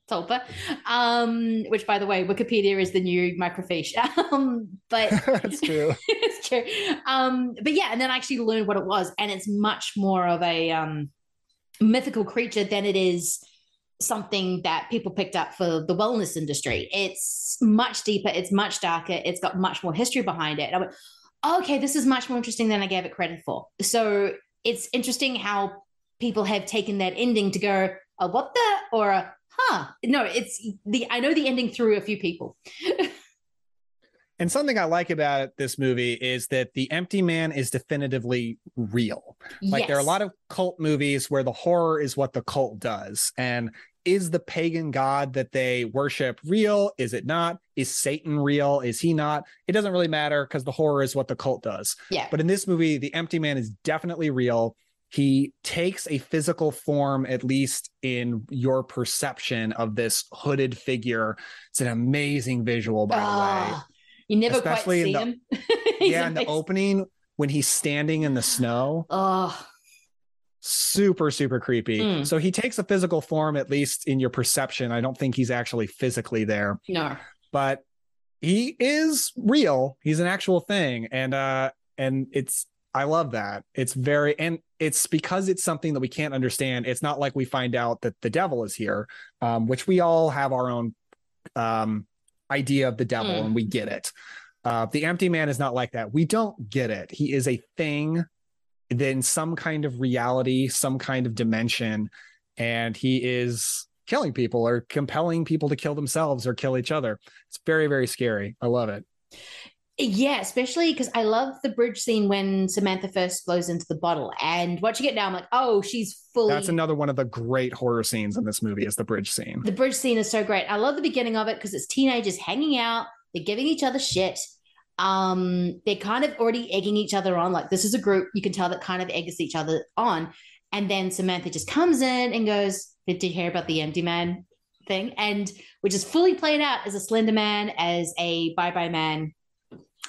tulpa, um, which by the way, Wikipedia is the new microfiche. Um, but That's true. it's true. Um, but yeah, and then I actually learned what it was, and it's much more of a um, mythical creature than it is something that people picked up for the wellness industry. It's much deeper, it's much darker, it's got much more history behind it. And I went, okay, this is much more interesting than I gave it credit for. So it's interesting how people have taken that ending to go, a what the or a huh. No, it's the I know the ending through a few people. And something I like about this movie is that the empty man is definitively real. Like there are a lot of cult movies where the horror is what the cult does. And is the pagan god that they worship real? Is it not? Is Satan real? Is he not? It doesn't really matter because the horror is what the cult does. Yeah. But in this movie, the empty man is definitely real. He takes a physical form, at least in your perception of this hooded figure. It's an amazing visual, by the way Ah, you never Especially quite see the- him. Yeah, in the opening when he's standing in the snow, Oh, super super creepy. Mm. So he takes a physical form at least in your perception. I don't think he's actually physically there, no. but he is real. He's an actual thing and uh and it's I love that. It's very and it's because it's something that we can't understand. It's not like we find out that the devil is here, um, which we all have our own um idea of the devil Mm. and we get it. Uh, the empty man is not like that. We don't get it. He is a thing in some kind of reality, some kind of dimension, and he is killing people or compelling people to kill themselves or kill each other. It's very, very scary. I love it. Yeah, especially because I love the bridge scene when Samantha first blows into the bottle. And watching it now, I'm like, oh, she's fully. That's another one of the great horror scenes in this movie is the bridge scene. the bridge scene is so great. I love the beginning of it because it's teenagers hanging out, they're giving each other shit. Um, they're kind of already egging each other on. Like this is a group you can tell that kind of eggs each other on. And then Samantha just comes in and goes, Did you hear about the empty man thing? And which is fully played out as a slender man, as a bye bye man,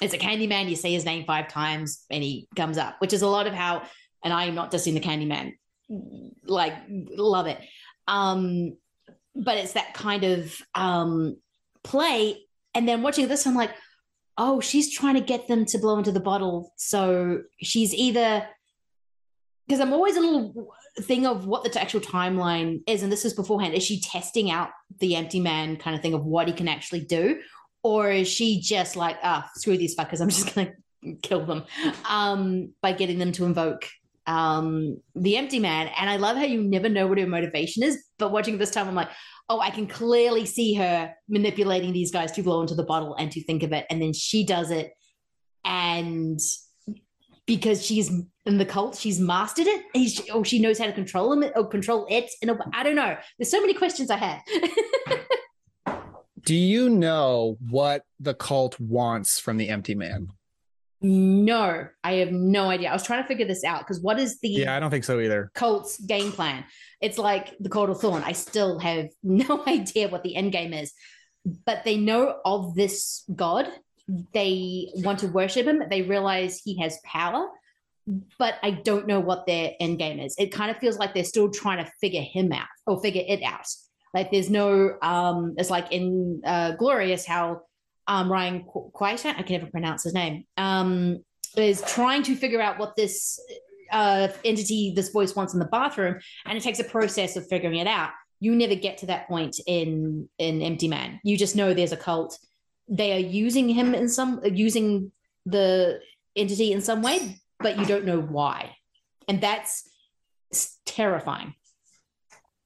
as a candy man. You say his name five times and he comes up, which is a lot of how, and I am not just in the candy man, like love it. Um, but it's that kind of um play. And then watching this, I'm like, oh, she's trying to get them to blow into the bottle. So she's either because I'm always a little thing of what the actual timeline is, and this is beforehand. Is she testing out the empty man kind of thing of what he can actually do, or is she just like, ah, screw these fuckers, I'm just gonna kill them um, by getting them to invoke um, the empty man? And I love how you never know what her motivation is, but watching this time, I'm like, oh, I can clearly see her manipulating these guys to blow into the bottle and to think of it, and then she does it, and because she's in the cult, she's mastered it. He's, or she knows how to control him or control it. And I don't know. There's so many questions I had. Do you know what the cult wants from the empty man? no, I have no idea. I was trying to figure this out because what is the Yeah, I don't think so either. cult's game plan? It's like the Cult of Thorn. I still have no idea what the end game is, but they know of this god. They want to worship him. They realize he has power, but I don't know what their end game is. It kind of feels like they're still trying to figure him out or figure it out. Like there's no, um, it's like in uh, Glorious how um, Ryan Qu- Quaita, I can never pronounce his name, um, is trying to figure out what this uh, entity, this voice wants in the bathroom, and it takes a process of figuring it out. You never get to that point in in Empty Man. You just know there's a cult. They are using him in some, using the entity in some way, but you don't know why, and that's terrifying.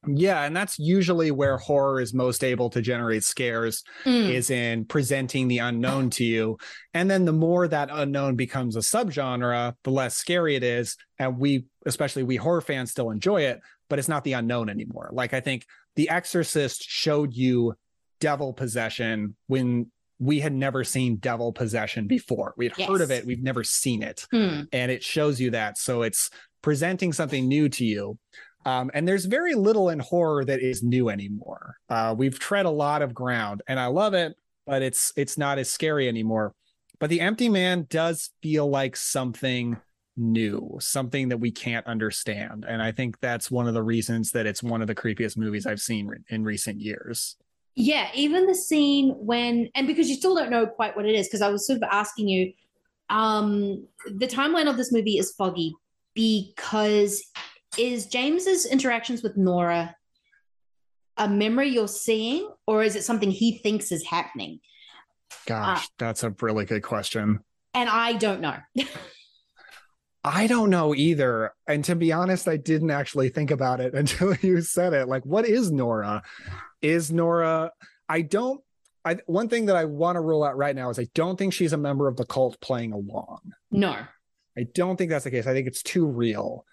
Yeah, and that's usually where horror is most able to generate scares Mm. is in presenting the unknown to you. And then the more that unknown becomes a subgenre, the less scary it is. And we, especially we horror fans, still enjoy it, but it's not the unknown anymore. Like I think The Exorcist showed you devil possession when we had never seen devil possession before. We had heard of it, we've never seen it Hmm. and it shows you that so it's presenting something new to you Um, and there's very little in horror that is new anymore. Uh, we've tread a lot of ground, and I love it, but it's it's not as scary anymore. But the Empty Man does feel like something new, something that we can't understand, and I think that's one of the reasons that it's one of the creepiest movies I've seen re- in recent years. Yeah, even the scene when, and because you still don't know quite what it is, because I was sort of asking you, um, the timeline of this movie is foggy because is James's interactions with Nora a memory you're seeing, or is it something he thinks is happening? Gosh, uh, that's a really good question. And I don't know. I don't know either. And to be honest, I didn't actually think about it until you said it. Like, what is Nora? Is Nora, I don't, I, one thing that I want to rule out right now is I don't think she's a member of the cult playing along. No. I don't think that's the case. I think it's too real.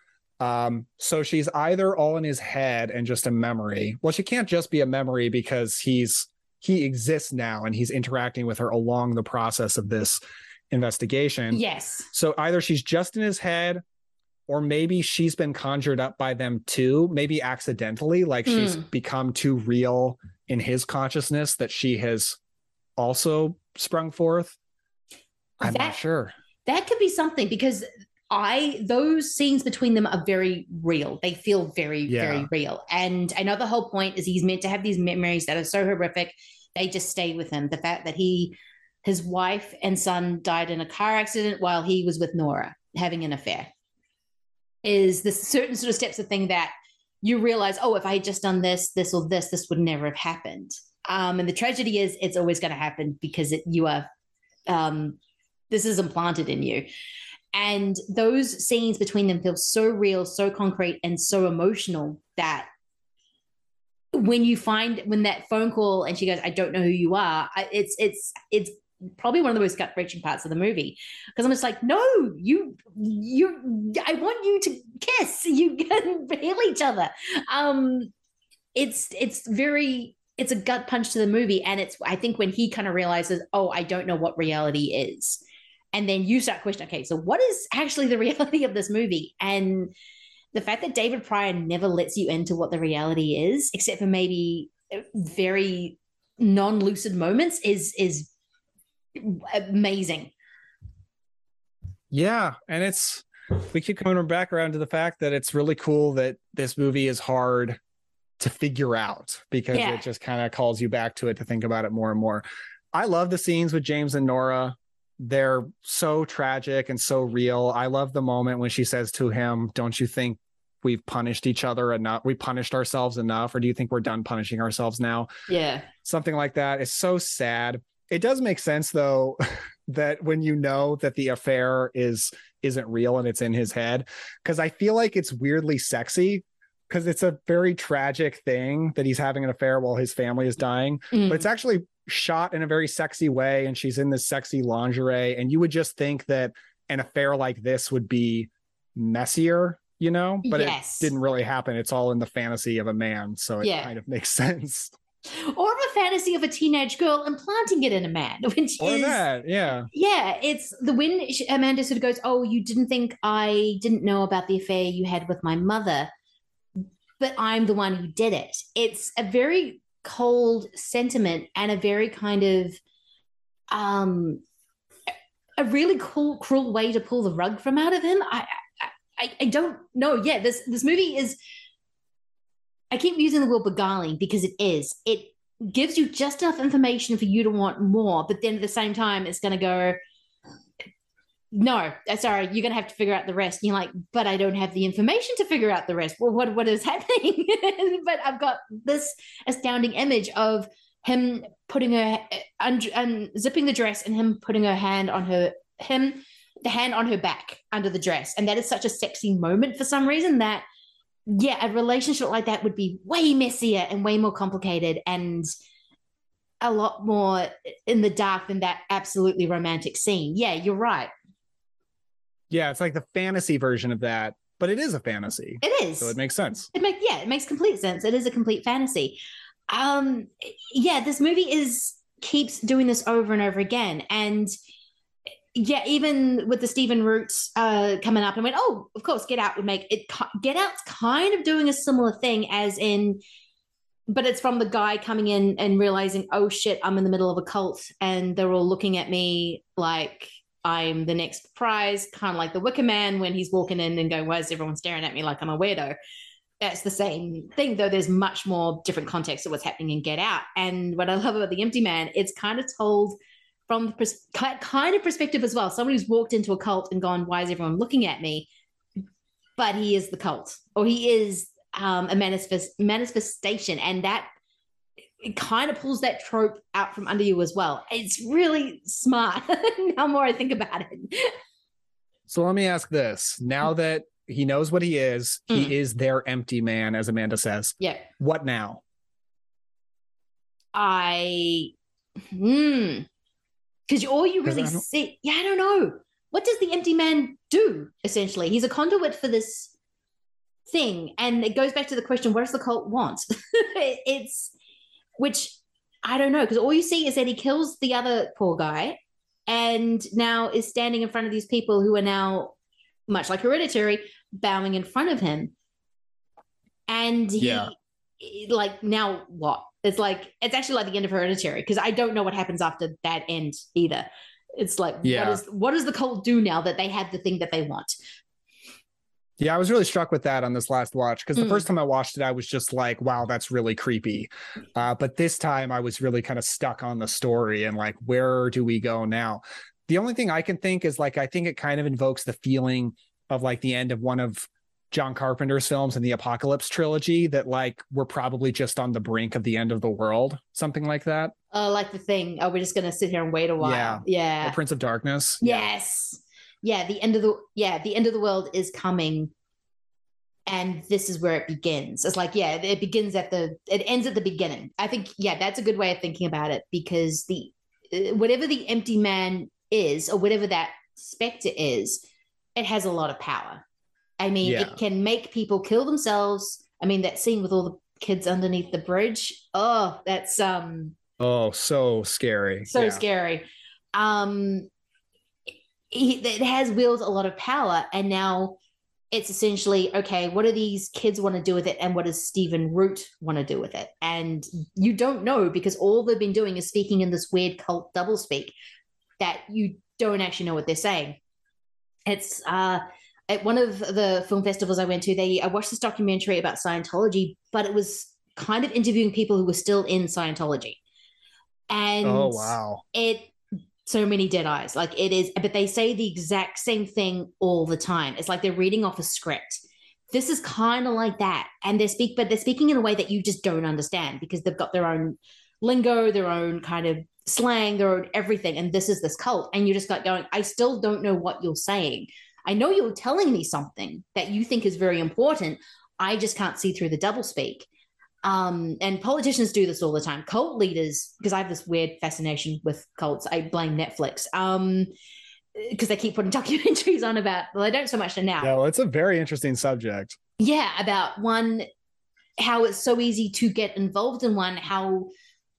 Um, so she's either all in his head and just a memory. Well, she can't just be a memory because he's he exists now and he's interacting with her along the process of this investigation. Yes. So either she's just in his head or maybe she's been conjured up by them too, maybe accidentally, like mm. she's become too real in his consciousness that she has also sprung forth. I'm that, not sure. That could be something because I those scenes between them are very real. They feel very yeah. very real. And I know the whole point is he's meant to have these memories that are so horrific. They just stay with him. The fact that he his wife and son died in a car accident while he was with Nora having an affair is this certain sort of steps of thing that you realize, oh, if I had just done this, this or this, this would never have happened. Um, and the tragedy is it's always going to happen because it, you are um, this is implanted in you. And those scenes between them feel so real, so concrete, and so emotional that when you find when that phone call and she goes, "I don't know who you are," it's it's it's probably one of the most gut wrenching parts of the movie because I'm just like, no, you you I want you to kiss. You can feel each other. Um, it's it's very it's a gut punch to the movie, and it's I think when he kind of realizes, oh, I don't know what reality is and then you start questioning okay so what is actually the reality of this movie? And the fact that david prior never lets you into what the reality is except for maybe uh, very non-lucid moments is is amazing. Yeah and it's we keep coming back around to the fact that it's really cool that this movie is hard to figure out because yeah. it just kind of calls you back to it to think about it more and more. I love the scenes with james and nora they're so tragic and so real. I love the moment when she says to him, Don't you think we've punished each other enough? We punished ourselves enough, or do you think we're done punishing ourselves now? Yeah. Something like that. It's so sad. It does make sense though that when you know that the affair is isn't real and it's in his head, because I feel like it's weirdly sexy because it's a very tragic thing that he's having an affair while his family is dying. Mm. But it's actually shot in a very sexy way and she's in this sexy lingerie and you would just think that an affair like this would be messier you know but yes. it didn't really happen it's all in the fantasy of a man so it yeah. kind of makes sense or the fantasy of a teenage girl implanting it in a man which or is that yeah yeah it's the when amanda sort of goes oh you didn't think i didn't know about the affair you had with my mother but i'm the one who did it. It's a very cold sentiment and a very kind of um a really cool cruel way to pull the rug from out of him. I i i don't know. Yeah this this movie is i keep using the word beguiling because it is. It gives you just enough information for you to want more but then at the same time it's going to go no, uh, sorry, you're gonna have to figure out the rest. And you're like, but I don't have the information to figure out the rest. Well, what what is happening? but I've got this astounding image of him putting her un- unzipping the dress and him putting her hand on her him the hand on her back under the dress, and that is such a sexy moment for some reason that yeah, a relationship like that would be way messier and way more complicated and a lot more in the dark than that absolutely romantic scene. Yeah, you're right. Yeah, it's like the fantasy version of that, but it is a fantasy. It is. So it makes sense. It makes yeah, it makes complete sense. It is a complete fantasy. Um yeah, this movie is keeps doing this over and over again and yeah, even with the Stephen Root uh, coming up, I went, oh, of course, Get Out would make it. Get Out's kind of doing a similar thing, as in, but it's from the guy coming in and realizing, oh shit, I'm in the middle of a cult, and they're all looking at me like I'm the next prize, kind of like the Wicker Man when he's walking in and going, why is everyone staring at me like I'm a weirdo? That's the same thing, though there's much more different context of what's happening in Get Out. And what I love about The Empty Man, it's kind of told from the pers- kind of perspective as well. Someone who's walked into a cult and gone, why is everyone looking at me? But he is the cult, or he is um, a manifest- manifestation. And that it kind of pulls that trope out from under you as well. It's really smart. now more I think about it. So let me ask this: Now that he knows what he is, mm. he is their empty man, as Amanda says. Yeah. What now? I hmm. Because all you really see, yeah, I don't know. What does the empty man do essentially? He's a conduit for this thing, and it goes back to the question: What does the cult want? it's which I don't know because all you see is that he kills the other poor guy and now is standing in front of these people who are now much like hereditary bowing in front of him and he yeah. like now what it's like it's actually like the end of hereditary because i don't know what happens after that end either it's like yeah. what is what does the cult do now that they have the thing that they want yeah, I was really struck with that on this last watch because the mm. first time I watched it, I was just like, wow, that's really creepy. Uh, but this time I was really kind of stuck on the story and like, where do we go now? The only thing I can think is like, I think it kind of invokes the feeling of like the end of one of John Carpenter's films in the Apocalypse trilogy that like we're probably just on the brink of the end of the world, something like that. Uh, like the thing. are we're just gonna sit here and wait a while. Yeah. Yeah. The Prince of Darkness. Yes yeah, the end of the yeah, the end of the world is coming and this is where it begins. It's like, yeah, it begins at the it ends at the beginning. I think yeah, that's a good way of thinking about it because the uh, whatever the empty man is or whatever that specter is, it has a lot of power. I mean, yeah. it can make people kill themselves. I mean, that scene with all the kids underneath the bridge. Oh, that's um Oh, so scary. So yeah. scary. Um it has wields a lot of power and now it's essentially okay what do these kids want to do with it and what does stephen root want to do with it? And you don't know because all they've been doing is speaking in this weird cult double speak that you don't actually know what they're saying. It's uh at one of the film festivals i went to they i watched this documentary about scientology but it was kind of interviewing people who were still in scientology. And oh wow. it so many dead eyes. Like it is, but they say the exact same thing all the time. It's like they're reading off a script. This is kind of like that. And they speak, but they're speaking in a way that you just don't understand because they've got their own lingo, their own kind of slang, their own everything. And this is this cult. And you just got going, I still don't know what you're saying. I know you're telling me something that you think is very important. I just can't see through the double speak. Um, and politicians do this all the time. Cult leaders, because I have this weird fascination with cults. I blame Netflix. Um, because they keep putting documentaries on about well, they don't so much now. Yeah, well, it's a very interesting subject. Yeah, about one how it's so easy to get involved in one, how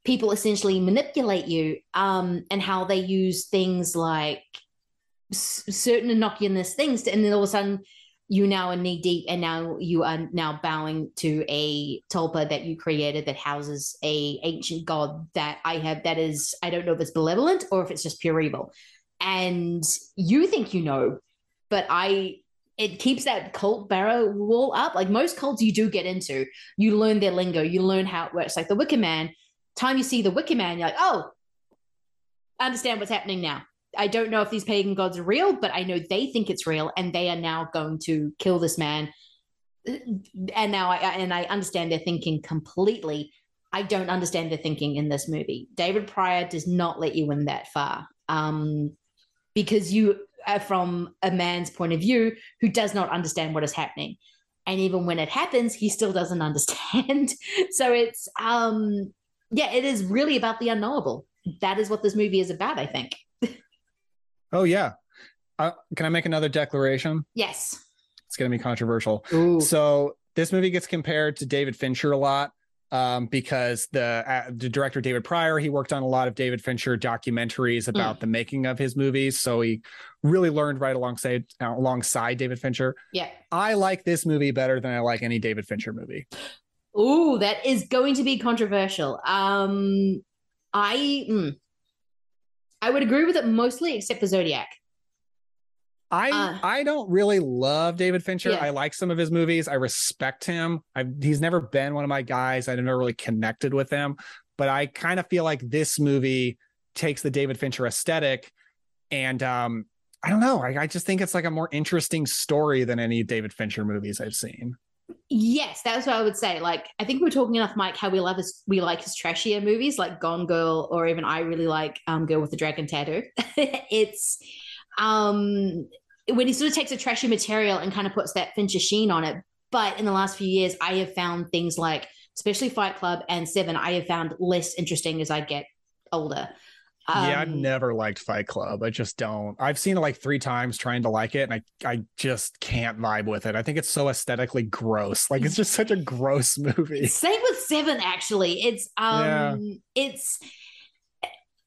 people essentially manipulate you, um, and how they use things like s- certain innocuous things, to, and then all of a sudden you now are knee deep and now you are now bowing to a tulpa that you created that houses a ancient god that i have that is i don't know if it's malevolent or if it's just pure evil. And you think you know but i it keeps that cult barrow wall up. Like most cults you do get into you learn their lingo you learn how it works. Like the wicker man time you see the wicker man you're like oh understand what's happening now I don't know if these pagan gods are real, but I know they think it's real, and they are now going to kill this man. And now I and I understand their thinking completely. I don't understand their thinking in this movie. David Prior does not let you in that far, um, because you are from a man's point of view who does not understand what is happening, and even when it happens, he still doesn't understand. so it's um, yeah, it is really about the unknowable. That is what this movie is about. I think. Oh yeah. Uh, can I make another declaration? Yes. It's going to be controversial. Ooh. So this movie gets compared to David Fincher a lot. um, because the uh, the director David Prior he worked on a lot of David Fincher documentaries about mm. the making of his movies, so he really learned right alongside uh, alongside David Fincher. Yeah, I like this movie better than I like any David Fincher movie. Ooh, that is going to be controversial. Um, I mm, I would agree with it mostly, except for Zodiac. I uh, I don't really love David Fincher. Yeah. I like some of his movies. I respect him. i he's never been one of my guys. I've never really connected with him, but I kind of feel like this movie takes the David Fincher aesthetic, and um, I don't know. I, I just think it's like a more interesting story than any David Fincher movies I've seen. Yes, that's what I would say. Like, I think we are talking enough, Mike, how we love his we like his trashier movies, like Gone Girl, or even I really like um Girl with the Dragon Tattoo. it's um when he sort of takes a trashy material and kind of puts that Fincher sheen on it. But in the last few years, I have found things like, especially Fight Club and Seven, I have found less interesting as I get older. Um, yeah, I've never liked Fight Club. I just don't. I've seen it like three times trying to like it, and I I just can't vibe with it. I think it's so aesthetically gross. Like it's just such a gross movie. Same with Seven, actually. It's um, yeah. it's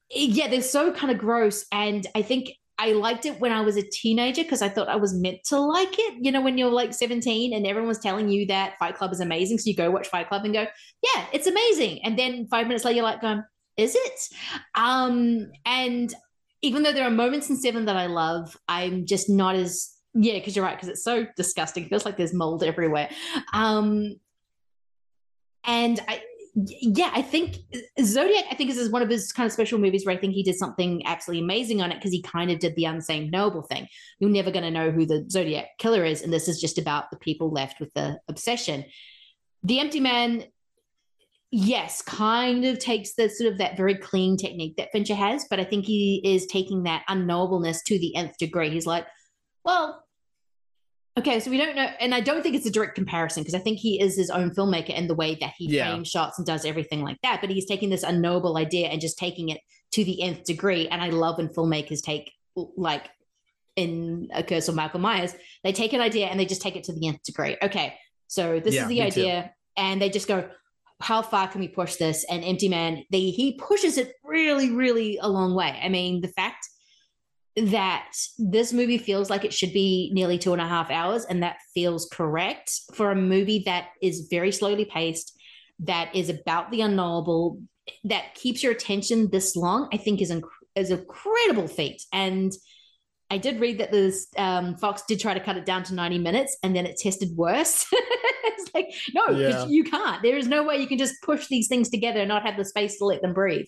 yeah, they're so kind of gross, and I think I liked it when I was a teenager because I thought I was meant to like it. You know, when you're like 17 and everyone was telling you that Fight Club is amazing. So you go watch Fight Club and go, yeah, it's amazing. And then five minutes later, you're like, going, is it? Um, and even though there are moments in Seven that I love, I'm just not as, yeah, because you're right, because it's so disgusting. It feels like there's mold everywhere. Um, and I, yeah, I think Zodiac, I think, is one of his kind of special movies where I think he did something absolutely amazing on it because he kind of did the unseen knowable thing. You're never going to know who the Zodiac killer is. And this is just about the people left with the obsession. The Empty Man, yes, kind of takes the sort of that very clean technique that Fincher has, but I think he is taking that unknowableness to the nth degree. He's like, well, Okay, so we don't know, and I don't think it's a direct comparison because I think he is his own filmmaker in the way that he yeah. frames shots and does everything like that. But he's taking this unknowable idea and just taking it to the nth degree. And I love when filmmakers take, like in A Curse of Michael Myers, they take an idea and they just take it to the nth degree. Okay, so this yeah, is the idea, too. and they just go, how far can we push this? And Empty Man, they he pushes it really, really a long way. I mean, the fact that this movie feels like it should be nearly two and a half hours, and that feels correct for a movie that is very slowly paced, that is about the unknowable, that keeps your attention this long. I think is inc- is a incredible feat, and I did read that this um, Fox did try to cut it down to 90 minutes and then it tested worse. it's like, no, yeah. you can't. There is no way you can just push these things together and not have the space to let them breathe.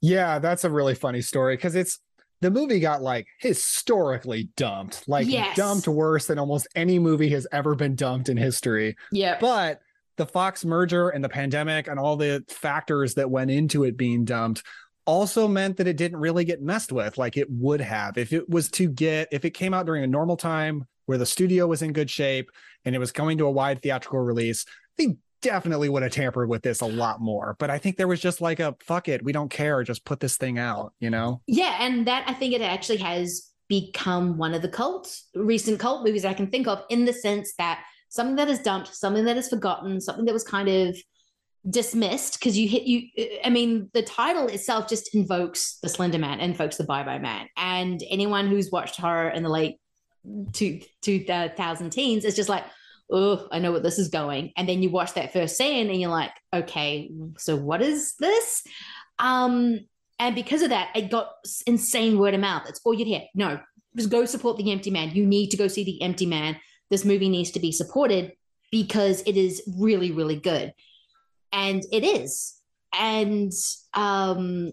Yeah, that's a really funny story because it's the movie got like historically dumped, like yes. dumped worse than almost any movie has ever been dumped in history. Yeah. But the Fox merger and the pandemic and all the factors that went into it being dumped also meant that it didn't really get messed with like it would have if it was to get if it came out during a normal time where the studio was in good shape and it was coming to a wide theatrical release they definitely would have tampered with this a lot more. But I think there was just like a fuck it, we don't care, just put this thing out, you know? Yeah, and that I think it actually has become one of the cult recent cult movies I can think of in the sense that something that is dumped, something that is forgotten, something that was kind of dismissed because you hit you i mean the title itself just invokes the slender man invokes the bye bye man and anyone who's watched horror in the late two, 2000 teens is just like oh, I know what this is going. And then you watch that first scene and you're like, okay, so what is this? Um, and because of that, it got insane word of mouth. That's all you'd hear. No, just go support the empty man. You need to go see the empty man. This movie needs to be supported because it is really, really good. And it is. And um,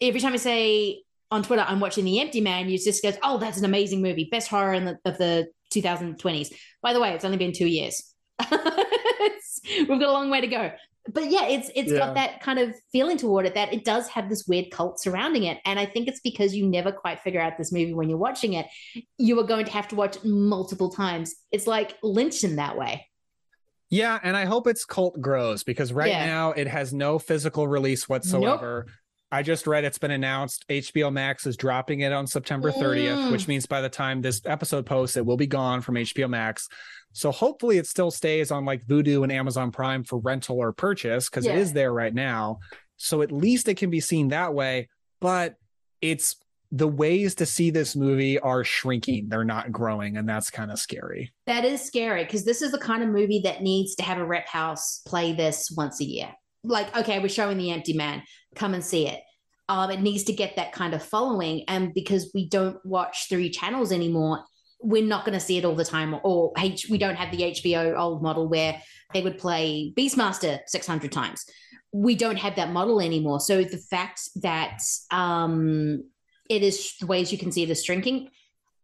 every time I say on Twitter, I'm watching The Empty Man, you just goes, oh, that's an amazing movie. Best horror in the, of the 2020s. By the way, it's only been two years. we've got a long way to go. But yeah, it's it's yeah. got that kind of feeling toward it that it does have this weird cult surrounding it. And I think it's because you never quite figure out this movie when you're watching it. You are going to have to watch it multiple times. It's like Lynch in that way. Yeah, and I hope its cult grows because right yeah. now it has no physical release whatsoever. Nope. I just read it's been announced HBO Max is dropping it on September 30th, Mm. which means by the time this episode posts, it will be gone from HBO Max. So hopefully it still stays on like Vudu and Amazon Prime for rental or purchase because Yeah. it is there right now. So at least it can be seen that way. But it's the ways to see this movie are shrinking, they're not growing, and that's kind of scary. That is scary because this is the kind of movie that needs to have a rep house play this once a year. Like, okay, we're showing The Empty Man, come and see it. Um, it needs to get that kind of following. And because we don't watch three channels anymore, we're not going to see it all the time. Or H- we don't have the HBO old model where they would play Beastmaster 600 times. We don't have that model anymore. So the fact that um, it is the ways you can see it is shrinking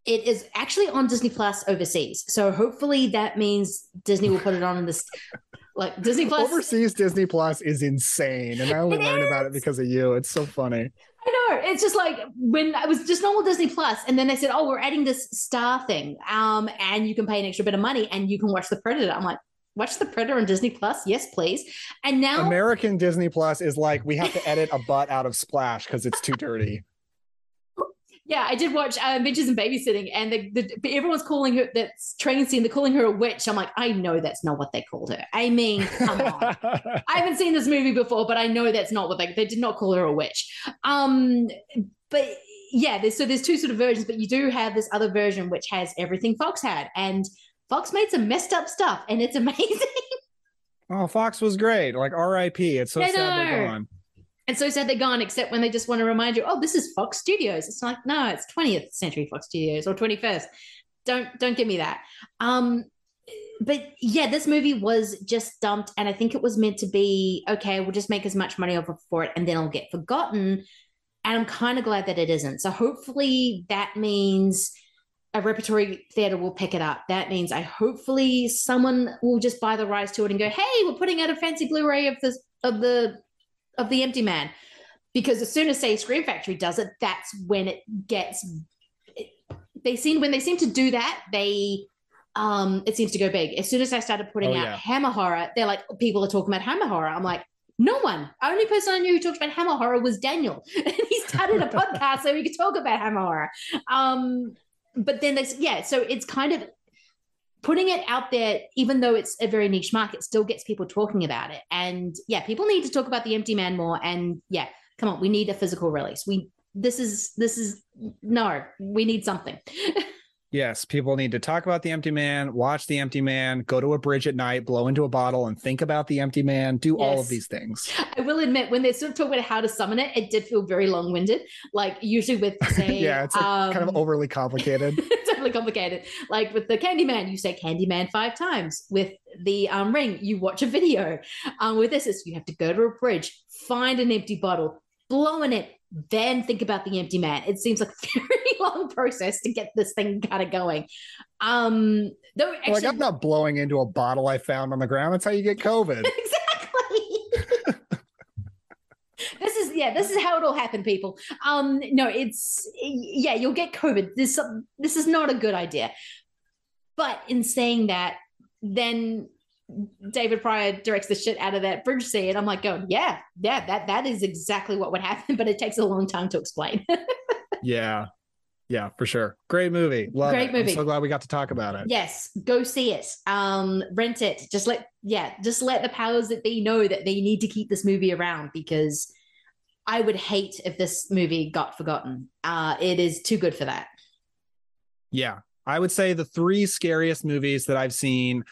it is actually on Disney Plus overseas. So hopefully that means Disney will put it on in this like Disney Plus. Overseas Disney Plus is insane, and I only learned about it because of you. It's so funny. I know. It's just like when I was just normal Disney Plus, and then they said, "Oh, we're adding this star thing, um, and you can pay an extra bit of money, and you can watch The Predator." I'm like, "Watch The Predator on Disney Plus? Yes, please." And now, American Disney Plus is like we have to edit a butt out of Splash because it's too dirty. Yeah, I did watch uh, Bitches and Babysitting, and the, the, everyone's calling her that's train scene. They're calling her a witch. I'm like, I know that's not what they called her. I mean, come on. I haven't seen this movie before, but I know that's not what they they did not call her a witch. Um, but yeah, there's so there's two sort of versions, but you do have this other version which has everything Fox had, and Fox made some messed up stuff, and it's amazing. Oh, Fox was great. Like R.I.P. It's so I sad they're gone. And so sad they're gone, except when they just want to remind you, oh, this is Fox Studios. It's like, no, it's 20th century Fox Studios or 21st. Don't don't give me that. Um, but yeah, this movie was just dumped, and I think it was meant to be okay. We'll just make as much money of for it, and then it'll get forgotten. And I'm kind of glad that it isn't. So hopefully that means a repertory theater will pick it up. That means I hopefully someone will just buy the rights to it and go, hey, we're putting out a fancy Blu-ray of this of the of the Empty Man, because as soon as say Scream Factory does it, that's when it gets. They seem when they seem to do that, they um it seems to go big. As soon as I started putting Oh, out yeah. Hammer Horror, they're like people are talking about Hammer Horror. I'm like. No one. Only person I knew who talked about Hammer Horror was Daniel, and he started a podcast so we could talk about Hammer Horror. Um, but then there's yeah, so it's kind of putting it out there, even though it's a very niche market, still gets people talking about it. And yeah, people need to talk about the Empty Man more. And yeah, come on, we need a physical release. We this is this is no, we need something. Yes, people need to talk about the empty man, watch the empty man, go to a bridge at night, blow into a bottle, and think about the empty man. Do all of these things. I will admit, when they sort of talk about how to summon it, it did feel very long winded. Like usually with say, yeah, it's like, kind of um, overly complicated. totally complicated. Like with the Candyman, you say Candyman five times. With the um, ring, you watch a video. Um, with this, is you have to go to a bridge, find an empty bottle, blow in it, then think about the empty man. It seems like a very long process to get this thing kind of going. Um, though actually, like I'm not blowing into a bottle I found on the ground. That's how you get COVID. Exactly. this is yeah this is how it'll happen people um no it's yeah you'll get covid this this is not a good idea but in saying that then david prior directs the shit out of that bridge scene i'm like going yeah yeah that that is exactly what would happen but it takes a long time to explain yeah. Yeah, for sure. Great movie. Love Great it. movie. I'm so glad we got to talk about it. yes go see it um rent it just let yeah just let the powers that be know that they need to keep this movie around because i would hate if this movie got forgotten uh it is too good for that Yeah. I would say the three scariest movies that I've seen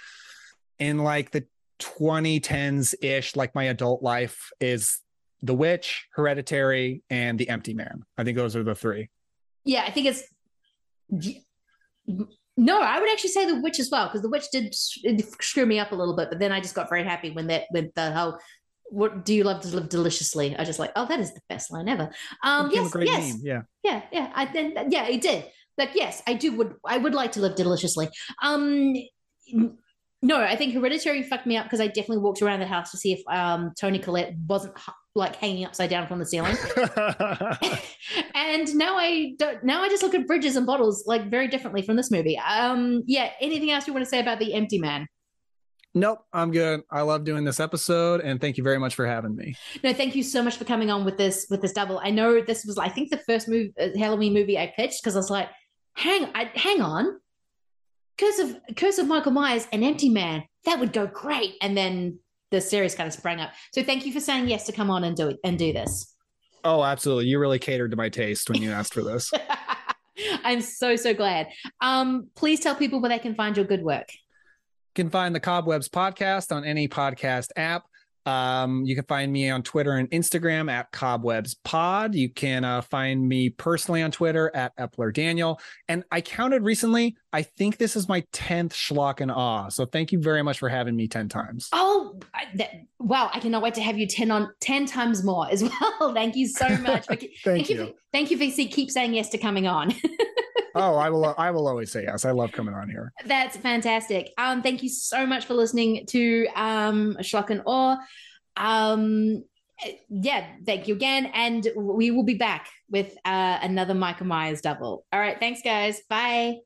in like the 2010s ish, like my adult life, is The Witch, Hereditary, and The Empty Man. I think those are the three. yeah i think it's no i would actually say the witch as well because the witch did screw me up a little bit but then i just got very happy when that when the whole what do you love to live deliciously i just like oh that is the best line ever um yes yes meme. Yeah. yeah yeah i then yeah it did but yes i do would i would like to live deliciously um no i think hereditary fucked me up because i definitely walked around the house to see if um toni collette wasn't like hanging upside down from the ceiling and now i don't now i just look at bridges and bottles like very differently from this movie um yeah anything else you want to say about the empty man Nope, I'm good. I love doing this episode, and thank you very much for having me. No, thank you so much for coming on with this with this double. I know this was, I think, the first move uh, Halloween movie I pitched because I was like, hang, I, hang on, Curse of Curse of Michael Myers and Empty Man, that would go great. And then the series kind of sprang up. So thank you for saying yes to come on and do it and do this. Oh, absolutely. You really catered to my taste when you asked for this. I'm so so glad. Um, please tell people where they can find your good work. You can find the Cobwebs podcast on any podcast app. Um, you can find me on Twitter and Instagram at Cobwebs Pod. You can uh, find me personally on Twitter at Epler Daniel. And I counted recently, I think this is my 10th Schlock and Awe. So thank you very much for having me 10 times. Oh, that, wow. I cannot wait to have you 10 on 10 times more as well. thank you so much. thank, thank, you. For, thank you for keep saying yes to coming on. oh, I will. I will always say yes. I love coming on here. That's fantastic. Um, thank you so much for listening to um Schlock and Awe. Um, yeah, thank you again, and we will be back with uh, another Michael Myers double. All right, thanks, guys. Bye.